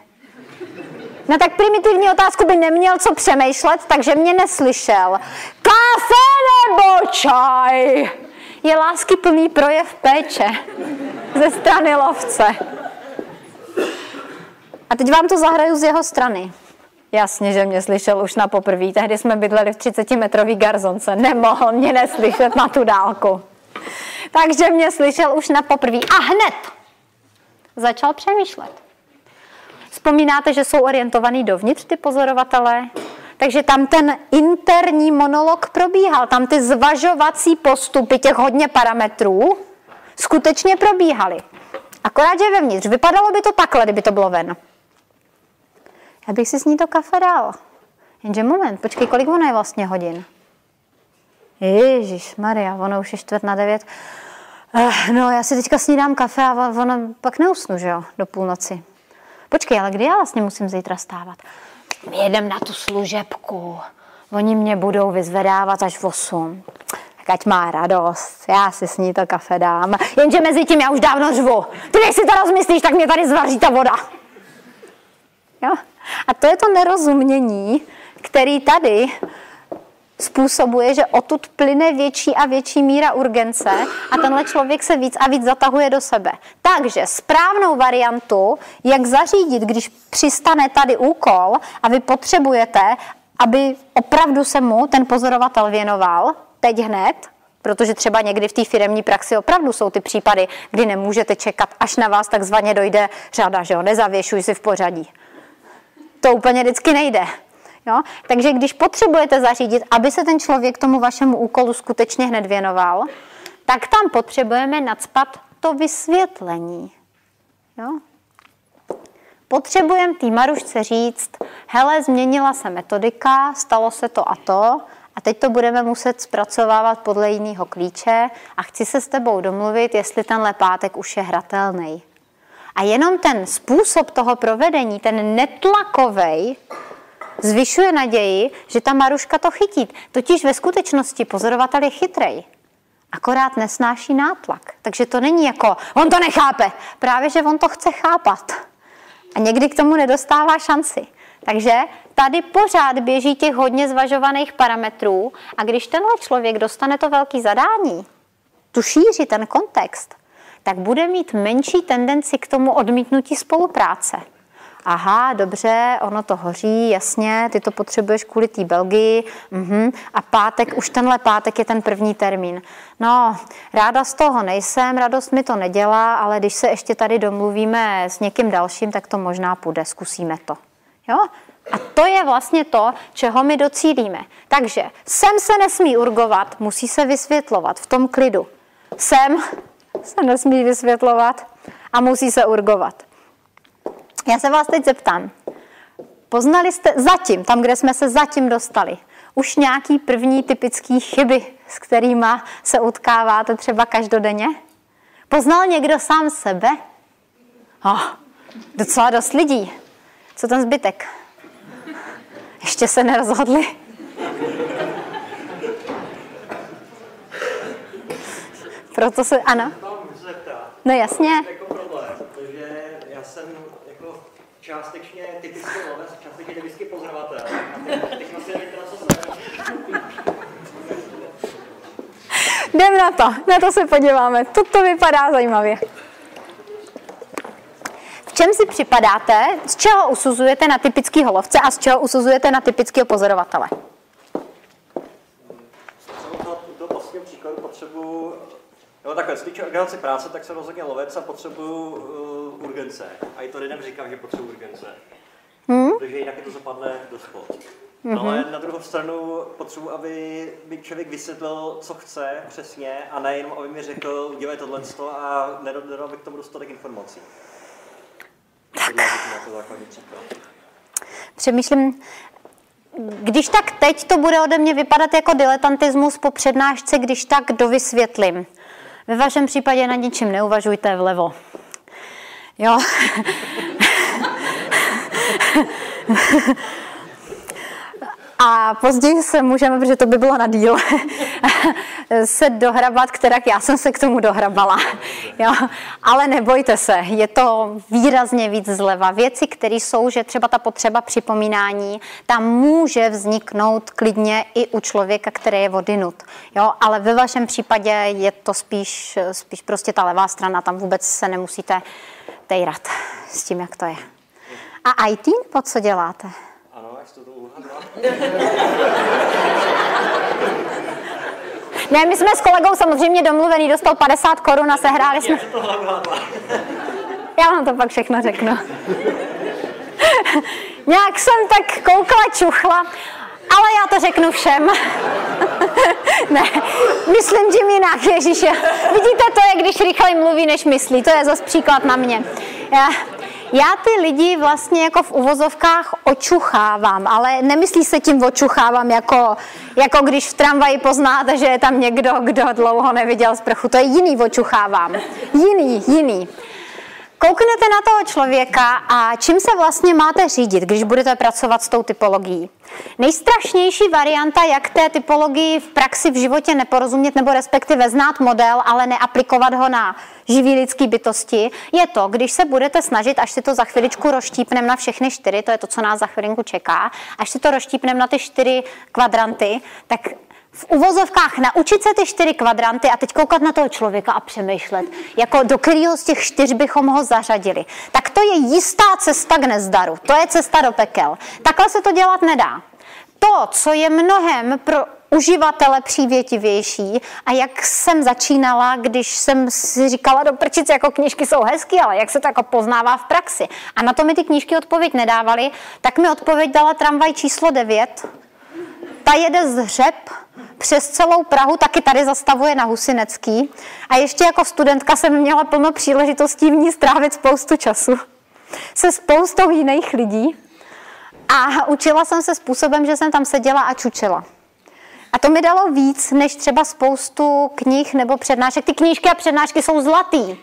Na tak primitivní otázku by neměl co přemýšlet, takže mě neslyšel. Kafe nebo čaj? Je lásky plný projev péče ze strany lovce. A teď vám to zahraju z jeho strany. Jasně, že mě slyšel už na poprvé. Tehdy jsme bydleli v 30-metrový garzonce. Nemohl mě neslyšet na tu dálku. Takže mě slyšel už na poprvé. A hned začal přemýšlet. Vzpomínáte, že jsou orientovaný dovnitř ty pozorovatele? Takže tam ten interní monolog probíhal, tam ty zvažovací postupy těch hodně parametrů skutečně probíhaly. Akorát, že vevnitř. Vypadalo by to takhle, kdyby to bylo ven. Já bych si s ní to kafe dal. Jenže moment, počkej, kolik ono je vlastně hodin? Ježíš Maria, ono už je čtvrt na devět. Uh, no, já si teďka snídám kafe a ono pak neusnu, že jo, do půlnoci. Počkej, ale kdy já vlastně musím zítra stávat? My jedem na tu služebku. Oni mě budou vyzvedávat až v 8. Tak ať má radost, já si s ní to kafe dám. Jenže mezi tím já už dávno řvu. Ty než si to rozmyslíš, tak mě tady zvaří ta voda. Jo? A to je to nerozumění, který tady způsobuje, že odtud plyne větší a větší míra urgence a tenhle člověk se víc a víc zatahuje do sebe. Takže správnou variantu, jak zařídit, když přistane tady úkol a vy potřebujete, aby opravdu se mu ten pozorovatel věnoval, teď hned, protože třeba někdy v té firemní praxi opravdu jsou ty případy, kdy nemůžete čekat, až na vás takzvaně dojde řada, že jo, nezavěšuj si v pořadí. To úplně vždycky nejde. Jo? Takže když potřebujete zařídit, aby se ten člověk tomu vašemu úkolu skutečně hned věnoval, tak tam potřebujeme nadspat to vysvětlení. Jo? Potřebujeme té Marušce říct, hele, změnila se metodika, stalo se to a to, a teď to budeme muset zpracovávat podle jiného klíče a chci se s tebou domluvit, jestli ten lepátek už je hratelný. A jenom ten způsob toho provedení, ten netlakovej, zvyšuje naději, že ta Maruška to chytí. Totiž ve skutečnosti pozorovatel je chytrej. Akorát nesnáší nátlak. Takže to není jako, on to nechápe. Právě, že on to chce chápat. A někdy k tomu nedostává šanci. Takže tady pořád běží těch hodně zvažovaných parametrů a když tenhle člověk dostane to velký zadání, tu šíři, ten kontext, tak bude mít menší tendenci k tomu odmítnutí spolupráce aha, dobře, ono to hoří, jasně, ty to potřebuješ kvůli té Belgii, uh-huh. a pátek, už tenhle pátek je ten první termín. No, ráda z toho nejsem, radost mi to nedělá, ale když se ještě tady domluvíme s někým dalším, tak to možná půjde, zkusíme to. Jo? A to je vlastně to, čeho my docílíme. Takže sem se nesmí urgovat, musí se vysvětlovat v tom klidu. Sem se nesmí vysvětlovat a musí se urgovat. Já se vás teď zeptám. Poznali jste zatím, tam, kde jsme se zatím dostali, už nějaký první typický chyby, s kterými se utkáváte třeba každodenně? Poznal někdo sám sebe? Oh, docela dost lidí. Co ten zbytek? Ještě se nerozhodli? Proto se, ano. No jasně. Jako problém, protože já jsem částečně typický lovec, částečně typický pozorovatel. A teď na co Jdem na to, na to se podíváme. To vypadá zajímavě. V čem si připadáte, z čeho usuzujete na typický lovce a z čeho usuzujete na typického pozorovatele? Do vlastního příkladu potřebuji No takhle, co týče organizace práce, tak jsem rozhodně lovec a potřebuju uh, urgence. A i to lidem říkám, že potřebuji urgence. Hmm? Protože jinak je to zapadne do spod. Mm-hmm. Ale na druhou stranu potřebuji, aby mi člověk vysvětlil, co chce přesně a nejenom, aby mi řekl, udělej tohle a nedal bych k tomu dostatek informací. Tak. Přemýšlím, když tak teď to bude ode mě vypadat jako diletantismus po přednášce, když tak dovysvětlím. Ve vašem případě nad ničím neuvažujte vlevo. Jo. A později se můžeme, protože to by bylo na díl, se dohrabat, která já jsem se k tomu dohrabala. Jo? Ale nebojte se, je to výrazně víc zleva. Věci, které jsou, že třeba ta potřeba připomínání, tam může vzniknout klidně i u člověka, který je vodinut. Jo? Ale ve vašem případě je to spíš, spíš prostě ta levá strana, tam vůbec se nemusíte tejrat s tím, jak to je. A IT, po co děláte? Ne, my jsme s kolegou samozřejmě domluvený, dostal 50 korun a sehráli jsme. Já vám to pak všechno řeknu. Nějak jsem tak koukla, čuchla, ale já to řeknu všem. ne, myslím tím jinak, Ježíše. Vidíte, to je, když rychleji mluví, než myslí. To je zase příklad na mě. Já, já ty lidi vlastně jako v uvozovkách očuchávám, ale nemyslí se tím očuchávám jako, jako když v tramvaji poznáte, že je tam někdo, kdo dlouho neviděl sprchu. To je jiný očuchávám. Jiný, jiný. Kouknete na toho člověka a čím se vlastně máte řídit, když budete pracovat s tou typologií? Nejstrašnější varianta, jak té typologii v praxi v životě neporozumět nebo respektive znát model, ale neaplikovat ho na živý lidský bytosti, je to, když se budete snažit, až si to za chviličku rozštípnem na všechny čtyři, to je to, co nás za chvilinku čeká, až si to rozštípnem na ty čtyři kvadranty, tak v uvozovkách naučit se ty čtyři kvadranty a teď koukat na toho člověka a přemýšlet, jako do kterého z těch čtyř bychom ho zařadili. Tak to je jistá cesta k nezdaru, to je cesta do pekel. Takhle se to dělat nedá. To, co je mnohem pro uživatele přívětivější a jak jsem začínala, když jsem si říkala do prčice, jako knížky jsou hezky, ale jak se to jako poznává v praxi. A na to mi ty knížky odpověď nedávaly, tak mi odpověď dala tramvaj číslo 9. Ta jede z hřeb přes celou Prahu, taky tady zastavuje na Husinecký. A ještě jako studentka jsem měla plno příležitostí v ní strávit spoustu času se spoustou jiných lidí. A učila jsem se způsobem, že jsem tam seděla a čučela. A to mi dalo víc, než třeba spoustu knih nebo přednášek. Ty knížky a přednášky jsou zlatý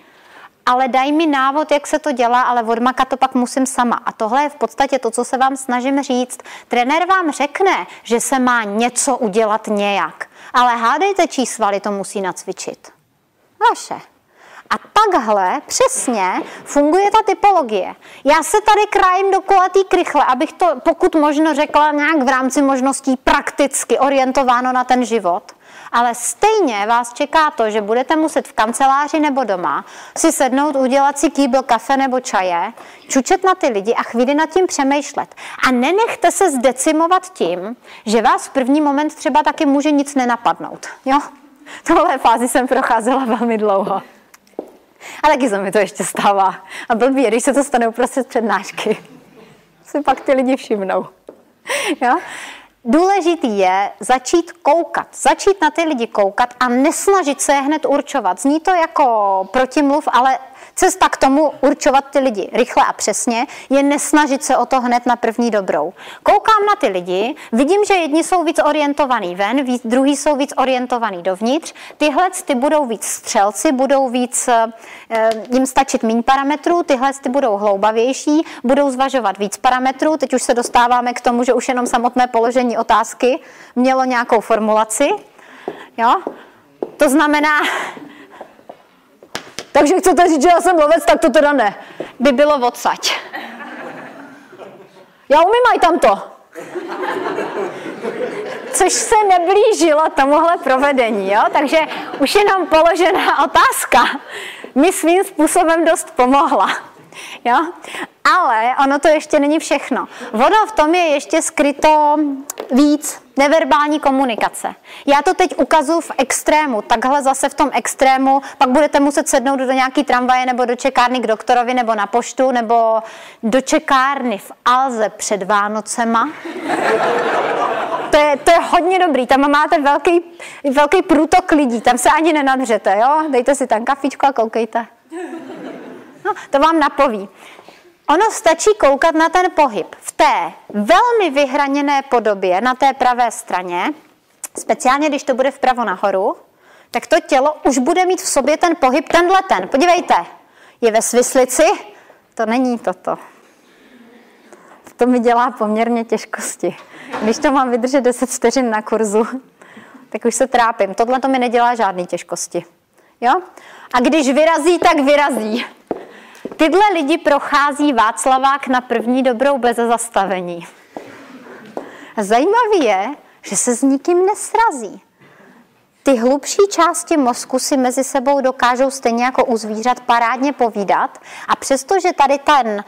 ale daj mi návod, jak se to dělá, ale odmakat to pak musím sama. A tohle je v podstatě to, co se vám snažím říct. Trenér vám řekne, že se má něco udělat nějak, ale hádejte, čí svaly to musí nacvičit. Vaše. A takhle přesně funguje ta typologie. Já se tady krájím do kolatý krychle, abych to pokud možno řekla nějak v rámci možností prakticky orientováno na ten život ale stejně vás čeká to, že budete muset v kanceláři nebo doma si sednout, udělat si kýbl kafe nebo čaje, čučet na ty lidi a chvíli nad tím přemýšlet. A nenechte se zdecimovat tím, že vás v první moment třeba taky může nic nenapadnout. Jo? Tohle fázi jsem procházela velmi dlouho. A taky se mi to ještě stává. A blbý, když se to stane uprostřed přednášky. Si pak ty lidi všimnou. Jo? Důležitý je začít koukat, začít na ty lidi koukat a nesnažit se je hned určovat. Zní to jako protimluv, ale Cesta k tomu určovat ty lidi rychle a přesně je nesnažit se o to hned na první dobrou. Koukám na ty lidi, vidím, že jedni jsou víc orientovaný ven, víc, druhý jsou víc orientovaný dovnitř. Tyhle ty budou víc střelci, budou víc, eh, jim stačit méně parametrů, tyhle ty budou hloubavější, budou zvažovat víc parametrů. Teď už se dostáváme k tomu, že už jenom samotné položení otázky mělo nějakou formulaci. Jo? To znamená, takže chcete říct, že já jsem lovec, tak to teda ne. By bylo odsaď. Já umím aj tamto. Což se neblížilo tomuhle provedení, jo? takže už jenom položená otázka mi svým způsobem dost pomohla. Jo? Ale ono to ještě není všechno. Ono v tom je ještě skryto víc neverbální komunikace. Já to teď ukazuju v extrému, takhle zase v tom extrému, pak budete muset sednout do nějaký tramvaje nebo do čekárny k doktorovi nebo na poštu nebo do čekárny v Alze před Vánocema. To je, to je hodně dobrý, tam máte velký, velký průtok lidí, tam se ani nenadřete, jo? Dejte si tam kafičko a koukejte. No, to vám napoví. Ono stačí koukat na ten pohyb. V té velmi vyhraněné podobě na té pravé straně, speciálně když to bude vpravo nahoru, tak to tělo už bude mít v sobě ten pohyb, tenhle ten. Podívejte, je ve svislici, to není toto. To mi dělá poměrně těžkosti. Když to mám vydržet 10 vteřin na kurzu, tak už se trápím. Tohle to mi nedělá žádné těžkosti. Jo? A když vyrazí, tak vyrazí. Tyhle lidi prochází Václavák na první dobrou bez zastavení. Zajímavé je, že se s nikým nesrazí. Ty hlubší části mozku si mezi sebou dokážou stejně jako u zvířat parádně povídat a přestože tady ten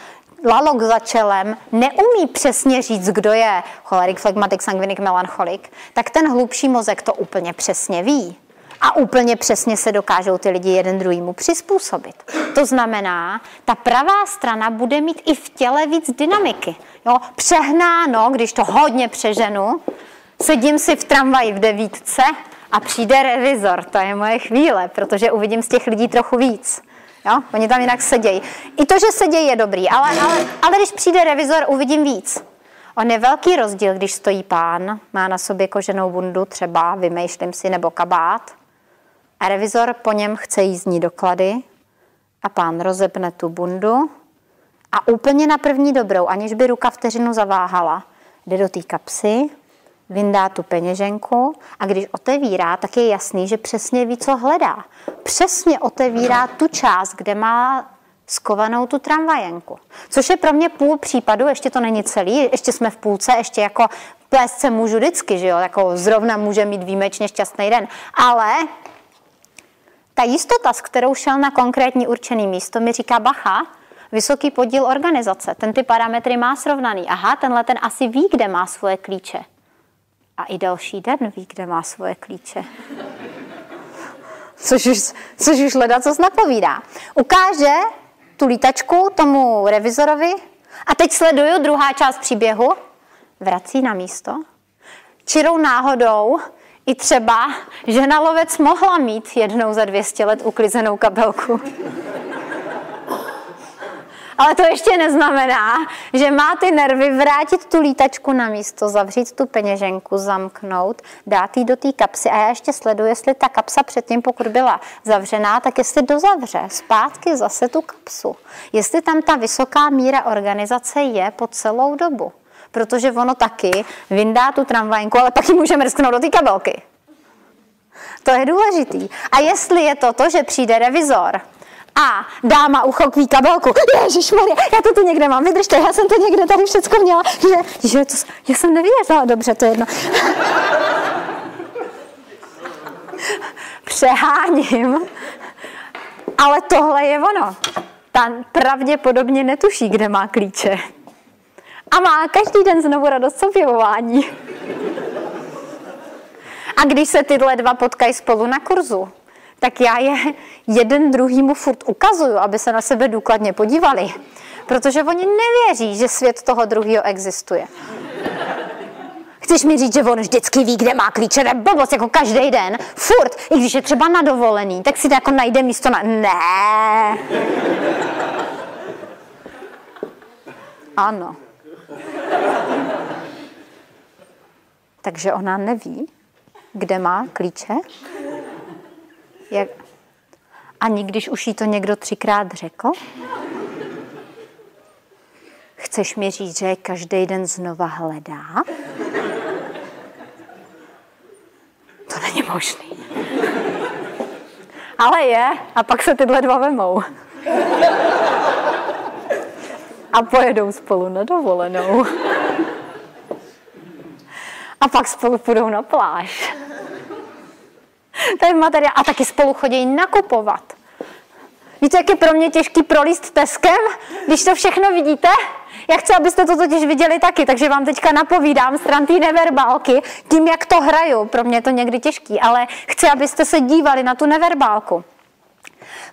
lalok za čelem neumí přesně říct, kdo je cholerik, flegmatik, sangvinik, melancholik, tak ten hlubší mozek to úplně přesně ví. A úplně přesně se dokážou ty lidi jeden druhýmu přizpůsobit. To znamená, ta pravá strana bude mít i v těle víc dynamiky. Jo? Přehnáno, když to hodně přeženu, sedím si v tramvaji v devítce a přijde revizor, to je moje chvíle, protože uvidím z těch lidí trochu víc. Jo? Oni tam jinak sedějí. I to, že sedějí, je dobrý, ale, ale, ale když přijde revizor, uvidím víc. On je velký rozdíl, když stojí pán, má na sobě koženou bundu, třeba vymýšlím si, nebo kabát, a revizor po něm chce jízdní doklady a pán rozepne tu bundu a úplně na první dobrou, aniž by ruka vteřinu zaváhala, jde do té kapsy, vyndá tu peněženku a když otevírá, tak je jasný, že přesně ví, co hledá. Přesně otevírá tu část, kde má skovanou tu tramvajenku. Což je pro mě půl případu, ještě to není celý, ještě jsme v půlce, ještě jako plést se můžu vždycky, že jo, jako zrovna může mít výjimečně šťastný den, ale ta jistota, s kterou šel na konkrétní určený místo, mi říká bacha, vysoký podíl organizace, ten ty parametry má srovnaný. Aha, tenhle ten asi ví, kde má svoje klíče. A i další den ví, kde má svoje klíče. Což už, což už leda co napovídá. Ukáže tu lítačku tomu revizorovi a teď sleduju druhá část příběhu. Vrací na místo. Čirou náhodou i třeba žena lovec mohla mít jednou za 200 let uklizenou kabelku. Ale to ještě neznamená, že má ty nervy vrátit tu lítačku na místo, zavřít tu peněženku, zamknout, dát ji do té kapsy. A já ještě sleduji, jestli ta kapsa předtím, pokud byla zavřená, tak jestli dozavře zpátky zase tu kapsu. Jestli tam ta vysoká míra organizace je po celou dobu. Protože ono taky vyndá tu tramvajku, ale pak ji může mrsknout do té kabelky. To je důležitý. A jestli je to to, že přijde revizor a dáma uchopí kabelku. Maria, já to tu někde mám, vydržte, já jsem to někde tady všechno měla. Že, že to, já jsem nevěděla, dobře, to je jedno. Přeháním. Ale tohle je ono. Ta pravděpodobně netuší, kde má klíče. A má každý den znovu radost z objevování. A když se tyhle dva potkají spolu na kurzu, tak já je jeden druhýmu furt ukazuju, aby se na sebe důkladně podívali. Protože oni nevěří, že svět toho druhého existuje. Chceš mi říct, že on vždycky ví, kde má klíče, ne blbost, jako každý den, furt, i když je třeba na dovolený, tak si jako najde místo na... Ne. Ano. Takže ona neví, kde má klíče? Jak? Ani když už jí to někdo třikrát řekl? Chceš mi říct, že každý den znova hledá? To není možný. Ale je, a pak se tyhle dva vemou. A pojedou spolu na dovolenou. A pak spolu půjdou na pláž. To je materiál. A taky spolu chodí nakupovat. Víte, jak je pro mě těžký prolíst teskem, když to všechno vidíte? Já chci, abyste to totiž viděli taky, takže vám teďka napovídám stran té neverbálky, tím, jak to hraju. Pro mě je to někdy těžký, ale chci, abyste se dívali na tu neverbálku.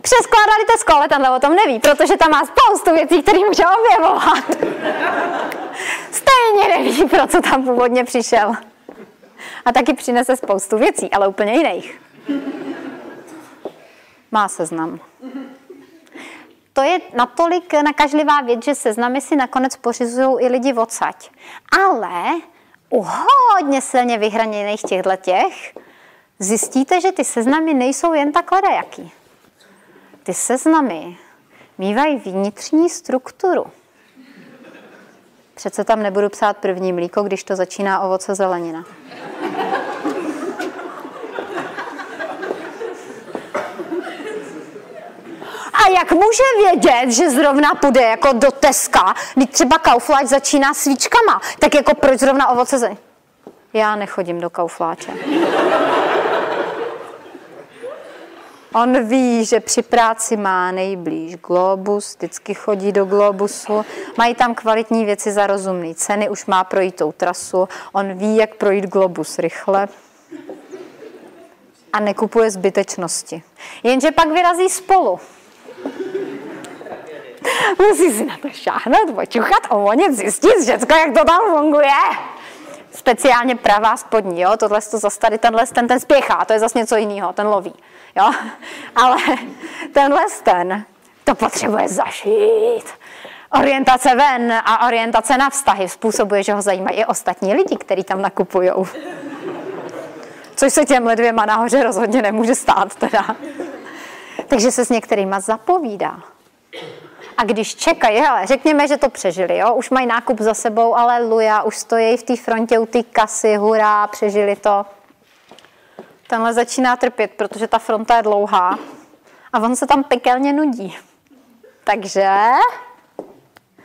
Přeskládali Tesko, ale tenhle o tom neví, protože tam má spoustu věcí, které může objevovat. Stejně neví, pro co tam původně přišel. A taky přinese spoustu věcí, ale úplně jiných. Má seznam. to je natolik nakažlivá věc, že seznamy si nakonec pořizují i lidi odsaď. Ale u hodně silně vyhraněných těchto těch zjistíte, že ty seznamy nejsou jen takhle jaký. Ty seznamy mývají vnitřní strukturu. Přece tam nebudu psát první mlíko, když to začíná ovoce zelenina. A jak může vědět, že zrovna půjde jako do Teska, když třeba Kaufláč začíná svíčkama, tak jako proč zrovna ovoce zelenina? Já nechodím do Kaufláče. On ví, že při práci má nejblíž Globus, vždycky chodí do Globusu, mají tam kvalitní věci za rozumné ceny, už má projít tou trasu, on ví, jak projít Globus rychle a nekupuje zbytečnosti. Jenže pak vyrazí spolu. Musí si na to šáhnout, počuchat, ovonit, zjistit všechno, jak to tam funguje. Speciálně pravá spodní, jo, tohle to zase tady, tenhle ten, ten spěchá, to je zase něco jiného, ten loví, jo, ale tenhle ten, to potřebuje zašít. Orientace ven a orientace na vztahy způsobuje, že ho zajímají i ostatní lidi, kteří tam nakupují. Což se těmhle dvěma nahoře rozhodně nemůže stát teda. Takže se s některýma zapovídá. A když čekají, hele, řekněme, že to přežili, jo? už mají nákup za sebou, ale luja, už stojí v té frontě u té kasy, hurá, přežili to. Tenhle začíná trpět, protože ta fronta je dlouhá a on se tam pekelně nudí. Takže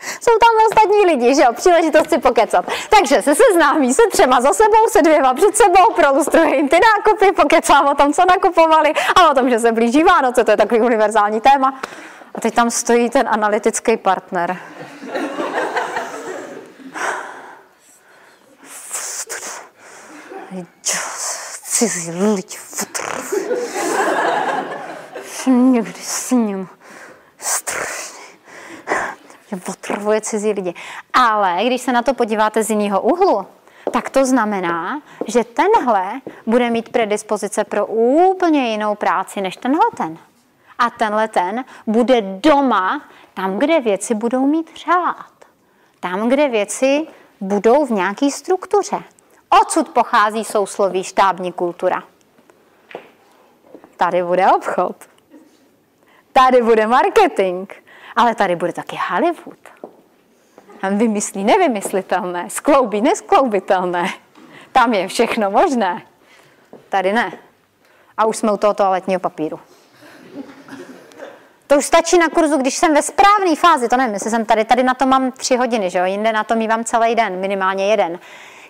jsou tam ostatní lidi, že jo, příležitost si pokecat. Takže se seznámí se třema za sebou, se dvěma před sebou, prolustruje jim ty nákupy, pokecám o tom, co nakupovali a o tom, že se blíží Vánoce, to je takový univerzální téma. A teď tam stojí ten analytický partner. Cizí lidi, někdy s ním strašně, že otravuje cizí lidi. Ale když se na to podíváte z jiného úhlu, tak to znamená, že tenhle bude mít predispozice pro úplně jinou práci než tenhle ten a tenhle ten bude doma tam, kde věci budou mít řád. Tam, kde věci budou v nějaké struktuře. Odsud pochází sousloví štábní kultura. Tady bude obchod. Tady bude marketing. Ale tady bude taky Hollywood. Tam vymyslí nevymyslitelné, skloubí neskloubitelné. Tam je všechno možné. Tady ne. A už jsme u toho toaletního papíru. To už stačí na kurzu, když jsem ve správné fázi, to nevím, jestli jsem tady, tady na to mám tři hodiny, že jo, jinde na to mývám celý den, minimálně jeden.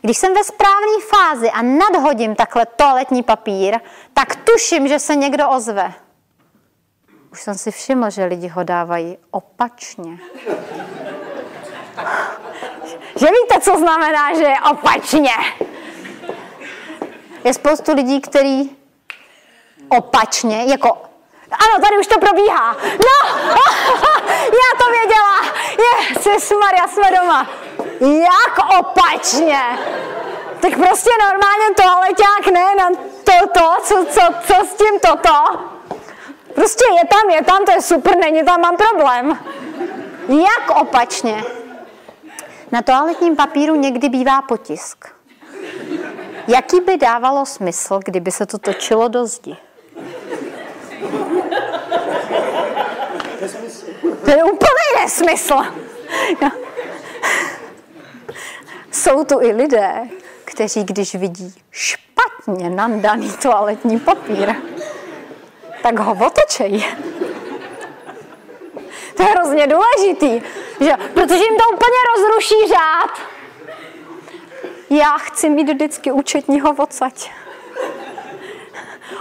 Když jsem ve správné fázi a nadhodím takhle toaletní papír, tak tuším, že se někdo ozve. Už jsem si všiml, že lidi ho dávají opačně. že víte, co znamená, že je opačně? Je spoustu lidí, kteří opačně, jako ano, tady už to probíhá. No, já to věděla. Je, Maria, jsme doma. Jak opačně. Tak prostě normálně toaleťák ne na toto, co, co, co s tím toto. Prostě je tam, je tam, to je super, není tam, mám problém. Jak opačně? Na toaletním papíru někdy bývá potisk. Jaký by dávalo smysl, kdyby se to točilo do zdi? To je úplný nesmysl. Jsou tu i lidé, kteří, když vidí špatně nandaný toaletní papír, tak ho otočejí. To je hrozně důležitý, že? protože jim to úplně rozruší řád. Já chci mít vždycky účetního odsaď.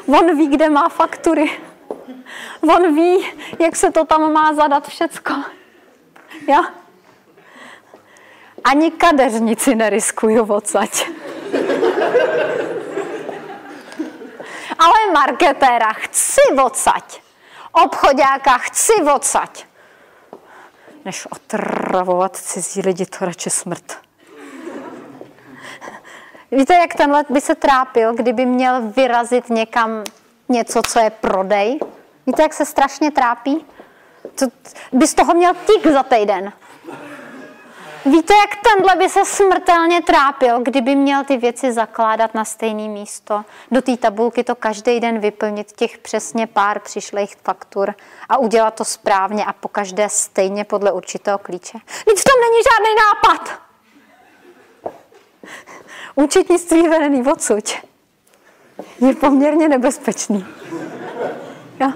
On ví, kde má faktury. On ví, jak se to tam má zadat všecko. Já ani kadeřnici neriskuju odsaď. Ale marketéra chci odsaď. Obchodáka chci odsaď. Než otravovat cizí lidi, to radši smrt. Víte, jak tenhle by se trápil, kdyby měl vyrazit někam něco, co je prodej? Víte, jak se strašně trápí? To, bys toho měl tik za týden. Víte, jak tenhle by se smrtelně trápil, kdyby měl ty věci zakládat na stejné místo. Do té tabulky to každý den vyplnit těch přesně pár přišlých faktur a udělat to správně a po každé stejně podle určitého klíče. Teď v tom není žádný nápad. Účetnictví vedený odsud je poměrně nebezpečný. Jo.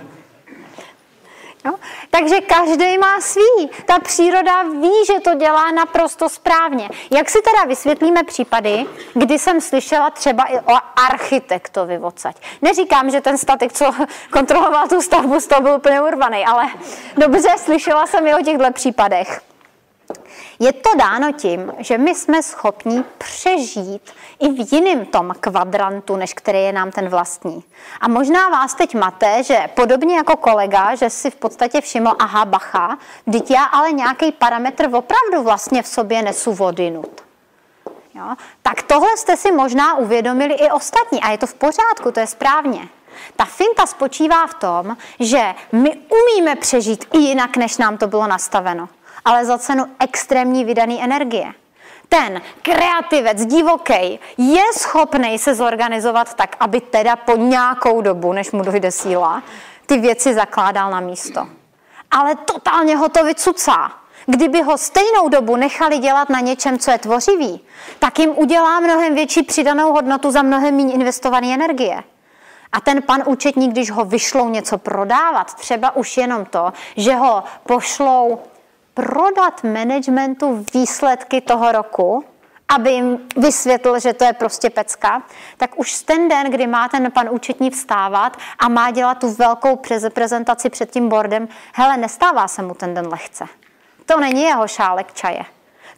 Jo? Takže každý má svý. Ta příroda ví, že to dělá naprosto správně. Jak si teda vysvětlíme případy, kdy jsem slyšela třeba i o architektovi odsaď. Neříkám, že ten statik, co kontroloval tu stavbu, toho byl úplně urvaný, ale dobře, slyšela jsem i o těchto případech. Je to dáno tím, že my jsme schopni přežít i v jiném tom kvadrantu, než který je nám ten vlastní. A možná vás teď mate, že podobně jako kolega, že si v podstatě všiml, aha, bacha, vždyť já ale nějaký parametr opravdu vlastně v sobě nesu vodinut. Jo? Tak tohle jste si možná uvědomili i ostatní a je to v pořádku, to je správně. Ta finta spočívá v tom, že my umíme přežít i jinak, než nám to bylo nastaveno ale za cenu extrémní vydaný energie. Ten kreativec, divoký, je schopný se zorganizovat tak, aby teda po nějakou dobu, než mu dojde síla, ty věci zakládal na místo. Ale totálně ho to vycucá. Kdyby ho stejnou dobu nechali dělat na něčem, co je tvořivý, tak jim udělá mnohem větší přidanou hodnotu za mnohem méně investované energie. A ten pan účetník, když ho vyšlou něco prodávat, třeba už jenom to, že ho pošlou prodat managementu výsledky toho roku, aby jim vysvětlil, že to je prostě pecka, tak už ten den, kdy má ten pan účetní vstávat a má dělat tu velkou prezentaci před tím bordem, hele, nestává se mu ten den lehce. To není jeho šálek čaje.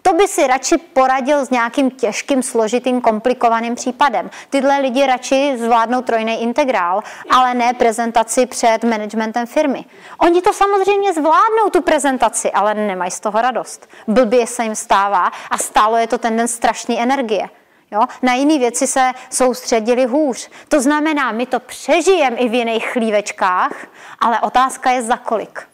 To by si radši poradil s nějakým těžkým, složitým, komplikovaným případem. Tyhle lidi radši zvládnou trojný integrál, ale ne prezentaci před managementem firmy. Oni to samozřejmě zvládnou, tu prezentaci, ale nemají z toho radost. Blbě se jim stává a stálo je to ten den strašný energie. Jo? Na jiné věci se soustředili hůř. To znamená, my to přežijeme i v jiných chlívečkách, ale otázka je za kolik.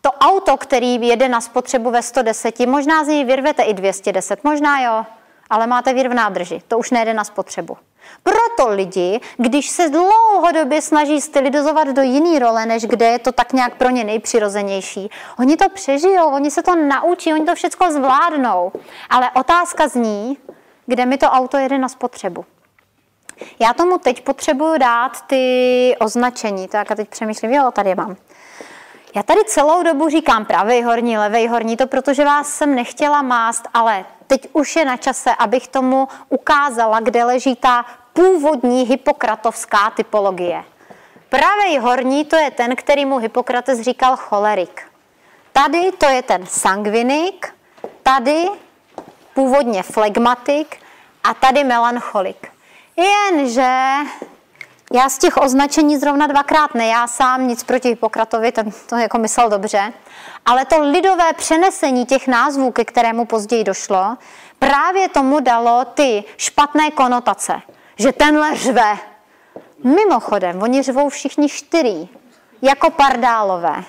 To auto, který jede na spotřebu ve 110, možná z něj vyrvete i 210, možná jo, ale máte vír v nádrži, to už nejde na spotřebu. Proto lidi, když se dlouhodobě snaží stylizovat do jiný role, než kde je to tak nějak pro ně nejpřirozenější, oni to přežijou, oni se to naučí, oni to všechno zvládnou. Ale otázka zní, kde mi to auto jede na spotřebu. Já tomu teď potřebuju dát ty označení, tak a teď přemýšlím, jo, tady je mám. Já tady celou dobu říkám pravý horní, levý horní, to protože vás jsem nechtěla mást, ale teď už je na čase, abych tomu ukázala, kde leží ta původní hypokratovská typologie. Pravý horní to je ten, který mu Hippokrates říkal cholerik. Tady to je ten sangvinik, tady původně flegmatik a tady melancholik. Jenže já z těch označení zrovna dvakrát ne, já sám nic proti Hippokratovi, ten to jako myslel dobře, ale to lidové přenesení těch názvů, ke kterému později došlo, právě tomu dalo ty špatné konotace, že tenhle řve. Mimochodem, oni řvou všichni čtyři, jako pardálové.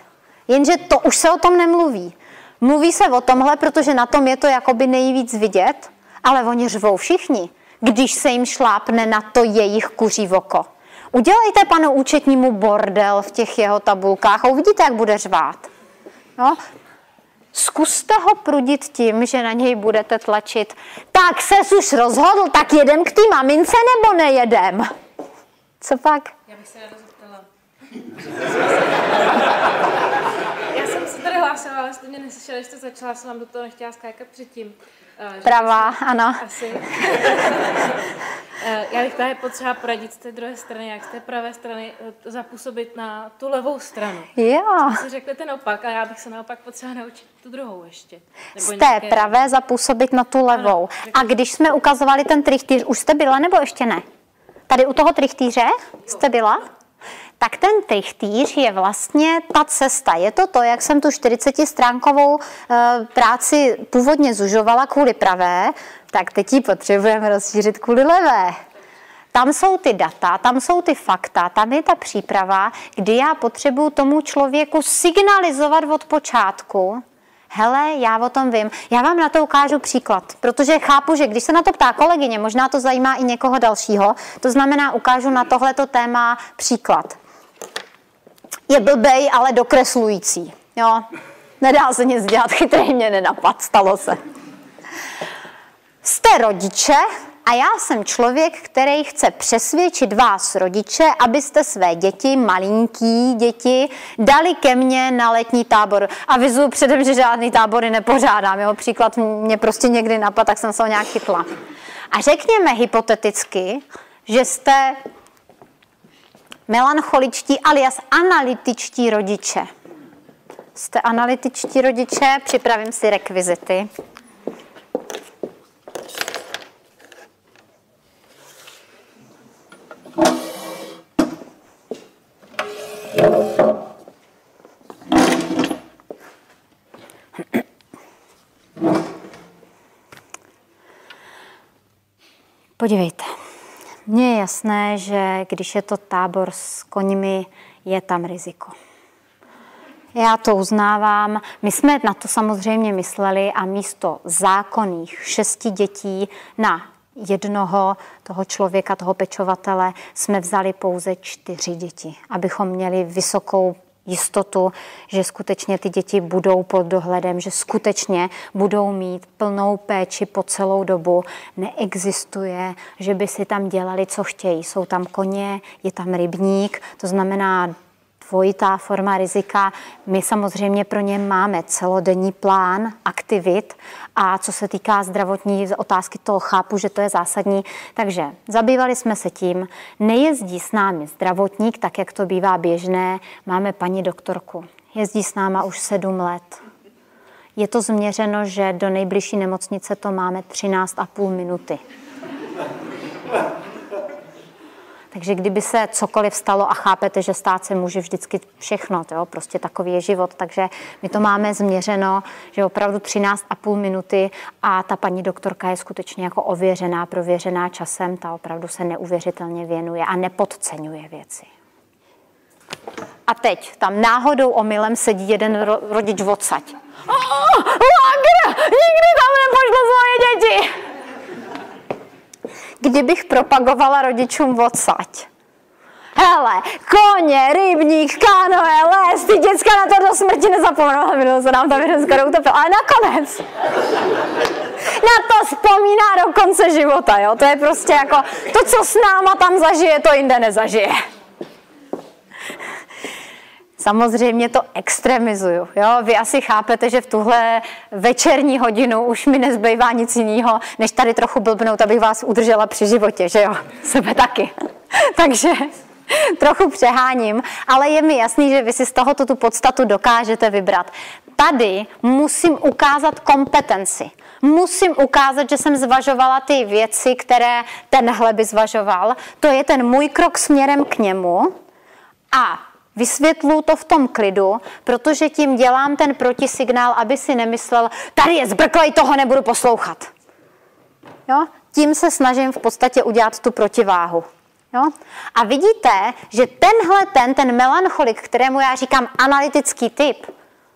Jenže to už se o tom nemluví. Mluví se o tomhle, protože na tom je to jakoby nejvíc vidět, ale oni řvou všichni, když se jim šlápne na to jejich kuří oko. Udělejte panu účetnímu bordel v těch jeho tabulkách a uvidíte, jak bude řvát. No, Zkuste ho prudit tím, že na něj budete tlačit. Tak se už rozhodl, tak jedem k té mamince nebo nejedem? Co pak? Já bych se ráda zeptala. Já jsem se tady hlásila, ale jste mě neslyšeli, že jste začala, jsem vám do toho nechtěla skákat předtím. Uh, Pravá, ano. Asi. Eh, já bych tady potřeba poradit z té druhé strany, jak z té pravé strany eh, zapůsobit na tu levou stranu. Jo. Si řekli ten opak a já bych se naopak potřeba naučit tu druhou ještě. Nebo z té nějaké... pravé zapůsobit na tu levou. Ano, a když jsme ukazovali ten trichtýř, už jste byla nebo ještě ne? Tady u toho trichtýře jste byla? Tak ten trichtýř je vlastně ta cesta. Je to to, jak jsem tu 40-stránkovou eh, práci původně zužovala kvůli pravé, tak teď ji potřebujeme rozšířit kvůli levé. Tam jsou ty data, tam jsou ty fakta, tam je ta příprava, kdy já potřebuju tomu člověku signalizovat od počátku, hele, já o tom vím. Já vám na to ukážu příklad, protože chápu, že když se na to ptá kolegyně, možná to zajímá i někoho dalšího, to znamená, ukážu na tohleto téma příklad. Je blbej, ale dokreslující. Jo? Nedá se nic dělat, chytrý mě nenapad, stalo se. Jste rodiče a já jsem člověk, který chce přesvědčit vás, rodiče, abyste své děti, malinký děti, dali ke mně na letní tábor. A vyzuju předem, že žádný tábory nepořádám. Jo? Příklad mě prostě někdy napad, tak jsem se ho nějak chytla. A řekněme hypoteticky, že jste melancholičtí alias analytičtí rodiče. Jste analytičtí rodiče, připravím si rekvizity. Podívejte, mně je jasné, že když je to tábor s koňmi, je tam riziko. Já to uznávám. My jsme na to samozřejmě mysleli a místo zákonných šesti dětí na jednoho toho člověka, toho pečovatele, jsme vzali pouze čtyři děti, abychom měli vysokou jistotu, že skutečně ty děti budou pod dohledem, že skutečně budou mít plnou péči po celou dobu. Neexistuje, že by si tam dělali, co chtějí. Jsou tam koně, je tam rybník, to znamená dvojitá forma rizika. My samozřejmě pro ně máme celodenní plán aktivit a co se týká zdravotní otázky, to chápu, že to je zásadní. Takže zabývali jsme se tím, nejezdí s námi zdravotník, tak jak to bývá běžné, máme paní doktorku. Jezdí s náma už sedm let. Je to změřeno, že do nejbližší nemocnice to máme 13,5 minuty. Takže kdyby se cokoliv stalo a chápete, že stát se může vždycky všechno, jo? prostě takový je život, takže my to máme změřeno, že opravdu 13,5 minuty a ta paní doktorka je skutečně jako ověřená, prověřená časem, ta opravdu se neuvěřitelně věnuje a nepodceňuje věci. A teď tam náhodou omylem sedí jeden ro- rodič odsaď. Oh, Nikdy tam nepošlu svoje děti! Kdybych propagovala rodičům odsaď. Hele, koně, rybník, kanoe, les, ty děcka na to do smrti nezapomenou, minul se nám tam jeden skoro utopil, ale nakonec. Na to vzpomíná do konce života, jo, to je prostě jako, to, co s náma tam zažije, to jinde nezažije. Samozřejmě to extremizuju. Jo? Vy asi chápete, že v tuhle večerní hodinu už mi nezbývá nic jiného, než tady trochu blbnout, abych vás udržela při životě, že jo? Sebe taky. Takže trochu přeháním, ale je mi jasný, že vy si z tohoto tu podstatu dokážete vybrat. Tady musím ukázat kompetenci. Musím ukázat, že jsem zvažovala ty věci, které tenhle by zvažoval. To je ten můj krok směrem k němu. A Vysvětlu to v tom klidu, protože tím dělám ten protisignál, aby si nemyslel, tady je zbrklej, toho nebudu poslouchat. Jo? Tím se snažím v podstatě udělat tu protiváhu. Jo? A vidíte, že tenhle ten, ten melancholik, kterému já říkám analytický typ,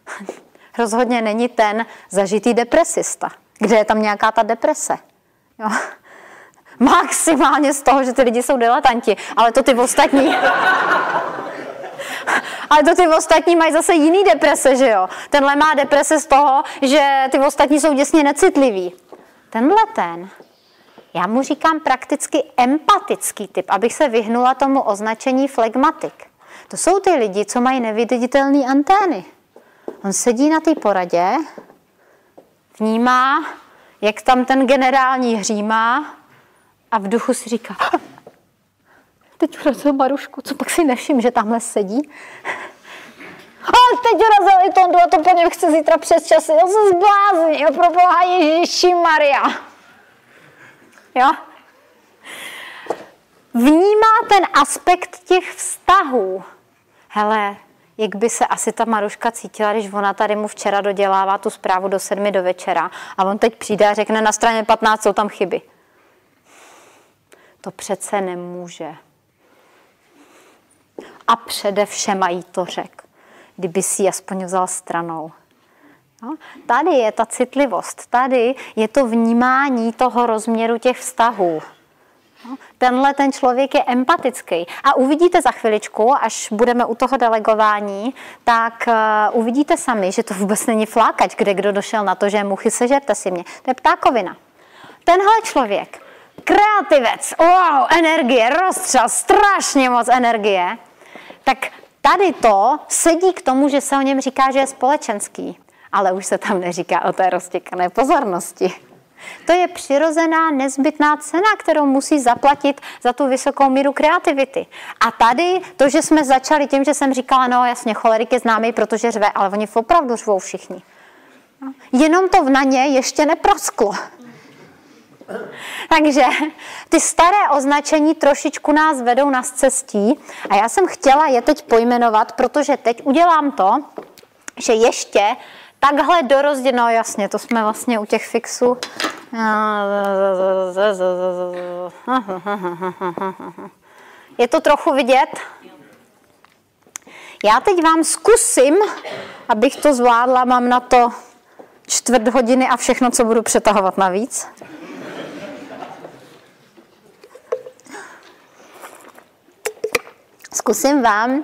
rozhodně není ten zažitý depresista. Kde je tam nějaká ta deprese? Jo? Maximálně z toho, že ty lidi jsou diletanti, ale to ty ostatní ale to ty ostatní mají zase jiný deprese, že jo? Tenhle má deprese z toho, že ty ostatní jsou děsně necitliví. Tenhle ten, já mu říkám prakticky empatický typ, abych se vyhnula tomu označení flegmatik. To jsou ty lidi, co mají neviditelné antény. On sedí na té poradě, vnímá, jak tam ten generální hřímá a v duchu si říká, teď urazil Marušku, co pak si nevšim, že tamhle sedí. A teď urazil i Tondu a to po něm chce zítra přes časy. Já se zblázni, pro boha Ježíši Maria. Jo? Vnímá ten aspekt těch vztahů. Hele, jak by se asi ta Maruška cítila, když ona tady mu včera dodělává tu zprávu do sedmi do večera a on teď přijde a řekne, na straně 15 jsou tam chyby To přece nemůže. A především mají to řek, kdyby si ji aspoň vzal stranou. No, tady je ta citlivost, tady je to vnímání toho rozměru těch vztahů. No, tenhle ten člověk je empatický. A uvidíte za chviličku, až budeme u toho delegování, tak uh, uvidíte sami, že to vůbec není flákač, kde kdo došel na to, že muchy sežerte si mě. To je ptákovina. Tenhle člověk, kreativec, wow, energie, rozstřel, strašně moc energie, tak tady to sedí k tomu, že se o něm říká, že je společenský ale už se tam neříká o té roztěkané pozornosti. To je přirozená nezbytná cena, kterou musí zaplatit za tu vysokou míru kreativity. A tady to, že jsme začali tím, že jsem říkala, no jasně, cholerik je známý, protože řve, ale oni opravdu řvou všichni. No, jenom to na ně ještě neprosklo. Takže ty staré označení trošičku nás vedou na cestí a já jsem chtěla je teď pojmenovat, protože teď udělám to, že ještě takhle do rozdělení, no jasně, to jsme vlastně u těch fixů. Je to trochu vidět? Já teď vám zkusím, abych to zvládla, mám na to čtvrt hodiny a všechno, co budu přetahovat navíc. Zkusím vám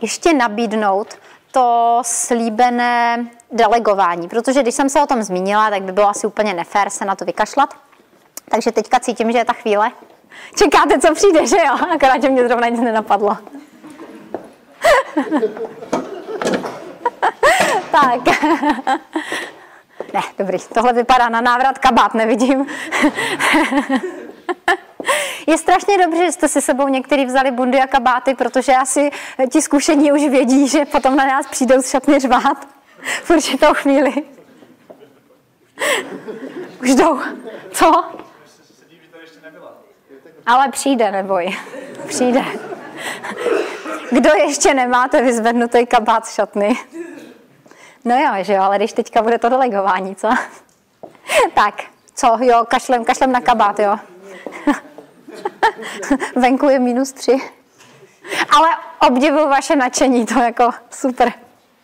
ještě nabídnout to slíbené delegování, protože když jsem se o tom zmínila, tak by bylo asi úplně nefér se na to vykašlat. Takže teďka cítím, že je ta chvíle. Čekáte, co přijde, že jo? Akorát, že mě zrovna nic nenapadlo. tak. ne, dobrý, tohle vypadá na návrat kabát, nevidím. Je strašně dobře, že jste si sebou některý vzali bundy a kabáty, protože asi ti zkušení už vědí, že potom na nás přijdou šatně řvát v určitou chvíli. Už jdou. Co? Ale přijde, neboj. Přijde. Kdo ještě nemáte vyzvednutý kabát šatny? No jo, že jo, ale když teďka bude to delegování, co? tak, co, jo, kašlem, kašlem na kabát, jo. Venku je minus tři. Ale obdivuju vaše nadšení, to jako super.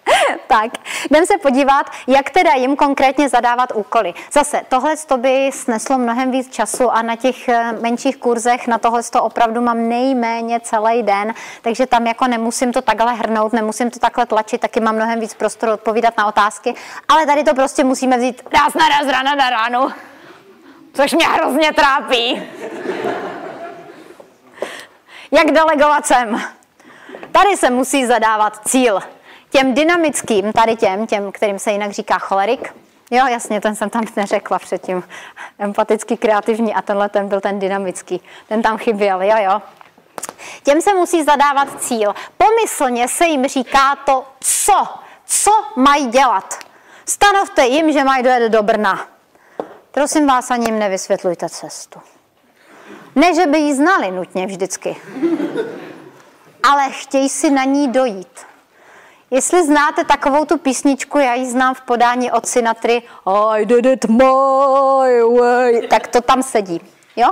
tak, jdem se podívat, jak teda jim konkrétně zadávat úkoly. Zase, tohle to by sneslo mnohem víc času a na těch eh, menších kurzech na tohle to opravdu mám nejméně celý den, takže tam jako nemusím to takhle hrnout, nemusím to takhle tlačit, taky mám mnohem víc prostoru odpovídat na otázky, ale tady to prostě musíme vzít raz na raz, rána na ránu, což mě hrozně trápí. Jak delegovat sem? Tady se musí zadávat cíl. Těm dynamickým, tady těm, těm, kterým se jinak říká cholerik, Jo, jasně, ten jsem tam neřekla předtím. Empatický, kreativní a tenhle ten byl ten dynamický. Ten tam chyběl, jo, jo. Těm se musí zadávat cíl. Pomyslně se jim říká to, co, co mají dělat. Stanovte jim, že mají dojet do Brna. Prosím vás, ani jim nevysvětlujte cestu. Ne, že by ji znali nutně vždycky, ale chtějí si na ní dojít. Jestli znáte takovou tu písničku, já ji znám v podání od Sinatry, I did it my way, tak to tam sedí. Jo?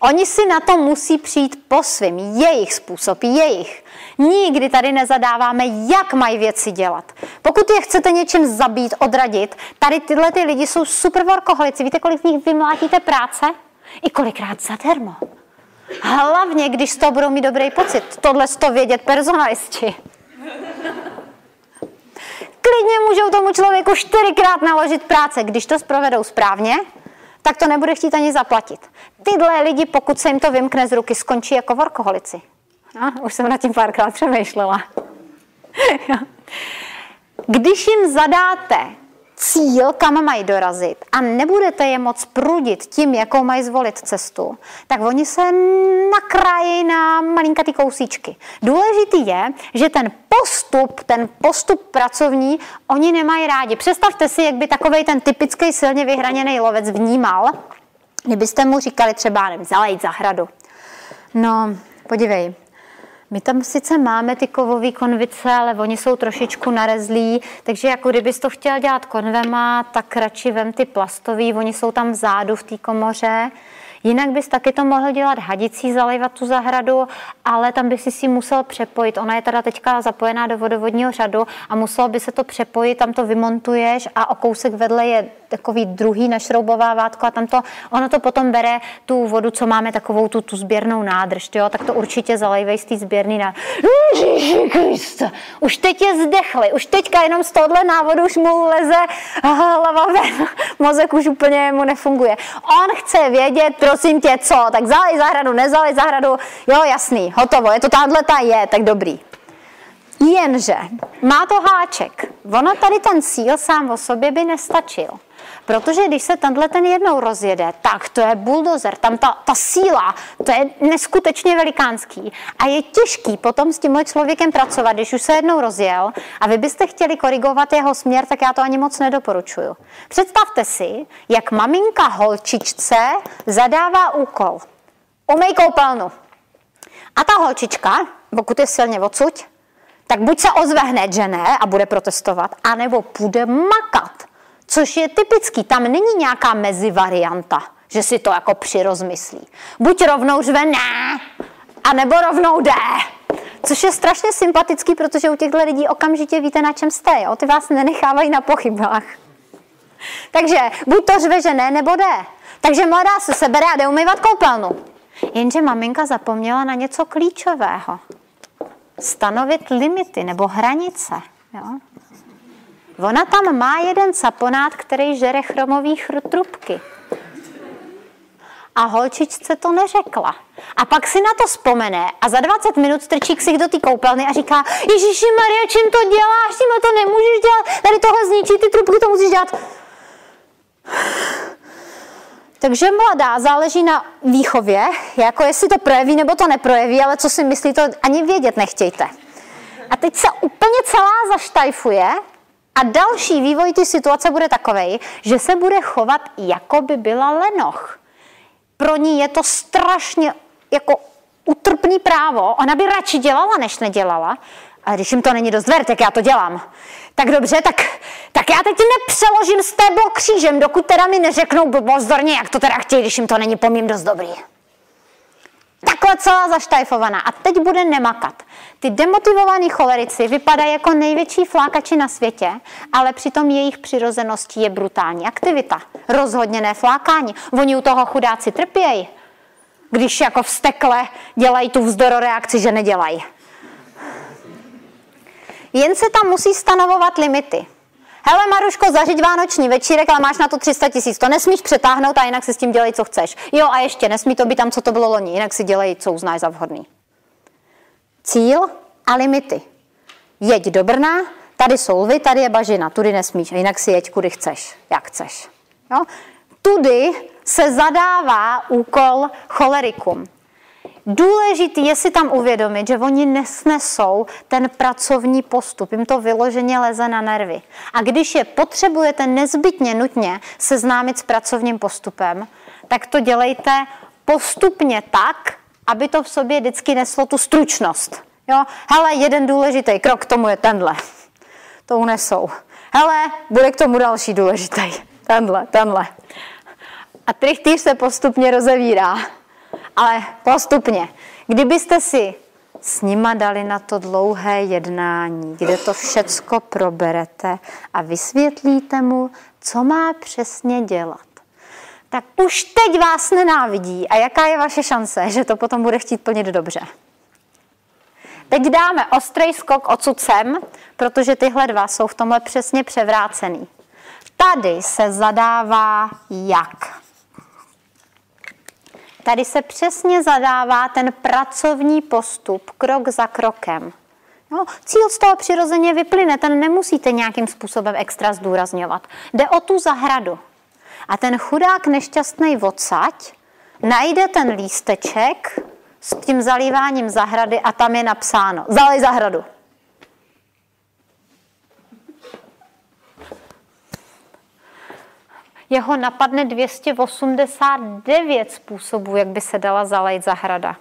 Oni si na to musí přijít po svým, jejich způsob, jejich. Nikdy tady nezadáváme, jak mají věci dělat. Pokud je chcete něčím zabít, odradit, tady tyhle ty lidi jsou super workoholici. Víte, kolik z nich vymlátíte práce? I kolikrát zadarmo. Hlavně, když z toho budou mít dobrý pocit. Tohle z toho vědět personalisti. Klidně můžou tomu člověku čtyřikrát naložit práce. Když to provedou správně, tak to nebude chtít ani zaplatit. Tyhle lidi, pokud se jim to vymkne z ruky, skončí jako workoholici. A, už jsem nad tím párkrát přemýšlela. Když jim zadáte cíl, kam mají dorazit a nebudete je moc prudit tím, jakou mají zvolit cestu, tak oni se nakrájí na malinkatý kousíčky. Důležitý je, že ten postup, ten postup pracovní, oni nemají rádi. Představte si, jak by takový ten typický silně vyhraněný lovec vnímal, kdybyste mu říkali třeba, nevím, zalejt zahradu. No, podívej, my tam sice máme ty kovové konvice, ale oni jsou trošičku narezlí, takže jako kdybys to chtěl dělat konvema, tak radši vem ty plastový, oni jsou tam vzadu v té komoře. Jinak bys taky to mohl dělat hadicí, zalivat tu zahradu, ale tam by si si musel přepojit. Ona je teda teďka zapojená do vodovodního řadu a muselo by se to přepojit, tam to vymontuješ a o kousek vedle je takový druhý našroubovávátko a tam to, ono to potom bere tu vodu, co máme takovou tu, tu sběrnou nádrž, jo, tak to určitě zalejvej z té sběrný Kriste, už teď je zdechli, už teďka jenom z tohohle návodu už mu leze hlava ven, mozek už úplně mu nefunguje. On chce vědět, prosím tě, co, tak zalej zahradu, nezalej zahradu, jo, jasný, hotovo, je to tahle ta je, tak dobrý. Jenže má to háček. Ono tady ten cíl sám o sobě by nestačil. Protože když se tenhle ten jednou rozjede, tak to je buldozer, tam ta, ta síla, to je neskutečně velikánský. A je těžký potom s tímhle člověkem pracovat, když už se jednou rozjel a vy byste chtěli korigovat jeho směr, tak já to ani moc nedoporučuju. Představte si, jak maminka holčičce zadává úkol. Umej koupelnu. A ta holčička, pokud je silně odsuť, tak buď se ozve hned, že ne a bude protestovat, anebo bude makat což je typický. Tam není nějaká mezivarianta, že si to jako přirozmyslí. Buď rovnou řve ne, a nebo rovnou jde. Což je strašně sympatický, protože u těchto lidí okamžitě víte, na čem jste. Jo? Ty vás nenechávají na pochybách. Takže buď to řve, že ne, nebo jde. Takže mladá se sebere a jde umývat koupelnu. Jenže maminka zapomněla na něco klíčového. Stanovit limity nebo hranice. Jo? Ona tam má jeden saponát, který žere chromový trubky. A holčičce to neřekla. A pak si na to vzpomene a za 20 minut strčí ksich do té koupelny a říká, Ježíši Maria, čím to děláš, tím to nemůžeš dělat, tady tohle zničí ty trubky, to musíš dělat. Takže mladá záleží na výchově, jako jestli to projeví nebo to neprojeví, ale co si myslí, to ani vědět nechtějte. A teď se úplně celá zaštajfuje a další vývoj té situace bude takový, že se bude chovat, jako by byla lenoch. Pro ní je to strašně jako utrpný právo. Ona by radši dělala, než nedělala. A když jim to není dost ver, tak já to dělám. Tak dobře, tak, tak já teď nepřeložím z téblo křížem, dokud teda mi neřeknou blbozdorně, jak to teda chtějí, když jim to není po mým dost dobrý. Takhle celá zaštajfovaná. A teď bude nemakat. Ty demotivovaní cholerici vypadají jako největší flákači na světě, ale přitom jejich přirozeností je brutální aktivita. Rozhodně ne flákání. Oni u toho chudáci trpějí, když jako vstekle dělají tu vzdororeakci, že nedělají. Jen se tam musí stanovovat limity. Hele Maruško, zařiď vánoční večírek, ale máš na to 300 tisíc. To nesmíš přetáhnout a jinak si s tím dělej, co chceš. Jo a ještě nesmí to být tam, co to bylo loni, jinak si dělej, co uznáš za vhodný. Cíl a limity. Jeď do Brna, tady jsou lvy, tady je bažina, tudy nesmíš, jinak si jeď, kudy chceš, jak chceš. Jo? Tudy se zadává úkol cholerikům. Důležitý je si tam uvědomit, že oni nesnesou ten pracovní postup, jim to vyloženě leze na nervy. A když je potřebujete nezbytně nutně seznámit s pracovním postupem, tak to dělejte postupně tak, aby to v sobě vždycky neslo tu stručnost. Jo? Hele, jeden důležitý krok k tomu je tenhle. To unesou. Hele, bude k tomu další důležitý. Tenhle, tenhle. A trichtýř se postupně rozevírá ale postupně. Kdybyste si s nima dali na to dlouhé jednání, kde to všecko proberete a vysvětlíte mu, co má přesně dělat, tak už teď vás nenávidí. A jaká je vaše šance, že to potom bude chtít plnit dobře? Teď dáme ostrý skok odsud protože tyhle dva jsou v tomhle přesně převrácený. Tady se zadává jak. Tady se přesně zadává ten pracovní postup krok za krokem. No, cíl z toho přirozeně vyplyne, ten nemusíte nějakým způsobem extra zdůrazňovat. Jde o tu zahradu. A ten chudák nešťastný odsaď najde ten lísteček s tím zalíváním zahrady a tam je napsáno zalej zahradu. jeho napadne 289 způsobů, jak by se dala zalejt zahrada.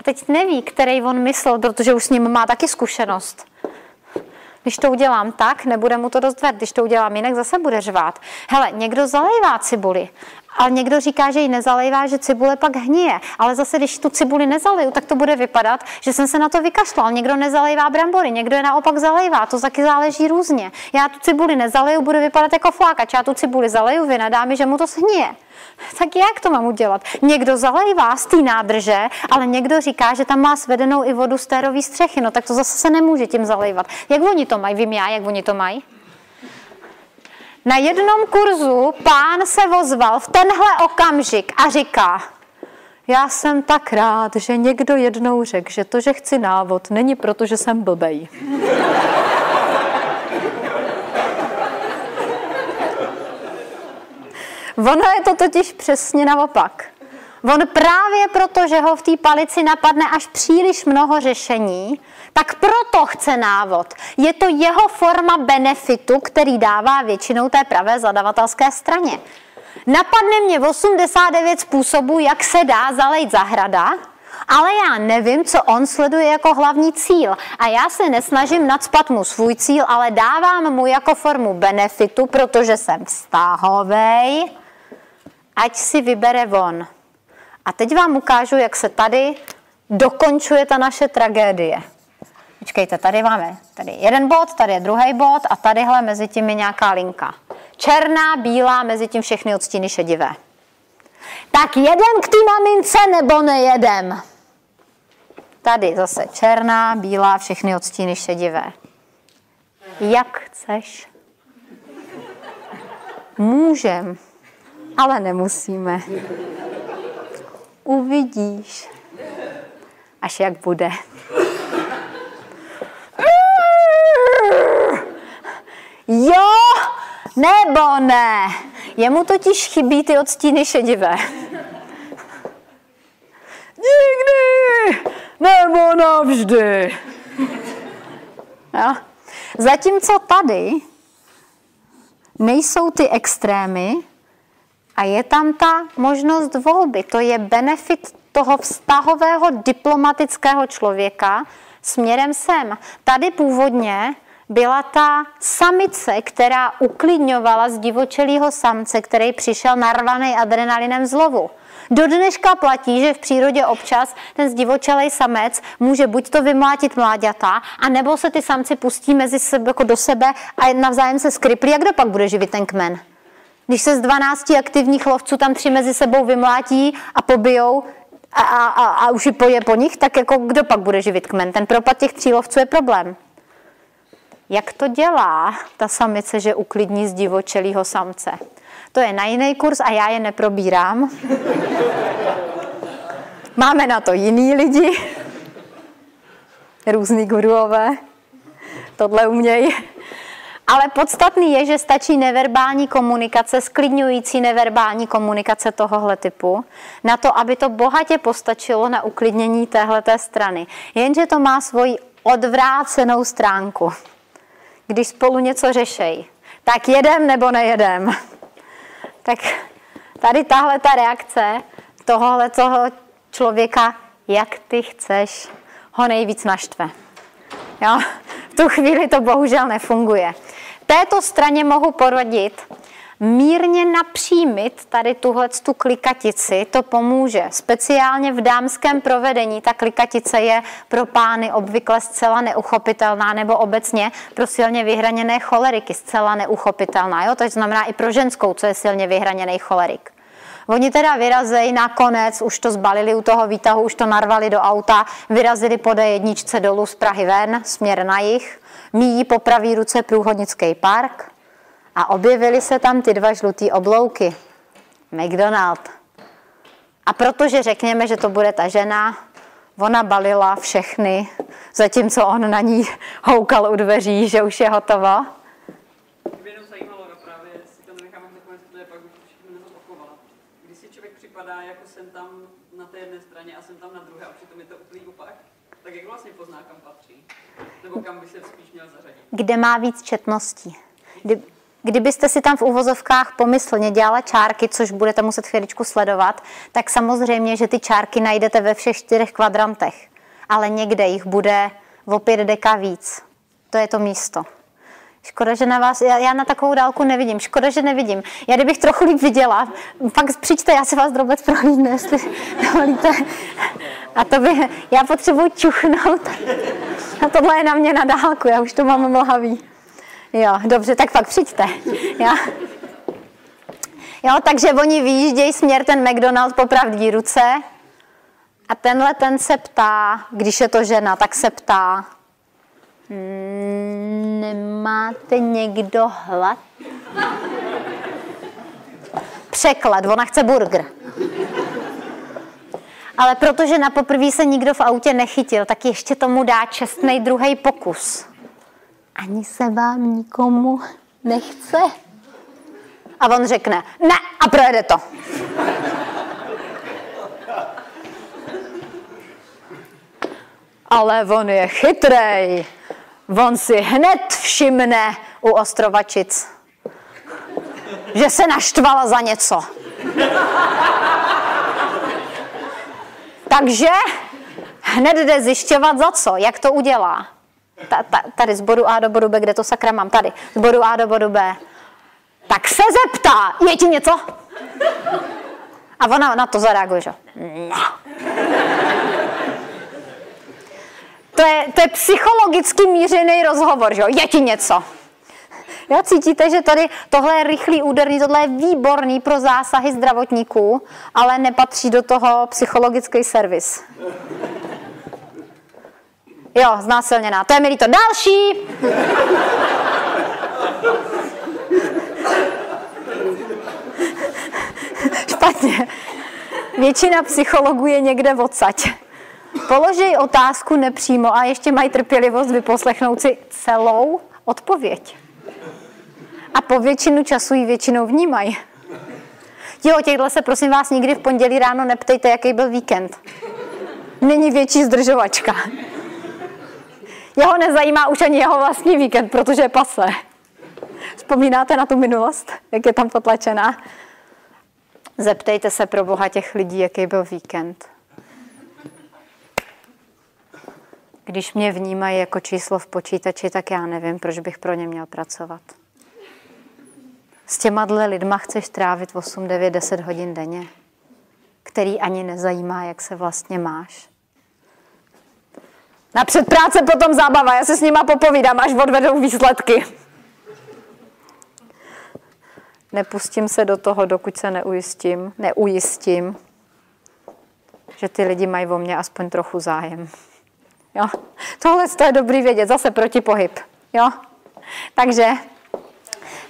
A teď neví, který on myslel, protože už s ním má taky zkušenost. Když to udělám tak, nebude mu to dost ver. Když to udělám jinak, zase bude řvát. Hele, někdo zalejvá cibuli ale někdo říká, že ji nezalejvá, že cibule pak hníje. Ale zase, když tu cibuli nezaleju, tak to bude vypadat, že jsem se na to vykašlal. Někdo nezalejvá brambory, někdo je naopak zalejvá. To taky záleží různě. Já tu cibuli nezaleju, bude vypadat jako flákač. Já tu cibuli zaleju, vy mi, že mu to shnije. Tak jak to mám udělat? Někdo zalejvá z té nádrže, ale někdo říká, že tam má svedenou i vodu z térový střechy. No tak to zase se nemůže tím zalejvat. Jak oni to mají? Vím já, jak oni to mají? Na jednom kurzu pán se vozval v tenhle okamžik a říká, já jsem tak rád, že někdo jednou řekl, že to, že chci návod, není proto, že jsem blbej. Ono je to totiž přesně naopak. On právě proto, že ho v té palici napadne až příliš mnoho řešení, tak proto chce návod. Je to jeho forma benefitu, který dává většinou té pravé zadavatelské straně. Napadne mě 89 způsobů, jak se dá zalejt zahrada, ale já nevím, co on sleduje jako hlavní cíl. A já se nesnažím nadspat mu svůj cíl, ale dávám mu jako formu benefitu, protože jsem vztahovej, ať si vybere von. A teď vám ukážu, jak se tady dokončuje ta naše tragédie. Počkejte, tady máme tady jeden bod, tady je druhý bod a tadyhle mezi tím je nějaká linka. Černá, bílá, mezi tím všechny odstíny šedivé. Tak jedem k té mamince nebo nejedem? Tady zase černá, bílá, všechny odstíny šedivé. Jak chceš? Můžem, ale nemusíme. Uvidíš, až jak bude. Jo, nebo ne. Jemu totiž chybí ty odstíny šedivé. Nikdy, nebo navždy. Jo. Zatímco tady nejsou ty extrémy a je tam ta možnost volby. To je benefit toho vztahového diplomatického člověka směrem sem. Tady původně byla ta samice, která uklidňovala z divočelého samce, který přišel narvaný adrenalinem z lovu. Do dneška platí, že v přírodě občas ten zdivočelej samec může buď to vymlátit mláďata, anebo se ty samci pustí mezi sebe, jako do sebe a navzájem se skriplí. A kdo pak bude živit ten kmen? Když se z 12 aktivních lovců tam tři mezi sebou vymlátí a pobijou, a, a, a, už poje po nich, tak jako kdo pak bude živit kmen? Ten propad těch tří lovců je problém. Jak to dělá ta samice, že uklidní z divočelého samce? To je na jiný kurz a já je neprobírám. Máme na to jiný lidi, různý guruové, tohle umějí. Ale podstatný je, že stačí neverbální komunikace, sklidňující neverbální komunikace tohohle typu, na to, aby to bohatě postačilo na uklidnění téhleté strany. Jenže to má svoji odvrácenou stránku když spolu něco řešej. Tak jedem nebo nejedem. Tak tady tahle ta reakce tohohle toho člověka, jak ty chceš, ho nejvíc naštve. Jo? V tu chvíli to bohužel nefunguje. Této straně mohu porodit mírně napřímit tady tuhle tu klikatici, to pomůže. Speciálně v dámském provedení ta klikatice je pro pány obvykle zcela neuchopitelná nebo obecně pro silně vyhraněné choleriky zcela neuchopitelná. Jo? To znamená i pro ženskou, co je silně vyhraněný cholerik. Oni teda vyrazej nakonec, už to zbalili u toho výtahu, už to narvali do auta, vyrazili po D1 dolů z Prahy ven, směr na jich, míjí po pravý ruce průchodnický park, a objevily se tam ty dva žlutý oblouky. McDonald. A protože řekněme, že to bude ta žena, ona balila všechny, zatímco on na ní houkal u dveří, že už je hotovo. Mě jenom zajímalo, no právě, si to nenechám nakonec, protože pak bych všechno nezopakovala. Když si člověk připadá, jako jsem tam na té jedné straně a jsem tam na druhé a přitom je to úplný opak, tak jak vlastně pozná, kam patří? Nebo kam by se spíš měl zařadit? Kde má víc četností? Kdy, Kdybyste si tam v uvozovkách pomyslně dělala čárky, což budete muset chvíličku sledovat, tak samozřejmě, že ty čárky najdete ve všech čtyřech kvadrantech, ale někde jich bude o pět deka víc. To je to místo. Škoda, že na vás, já, já na takovou dálku nevidím, škoda, že nevidím. Já kdybych trochu líp viděla, pak přijďte, já si vás drobec prohlídnu, jestli dovolíte. A to by, já potřebuji čuchnout. A tohle je na mě na dálku, já už to mám mlhavý. Jo, dobře, tak pak přijďte. Já. Jo, takže oni výjíždějí směr ten McDonald po pravdí ruce a tenhle ten se ptá, když je to žena, tak se ptá, "Mm, nemáte někdo hlad? Překlad, ona chce burger. Ale protože na poprvé se nikdo v autě nechytil, tak ještě tomu dá čestný druhý pokus. Ani se vám nikomu nechce. A on řekne, ne, a projede to. Ale on je chytrej. On si hned všimne u ostrovačic, že se naštvala za něco. Takže hned jde zjišťovat za co, jak to udělá. Ta, ta, tady z bodu A do bodu B, kde to sakra mám, tady, z bodu A do bodu B. Tak se zeptá, je ti něco? A ona na to zareaguje, že ne. To je, to je psychologicky mířený rozhovor, že? Je ti něco? Jo, cítíte, že tady tohle je rychlý, úderný, tohle je výborný pro zásahy zdravotníků, ale nepatří do toho psychologický servis. Jo, znásilněná. To je milý to. Další! Špatně. Většina psychologů je někde odsaď. Položej otázku nepřímo a ještě mají trpělivost vyposlechnout si celou odpověď. A po většinu času ji většinou vnímají. Jo, těchto se prosím vás nikdy v pondělí ráno neptejte, jaký byl víkend. Není větší zdržovačka. Jeho nezajímá už ani jeho vlastní víkend, protože je pase. Vzpomínáte na tu minulost, jak je tam potlačená? Zeptejte se pro boha těch lidí, jaký byl víkend. Když mě vnímají jako číslo v počítači, tak já nevím, proč bych pro ně měl pracovat. S těma dle lidma chceš trávit 8, 9, 10 hodin denně, který ani nezajímá, jak se vlastně máš. Na předpráce potom zábava, já se s nima popovídám, až odvedou výsledky. Nepustím se do toho, dokud se neujistím, neujistím, že ty lidi mají o mě aspoň trochu zájem. Jo? Tohle je dobrý vědět, zase protipohyb. Jo? Takže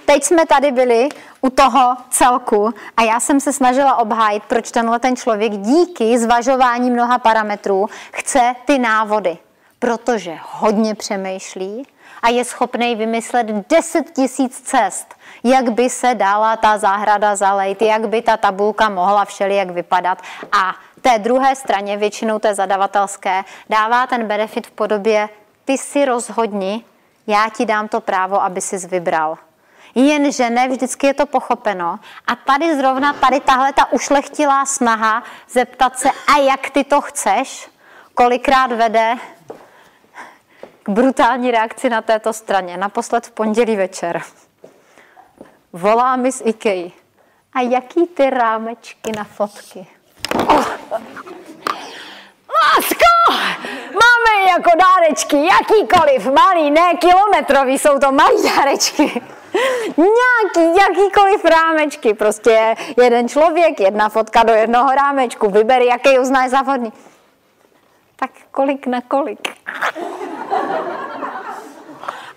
teď jsme tady byli u toho celku a já jsem se snažila obhájit, proč tenhle ten člověk díky zvažování mnoha parametrů chce ty návody. Protože hodně přemýšlí a je schopný vymyslet 10 tisíc cest, jak by se dala ta zahrada zalejt, jak by ta tabulka mohla všelijak vypadat. A té druhé straně, většinou té zadavatelské, dává ten benefit v podobě ty si rozhodni, já ti dám to právo, aby si vybral. Jenže ne vždycky je to pochopeno. A tady zrovna, tady tahle ta ušlechtilá snaha zeptat se, a jak ty to chceš, kolikrát vede k brutální reakci na této straně. Naposled v pondělí večer. Volá mi z IKEA. A jaký ty rámečky na fotky? Oh. Lásko, máme jako dárečky, jakýkoliv, malý, ne kilometrový, jsou to malý dárečky. Nějaký, jakýkoliv rámečky, prostě jeden člověk, jedna fotka do jednoho rámečku, vyber, jaký uznáš za vhodný. Tak kolik na kolik?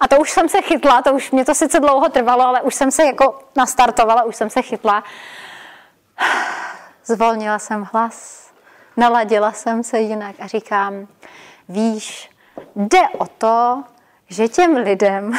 A to už jsem se chytla, to už mě to sice dlouho trvalo, ale už jsem se jako nastartovala, už jsem se chytla. Zvolnila jsem hlas, naladila jsem se jinak a říkám, víš, jde o to, že těm lidem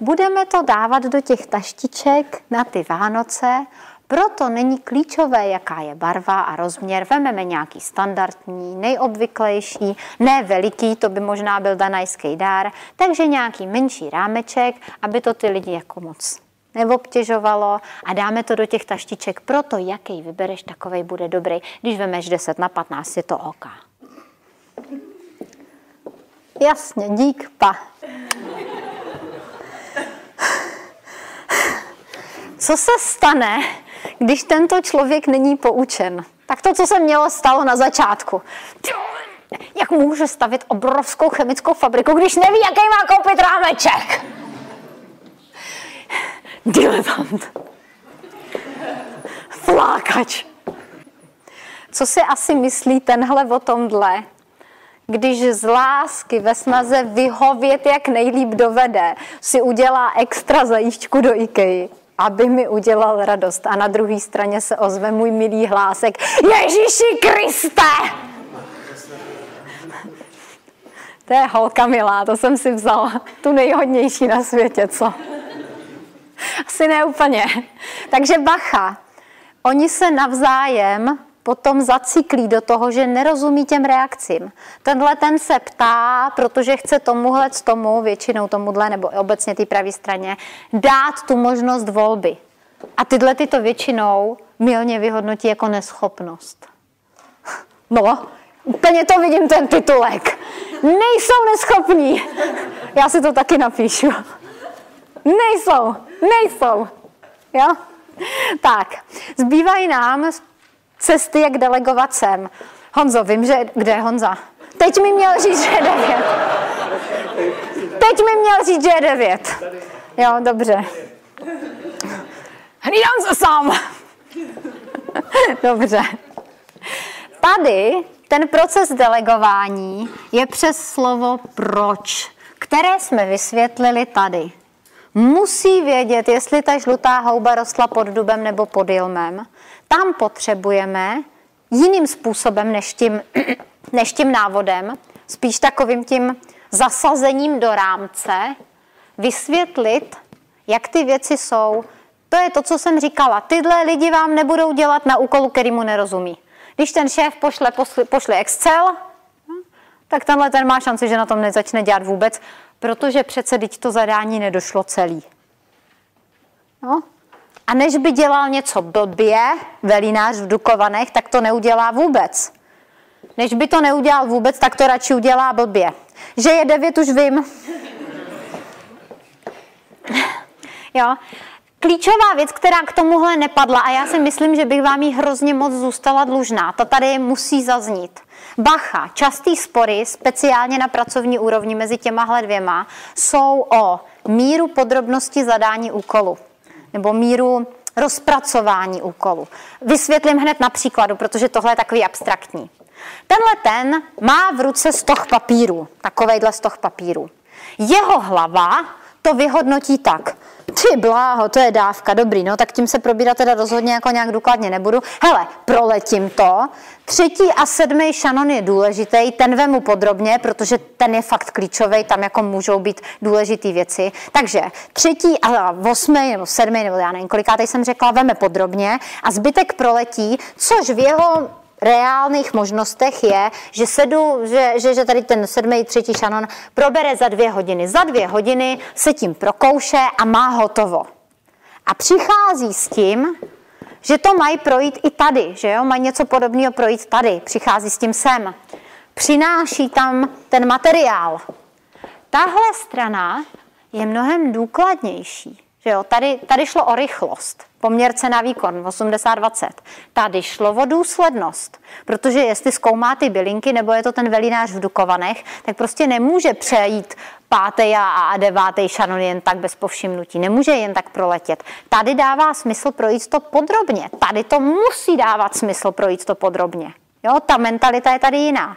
budeme to dávat do těch taštiček na ty Vánoce, proto není klíčové, jaká je barva a rozměr. Vememe nějaký standardní, nejobvyklejší, ne veliký, to by možná byl danajský dár, takže nějaký menší rámeček, aby to ty lidi jako moc neobtěžovalo a dáme to do těch taštiček. Proto jaký vybereš, takovej bude dobrý. Když vemeš 10 na 15, je to OK. Jasně, dík, pa. Co se stane, když tento člověk není poučen? Tak to, co se mělo, stalo na začátku. Jak může stavit obrovskou chemickou fabriku, když neví, jaký má koupit rámeček? Diletant. Flákač. Co si asi myslí tenhle o tomhle? Když z lásky ve snaze vyhovět, jak nejlíp dovede, si udělá extra zajíčku do IKEA, aby mi udělal radost. A na druhé straně se ozve můj milý hlásek. Ježíši Kriste! To je holka milá, to jsem si vzala. Tu nejhodnější na světě, co? Asi ne úplně. Takže bacha. Oni se navzájem potom zaciklí do toho, že nerozumí těm reakcím. Tenhle ten se ptá, protože chce tomuhle tomu, většinou tomuhle, nebo obecně té pravé straně, dát tu možnost volby. A tyhle ty to většinou milně vyhodnotí jako neschopnost. No, úplně to vidím ten titulek. Nejsou neschopní. Já si to taky napíšu. Nejsou, nejsou. Jo? Tak, zbývají nám cesty, jak delegovat sem. Honzo, vím, že... Kde je Honza? Teď mi měl říct, že je devět. Teď mi měl říct, že je devět. Jo, dobře. Hlídám se sám. Dobře. Tady ten proces delegování je přes slovo proč, které jsme vysvětlili tady. Musí vědět, jestli ta žlutá houba rostla pod dubem nebo pod jilmem. Tam potřebujeme jiným způsobem než tím, než tím návodem, spíš takovým tím zasazením do rámce, vysvětlit, jak ty věci jsou. To je to, co jsem říkala. Tyhle lidi vám nebudou dělat na úkolu, který mu nerozumí. Když ten šéf pošle, pošle, pošle Excel, tak tenhle ten má šanci, že na tom nezačne dělat vůbec, protože přece teď to zadání nedošlo celý. No. A než by dělal něco blbě, velinář v Dukovanech, tak to neudělá vůbec. Než by to neudělal vůbec, tak to radši udělá blbě. Že je devět, už vím. jo. Klíčová věc, která k tomuhle nepadla, a já si myslím, že bych vám jí hrozně moc zůstala dlužná, to tady musí zaznít. Bacha, častý spory, speciálně na pracovní úrovni mezi těmahle dvěma, jsou o míru podrobnosti zadání úkolu nebo míru rozpracování úkolu. Vysvětlím hned na příkladu, protože tohle je takový abstraktní. Tenhle ten má v ruce stoch papíru, takovejhle stoch papíru. Jeho hlava to vyhodnotí tak. Ty bláho, to je dávka, dobrý, no, tak tím se probírat teda rozhodně jako nějak důkladně nebudu. Hele, proletím to. Třetí a sedmý šanon je důležitý, ten vemu podrobně, protože ten je fakt klíčový, tam jako můžou být důležité věci. Takže třetí a osmý nebo sedmý, nebo já nevím, kolikátej jsem řekla, veme podrobně a zbytek proletí, což v jeho reálných možnostech je, že, sedu, že, že, že tady ten sedmý, třetí šanon probere za dvě hodiny. Za dvě hodiny se tím prokouše a má hotovo. A přichází s tím, že to mají projít i tady, že jo, mají něco podobného projít tady, přichází s tím sem. Přináší tam ten materiál. Tahle strana je mnohem důkladnější. Že jo, tady, tady šlo o rychlost. Poměr cena výkon 80-20. Tady šlo o důslednost, protože jestli zkoumá ty bylinky nebo je to ten velinář v Dukovanech, tak prostě nemůže přejít pátý a devátý šanon jen tak bez povšimnutí. Nemůže jen tak proletět. Tady dává smysl projít to podrobně. Tady to musí dávat smysl projít to podrobně. Jo, ta mentalita je tady jiná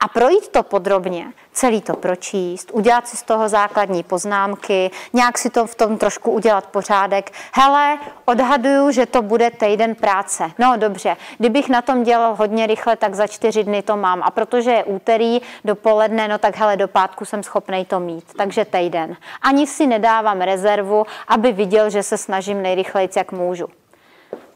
a projít to podrobně, celý to pročíst, udělat si z toho základní poznámky, nějak si to v tom trošku udělat pořádek. Hele, odhaduju, že to bude týden práce. No dobře, kdybych na tom dělal hodně rychle, tak za čtyři dny to mám. A protože je úterý dopoledne, no tak hele, do pátku jsem schopnej to mít. Takže týden. Ani si nedávám rezervu, aby viděl, že se snažím nejrychleji, jak můžu.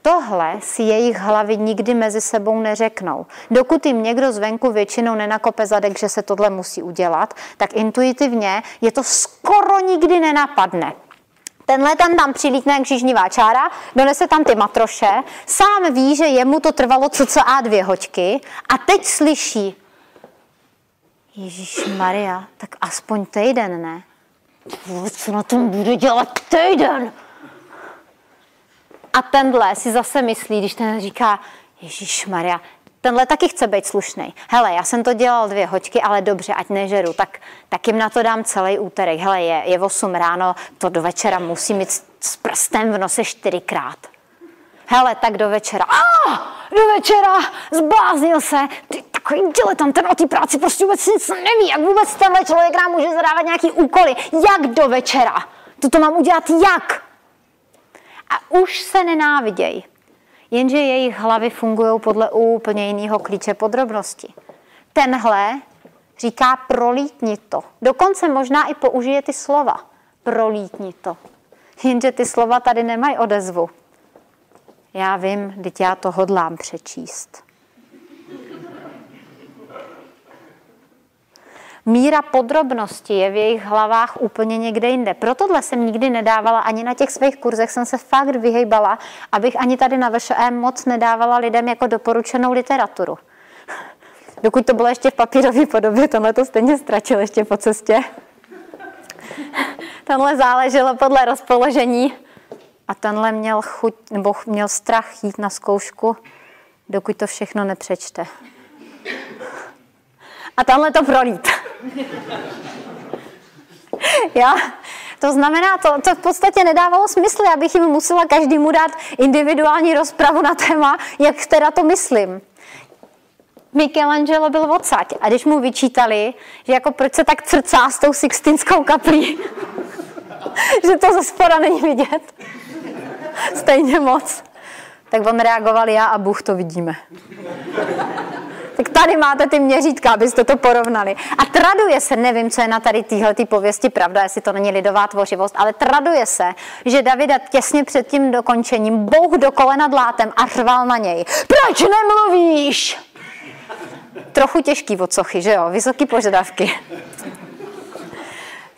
Tohle si jejich hlavy nikdy mezi sebou neřeknou. Dokud jim někdo zvenku většinou nenakope zadek, že se tohle musí udělat, tak intuitivně je to skoro nikdy nenapadne. Tenhle tam tam přilítne jak žížnivá čára, donese tam ty matroše, sám ví, že jemu to trvalo cca dvě hoďky a teď slyší, Ježíš Maria, tak aspoň týden, ne? Co na tom bude dělat týden? A tenhle si zase myslí, když ten říká, Ježíš Maria, tenhle taky chce být slušný. Hele, já jsem to dělal dvě hoďky, ale dobře, ať nežeru, tak, tak jim na to dám celý úterek. Hele, je, je 8 ráno, to do večera musí mít s prstem v nose čtyřikrát. Hele, tak do večera. A, do večera, zbláznil se. Ty takový diletant, ten o té práci prostě vůbec nic neví. Jak vůbec tenhle člověk nám může zadávat nějaký úkoly. Jak do večera? To mám udělat jak? A už se nenáviděj. Jenže jejich hlavy fungují podle úplně jiného klíče podrobnosti. Tenhle říká prolítni to. Dokonce možná i použije ty slova. Prolítni to. Jenže ty slova tady nemají odezvu. Já vím, teď já to hodlám přečíst. Míra podrobnosti je v jejich hlavách úplně někde jinde. Pro tohle jsem nikdy nedávala, ani na těch svých kurzech jsem se fakt vyhejbala, abych ani tady na VŠE moc nedávala lidem jako doporučenou literaturu. Dokud to bylo ještě v papírové podobě, tohle to stejně ztratil ještě po cestě. Tenhle záleželo podle rozpoložení a tenhle měl chuť, nebo měl strach jít na zkoušku, dokud to všechno nepřečte. A tenhle to prolít. Já, to znamená, to, to v podstatě nedávalo smysl, abych jim musela každému dát individuální rozpravu na téma, jak teda to myslím. Michelangelo byl odsaď a když mu vyčítali, že jako proč se tak crcá s tou Sixtinskou kaplí, že to ze spora není vidět, stejně moc, tak on reagoval, já a Bůh to vidíme. Tak tady máte ty měřítka, abyste to porovnali. A traduje se, nevím, co je na tady téhle pověsti pravda, jestli to není lidová tvořivost, ale traduje se, že Davida těsně před tím dokončením Bůh do kolena dlátem a řval na něj. Proč nemluvíš? Trochu těžký odsochy, že jo? Vysoký požadavky.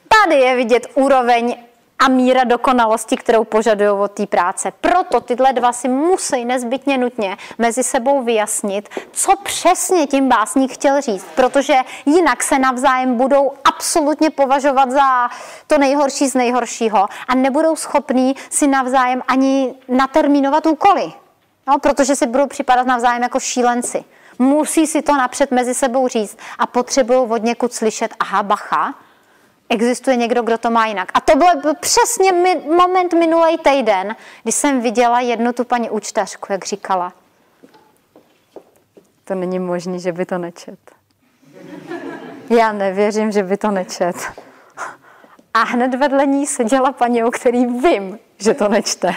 Tady je vidět úroveň a míra dokonalosti, kterou požadují od té práce. Proto tyhle dva si musí nezbytně nutně mezi sebou vyjasnit, co přesně tím básník chtěl říct, protože jinak se navzájem budou absolutně považovat za to nejhorší z nejhoršího a nebudou schopní si navzájem ani natermínovat úkoly, no, protože si budou připadat navzájem jako šílenci. Musí si to napřed mezi sebou říct a potřebují od někud slyšet, aha, bacha, existuje někdo, kdo to má jinak. A to byl přesně mi, moment minulý týden, kdy jsem viděla jednu tu paní účtařku, jak říkala. To není možné, že by to nečet. Já nevěřím, že by to nečet. A hned vedle ní seděla paní, o který vím, že to nečte.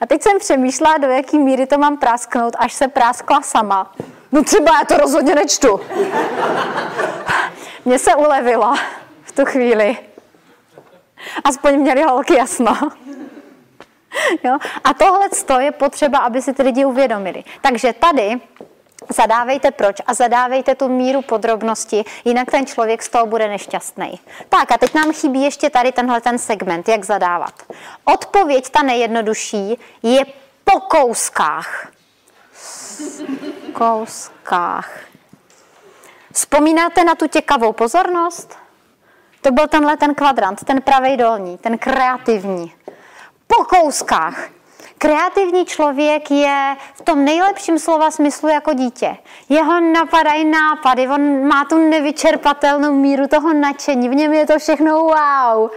A teď jsem přemýšlela, do jaký míry to mám prásknout, až se práskla sama. No třeba já to rozhodně nečtu. Mně se ulevilo v tu chvíli. Aspoň měli holky jasno. Jo? A tohle je potřeba, aby si ty lidi uvědomili. Takže tady zadávejte proč a zadávejte tu míru podrobnosti, jinak ten člověk z toho bude nešťastný. Tak a teď nám chybí ještě tady tenhle ten segment, jak zadávat. Odpověď, ta nejjednodušší, je po kouskách. Kouskách. Vzpomínáte na tu těkavou pozornost? To byl tenhle ten kvadrant, ten pravý dolní, ten kreativní. Po kouskách. Kreativní člověk je v tom nejlepším slova smyslu jako dítě. Jeho napadají nápady, on má tu nevyčerpatelnou míru toho nadšení, v něm je to všechno wow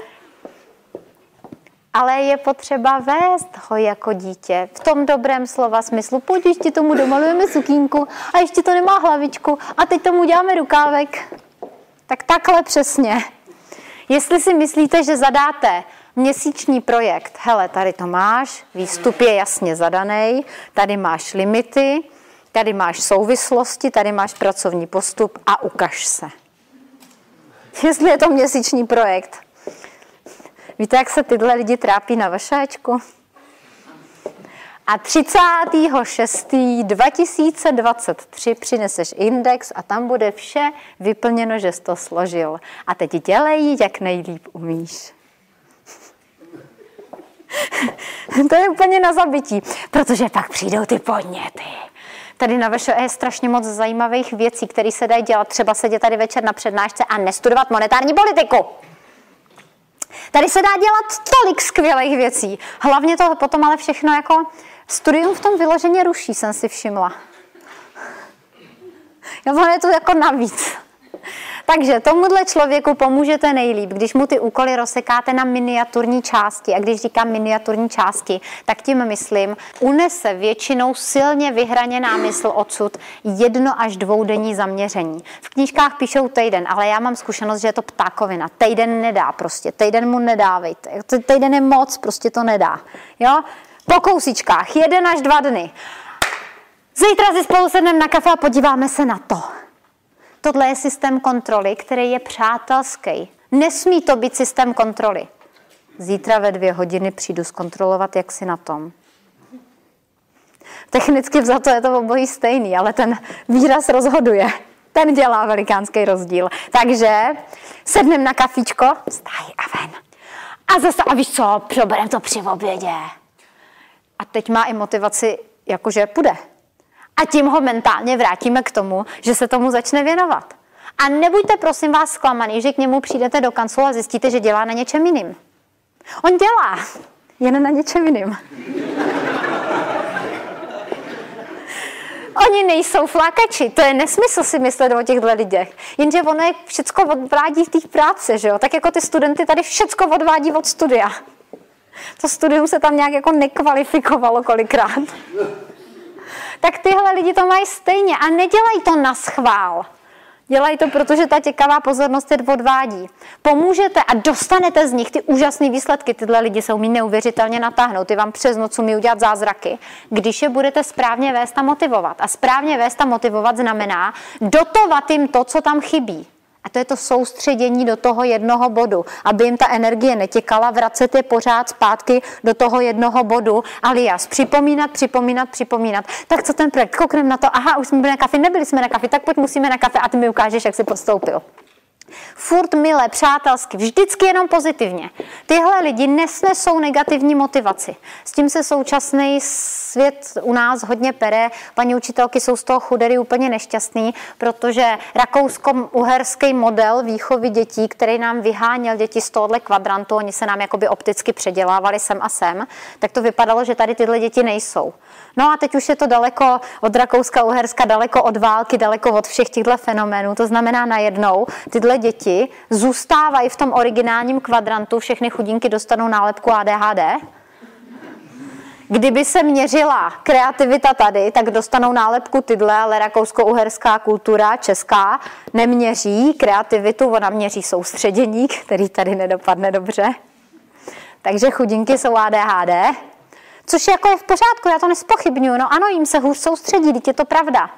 ale je potřeba vést ho jako dítě v tom dobrém slova smyslu. Pojď, ještě tomu domalujeme sukínku a ještě to nemá hlavičku a teď tomu uděláme rukávek. Tak takhle přesně. Jestli si myslíte, že zadáte měsíční projekt, hele, tady to máš, výstup je jasně zadaný, tady máš limity, tady máš souvislosti, tady máš pracovní postup a ukaž se. Jestli je to měsíční projekt, Víte, jak se tyhle lidi trápí na vašáčku? A 36.2023 přineseš index a tam bude vše vyplněno, že jsi to složil. A teď dělej, jak nejlíp umíš. to je úplně na zabití, protože pak přijdou ty podněty. Tady na VŠE je strašně moc zajímavých věcí, které se dají dělat. Třeba sedět tady večer na přednášce a nestudovat monetární politiku. Tady se dá dělat tolik skvělých věcí. Hlavně to potom ale všechno jako studium v tom vyloženě ruší, jsem si všimla. Jo, je to jako navíc. Takže tomuhle člověku pomůžete nejlíp, když mu ty úkoly rozsekáte na miniaturní části. A když říkám miniaturní části, tak tím myslím, unese většinou silně vyhraněná mysl odsud jedno až dvoudenní zaměření. V knížkách píšou týden, ale já mám zkušenost, že je to ptákovina. Týden nedá prostě, týden mu nedávejte. Týden je moc, prostě to nedá. Jo? Po kousičkách, jeden až dva dny. Zítra si spolu sedneme na kafe a podíváme se na to. Tohle je systém kontroly, který je přátelský. Nesmí to být systém kontroly. Zítra ve dvě hodiny přijdu zkontrolovat, jak si na tom. Technicky vzato je to obojí stejný, ale ten výraz rozhoduje. Ten dělá velikánský rozdíl. Takže sednem na kafíčko, stáj a ven. A zase, a víš co, proberem to při obědě. A teď má i motivaci, jakože půjde a tím ho mentálně vrátíme k tomu, že se tomu začne věnovat. A nebuďte prosím vás zklamaný, že k němu přijdete do kanclu a zjistíte, že dělá na něčem jiným. On dělá, jen na něčem jiným. Oni nejsou flákači, to je nesmysl si myslet o těchto lidech. Jenže ono je všecko odvádí v té práce, že jo? Tak jako ty studenty tady všecko odvádí od studia. To studium se tam nějak jako nekvalifikovalo kolikrát tak tyhle lidi to mají stejně a nedělají to na schvál. Dělají to, protože ta těkavá pozornost je odvádí. Pomůžete a dostanete z nich ty úžasné výsledky. Tyhle lidi se umí neuvěřitelně natáhnout. Ty vám přes noc umí udělat zázraky, když je budete správně vést a motivovat. A správně vést a motivovat znamená dotovat jim to, co tam chybí. A to je to soustředění do toho jednoho bodu, aby jim ta energie netěkala, vracet je pořád zpátky do toho jednoho bodu, alias připomínat, připomínat, připomínat. Tak co ten projekt? Koukneme na to, aha, už jsme byli na kafe, nebyli jsme na kafe, tak pojď musíme na kafe a ty mi ukážeš, jak jsi postoupil. Furt milé, přátelsky, vždycky jenom pozitivně. Tyhle lidi nesnesou negativní motivaci. S tím se současný svět u nás hodně pere. Paní učitelky jsou z toho chudery úplně nešťastný, protože rakousko-uherský model výchovy dětí, který nám vyháněl děti z tohohle kvadrantu, oni se nám jakoby opticky předělávali sem a sem, tak to vypadalo, že tady tyhle děti nejsou. No a teď už je to daleko od Rakouska, Uherska, daleko od války, daleko od všech těchto fenoménů. To znamená najednou, tyhle děti zůstávají v tom originálním kvadrantu, všechny chudinky dostanou nálepku ADHD. Kdyby se měřila kreativita tady, tak dostanou nálepku tyhle, ale rakousko-uherská kultura, česká, neměří kreativitu, ona měří soustředění, který tady nedopadne dobře. Takže chudinky jsou ADHD, Což jako je v pořádku, já to nespochybnuju. No ano, jim se hůř soustředí, teď je to pravda.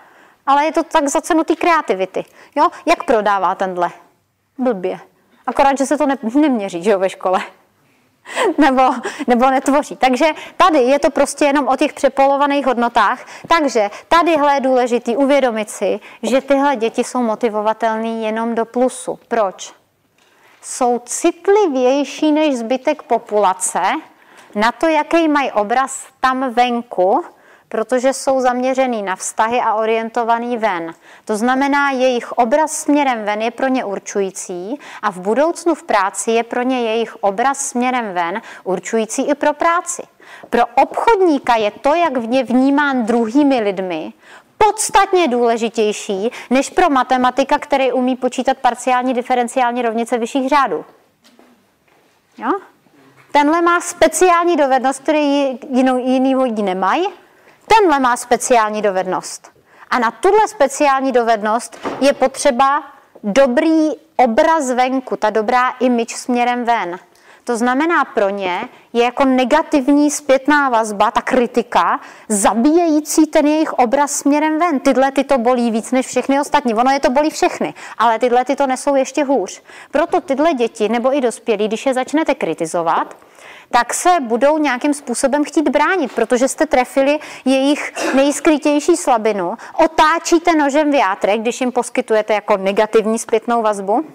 Ale je to tak za cenu té kreativity. Jo? Jak prodává tenhle? Blbě. Akorát, že se to ne, neměří že jo, ve škole. nebo, nebo netvoří. Takže tady je to prostě jenom o těch přepolovaných hodnotách. Takže tadyhle je důležitý uvědomit si, že tyhle děti jsou motivovatelné jenom do plusu. Proč? Jsou citlivější než zbytek populace, na to, jaký mají obraz tam venku, protože jsou zaměřený na vztahy a orientovaný ven. To znamená, jejich obraz směrem ven je pro ně určující a v budoucnu v práci je pro ně jejich obraz směrem ven určující i pro práci. Pro obchodníka je to, jak je vnímán druhými lidmi, podstatně důležitější než pro matematika, který umí počítat parciální diferenciální rovnice vyšších řádů. Jo? Tenhle má speciální dovednost, který jinou, jiný lidi nemají. Tenhle má speciální dovednost. A na tuhle speciální dovednost je potřeba dobrý obraz venku, ta dobrá image směrem ven. To znamená pro ně je jako negativní zpětná vazba, ta kritika, zabíjející ten jejich obraz směrem ven. Tyhle ty to bolí víc než všechny ostatní. Ono je to bolí všechny, ale tyhle ty to nesou ještě hůř. Proto tyhle děti nebo i dospělí, když je začnete kritizovat, tak se budou nějakým způsobem chtít bránit, protože jste trefili jejich nejskrytější slabinu, otáčíte nožem v játre, když jim poskytujete jako negativní zpětnou vazbu,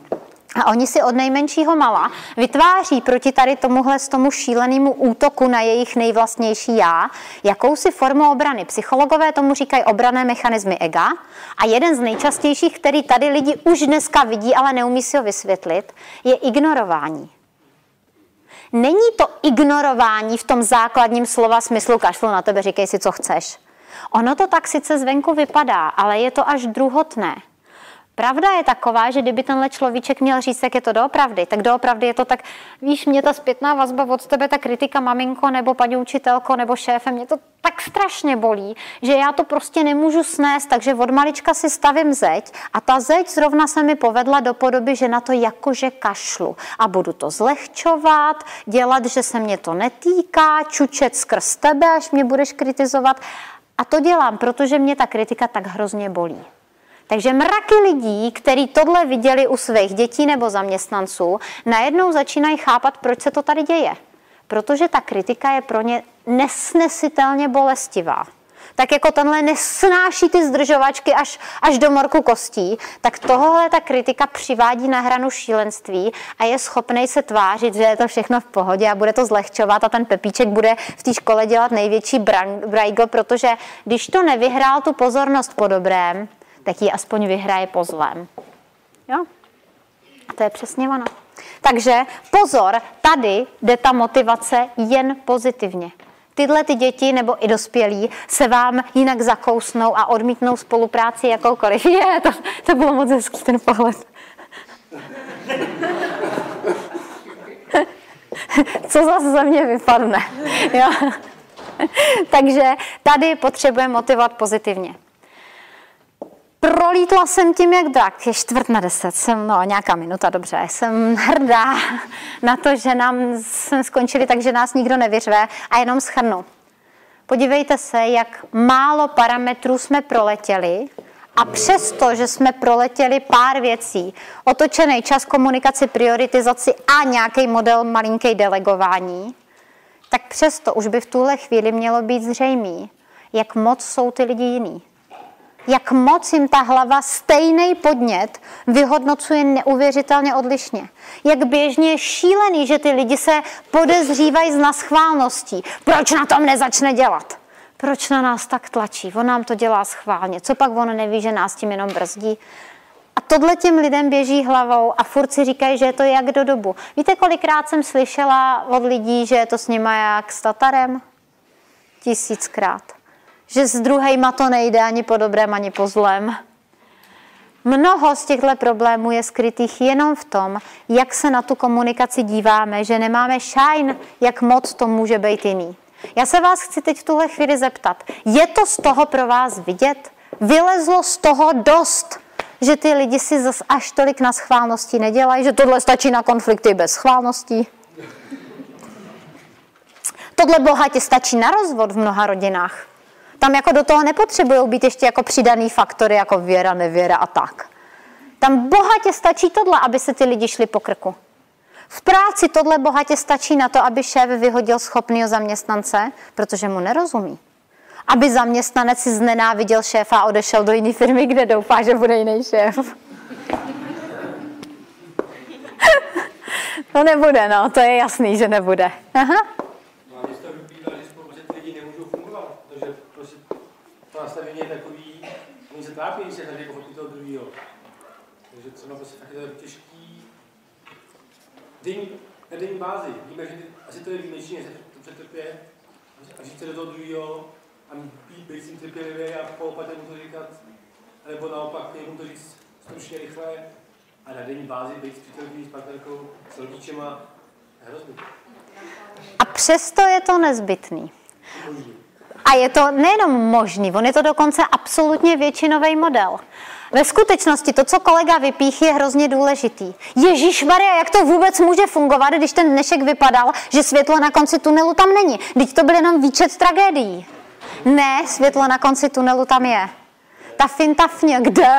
a oni si od nejmenšího mala vytváří proti tady tomuhle tomu šílenému útoku na jejich nejvlastnější já jakousi formu obrany. Psychologové tomu říkají obrané mechanismy ega a jeden z nejčastějších, který tady lidi už dneska vidí, ale neumí si ho vysvětlit, je ignorování. Není to ignorování v tom základním slova smyslu kašlu na tebe, říkej si, co chceš. Ono to tak sice zvenku vypadá, ale je to až druhotné. Pravda je taková, že kdyby tenhle človíček měl říct, jak je to doopravdy, tak doopravdy je to tak, víš, mě ta zpětná vazba od tebe, ta kritika maminko, nebo paní učitelko, nebo šéfe, mě to tak strašně bolí, že já to prostě nemůžu snést, takže od malička si stavím zeď a ta zeď zrovna se mi povedla do podoby, že na to jakože kašlu a budu to zlehčovat, dělat, že se mě to netýká, čučet skrz tebe, až mě budeš kritizovat. A to dělám, protože mě ta kritika tak hrozně bolí. Takže mraky lidí, kteří tohle viděli u svých dětí nebo zaměstnanců, najednou začínají chápat, proč se to tady děje. Protože ta kritika je pro ně nesnesitelně bolestivá. Tak jako tenhle nesnáší ty zdržovačky až, až do morku kostí, tak tohle ta kritika přivádí na hranu šílenství a je schopný se tvářit, že je to všechno v pohodě a bude to zlehčovat a ten Pepíček bude v té škole dělat největší brajgl, protože když to nevyhrál tu pozornost po dobrém, tak ji aspoň vyhraje po zlém. Jo? A to je přesně ono. Takže pozor, tady jde ta motivace jen pozitivně. Tyhle ty děti nebo i dospělí se vám jinak zakousnou a odmítnou spolupráci jakoukoliv. Je, to, to bylo moc hezký ten pohled. Co zase ze mě vypadne. Jo? Takže tady potřebujeme motivovat pozitivně. Prolítla jsem tím jak drak, je čtvrt na deset, jsem, no nějaká minuta, dobře, jsem hrdá na to, že nám jsme skončili tak, že nás nikdo nevyřve. A jenom schrnu. Podívejte se, jak málo parametrů jsme proletěli. A přesto, že jsme proletěli pár věcí, otočený čas komunikaci, prioritizaci a nějaký model malinký delegování, tak přesto už by v tuhle chvíli mělo být zřejmý, jak moc jsou ty lidi jiný jak moc jim ta hlava stejný podnět vyhodnocuje neuvěřitelně odlišně. Jak běžně je šílený, že ty lidi se podezřívají z naschválností. Proč na tom nezačne dělat? Proč na nás tak tlačí? On nám to dělá schválně. Co pak on neví, že nás tím jenom brzdí? A tohle těm lidem běží hlavou a furt si říkají, že je to jak do dobu. Víte, kolikrát jsem slyšela od lidí, že je to s nima jak s Tatarem? Tisíckrát že s druhejma to nejde ani po dobrém, ani po zlém. Mnoho z těchto problémů je skrytých jenom v tom, jak se na tu komunikaci díváme, že nemáme šajn, jak moc to může být jiný. Já se vás chci teď v tuhle chvíli zeptat, je to z toho pro vás vidět? Vylezlo z toho dost, že ty lidi si zas až tolik na schválnosti nedělají, že tohle stačí na konflikty bez schválností? Tohle bohatě stačí na rozvod v mnoha rodinách. Tam jako do toho nepotřebují být ještě jako přidaný faktory, jako věra, nevěra a tak. Tam bohatě stačí tohle, aby se ty lidi šli po krku. V práci tohle bohatě stačí na to, aby šéf vyhodil schopného zaměstnance, protože mu nerozumí. Aby zaměstnanec si znenáviděl šéfa a odešel do jiné firmy, kde doufá, že bude jiný šéf. to nebude, no, to je jasný, že nebude. Aha. To nastavení je takový, oni se trápí, když se tady pochopí toho druhého. Takže třeba prostě je to těžký. Den, na denní bázi. Víme, že asi to je výjimečné, že se to přetrpě a žít se do toho druhého a být, být s tím trpělivý a poopat mu to říkat, nebo naopak jemu to říct stručně, rychle a na denní bázi být s přítelkyní, s partnerkou, s rodičema, hrozný. A přesto je to nezbytný. A je to nejenom možný, on je to dokonce absolutně většinový model. Ve skutečnosti to, co kolega vypích, je hrozně důležitý. Ježíš Maria, jak to vůbec může fungovat, když ten dnešek vypadal, že světlo na konci tunelu tam není. Teď to byl jenom výčet tragédií. Ne, světlo na konci tunelu tam je. Ta fintafně, kde?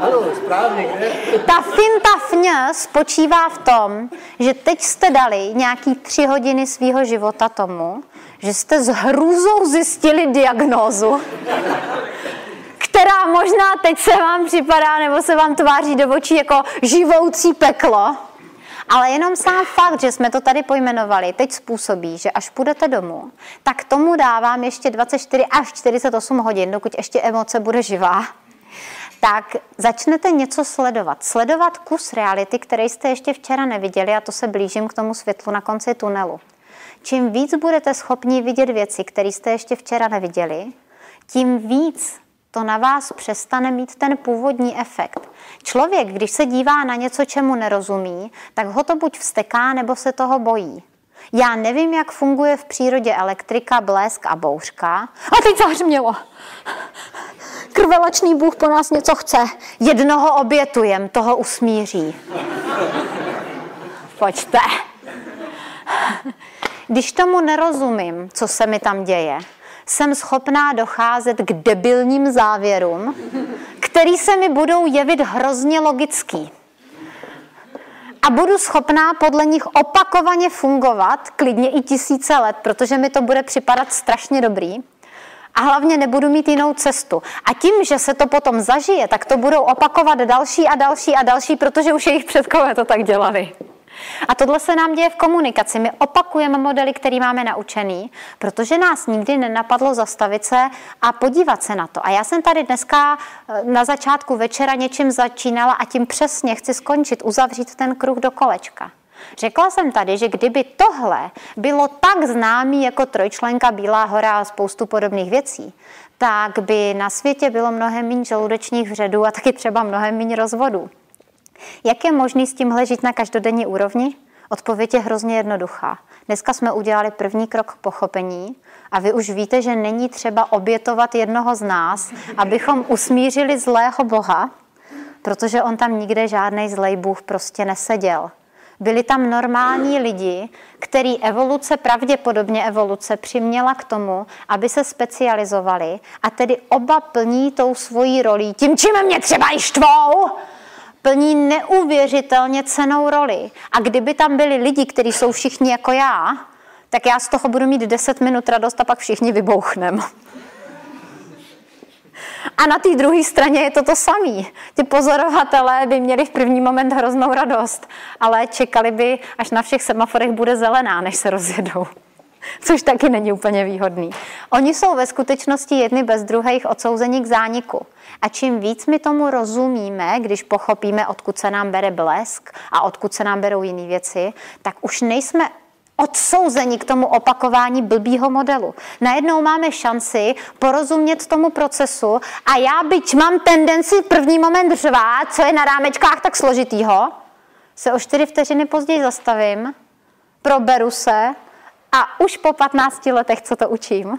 Ano, správně, kde? Ta fintafně spočívá v tom, že teď jste dali nějaký tři hodiny svého života tomu, že jste s hrůzou zjistili diagnózu, která možná teď se vám připadá nebo se vám tváří do očí jako živoucí peklo, ale jenom sám fakt, že jsme to tady pojmenovali, teď způsobí, že až půjdete domů, tak tomu dávám ještě 24 až 48 hodin, dokud ještě emoce bude živá. tak začnete něco sledovat. Sledovat kus reality, který jste ještě včera neviděli a to se blížím k tomu světlu na konci tunelu. Čím víc budete schopni vidět věci, které jste ještě včera neviděli, tím víc to na vás přestane mít ten původní efekt. Člověk, když se dívá na něco, čemu nerozumí, tak ho to buď vsteká, nebo se toho bojí. Já nevím, jak funguje v přírodě elektrika, blesk a bouřka. A teď zahřmělo. Krvelačný Bůh po nás něco chce. Jednoho obětujem, toho usmíří. Pojďte. Když tomu nerozumím, co se mi tam děje, jsem schopná docházet k debilním závěrům, který se mi budou jevit hrozně logický. A budu schopná podle nich opakovaně fungovat, klidně i tisíce let, protože mi to bude připadat strašně dobrý. A hlavně nebudu mít jinou cestu. A tím, že se to potom zažije, tak to budou opakovat další a další a další, protože už jejich předkové to tak dělali. A tohle se nám děje v komunikaci. My opakujeme modely, který máme naučený, protože nás nikdy nenapadlo zastavit se a podívat se na to. A já jsem tady dneska eh, na začátku večera něčím začínala a tím přesně chci skončit, uzavřít ten kruh do kolečka. Řekla jsem tady, že kdyby tohle bylo tak známý jako trojčlenka Bílá hora a spoustu podobných věcí, tak by na světě bylo mnohem méně žaludečních vředů a taky třeba mnohem méně rozvodů. Jak je možný s tímhle žít na každodenní úrovni? Odpověď je hrozně jednoduchá. Dneska jsme udělali první krok k pochopení a vy už víte, že není třeba obětovat jednoho z nás, abychom usmířili zlého Boha, protože on tam nikde žádný zlej Bůh prostě neseděl. Byli tam normální lidi, který evoluce, pravděpodobně evoluce, přiměla k tomu, aby se specializovali a tedy oba plní tou svojí rolí. Tím, čím mě třeba i štvou, plní neuvěřitelně cenou roli. A kdyby tam byli lidi, kteří jsou všichni jako já, tak já z toho budu mít 10 minut radost a pak všichni vybouchnem. A na té druhé straně je to to samé. Ti pozorovatelé by měli v první moment hroznou radost, ale čekali by, až na všech semaforech bude zelená, než se rozjedou. Což taky není úplně výhodný. Oni jsou ve skutečnosti jedny bez druhých odsouzení k zániku. A čím víc my tomu rozumíme, když pochopíme, odkud se nám bere blesk a odkud se nám berou jiné věci, tak už nejsme odsouzení k tomu opakování blbýho modelu. Najednou máme šanci porozumět tomu procesu a já, byť mám tendenci v první moment řvát, co je na rámečkách tak složitýho, se o čtyři vteřiny později zastavím, proberu se a už po 15 letech, co to učím,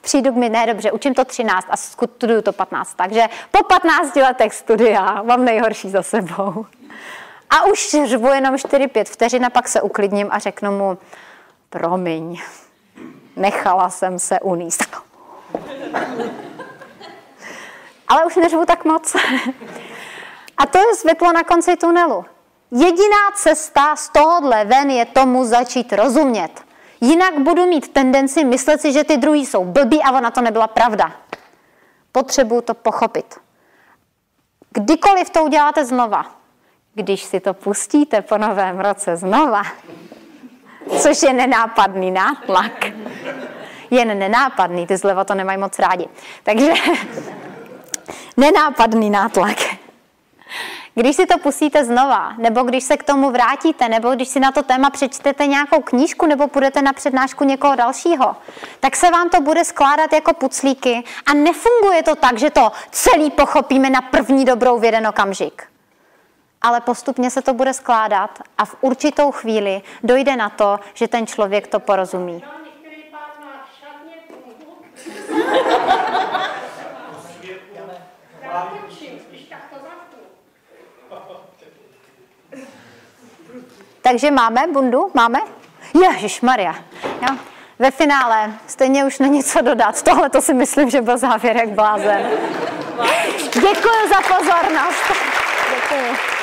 přijdu k mi, ne dobře, učím to 13 a studuju to 15. Takže po 15 letech studia mám nejhorší za sebou. A už řvu jenom 4-5 vteřin a pak se uklidním a řeknu mu, promiň, nechala jsem se uníst. Ale už neřvu tak moc. A to je světlo na konci tunelu. Jediná cesta z tohohle ven je tomu začít rozumět. Jinak budu mít tendenci myslet si, že ty druhý jsou blbí a ona to nebyla pravda. Potřebuju to pochopit. Kdykoliv to uděláte znova, když si to pustíte po novém roce znova, což je nenápadný nátlak, jen nenápadný, ty zleva to nemají moc rádi. Takže nenápadný nátlak. Když si to pustíte znova, nebo když se k tomu vrátíte, nebo když si na to téma přečtete nějakou knížku, nebo půjdete na přednášku někoho dalšího, tak se vám to bude skládat jako puclíky a nefunguje to tak, že to celý pochopíme na první dobrou v jeden okamžik. Ale postupně se to bude skládat a v určitou chvíli dojde na to, že ten člověk to porozumí. Takže máme bundu? Máme? Ježíš Maria. Jo. Ve finále stejně už není co dodat. Tohle to si myslím, že byl závěr jak blázen. Děkuji za pozornost. Děkuji.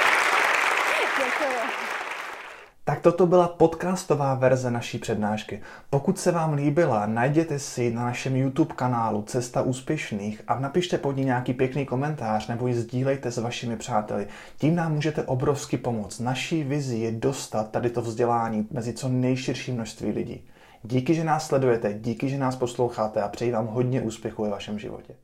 Tak toto byla podcastová verze naší přednášky. Pokud se vám líbila, najděte si na našem YouTube kanálu Cesta úspěšných a napište pod ní nějaký pěkný komentář nebo ji sdílejte s vašimi přáteli. Tím nám můžete obrovsky pomoct. Naší vizi je dostat tady to vzdělání mezi co nejširší množství lidí. Díky, že nás sledujete, díky, že nás posloucháte a přeji vám hodně úspěchu ve vašem životě.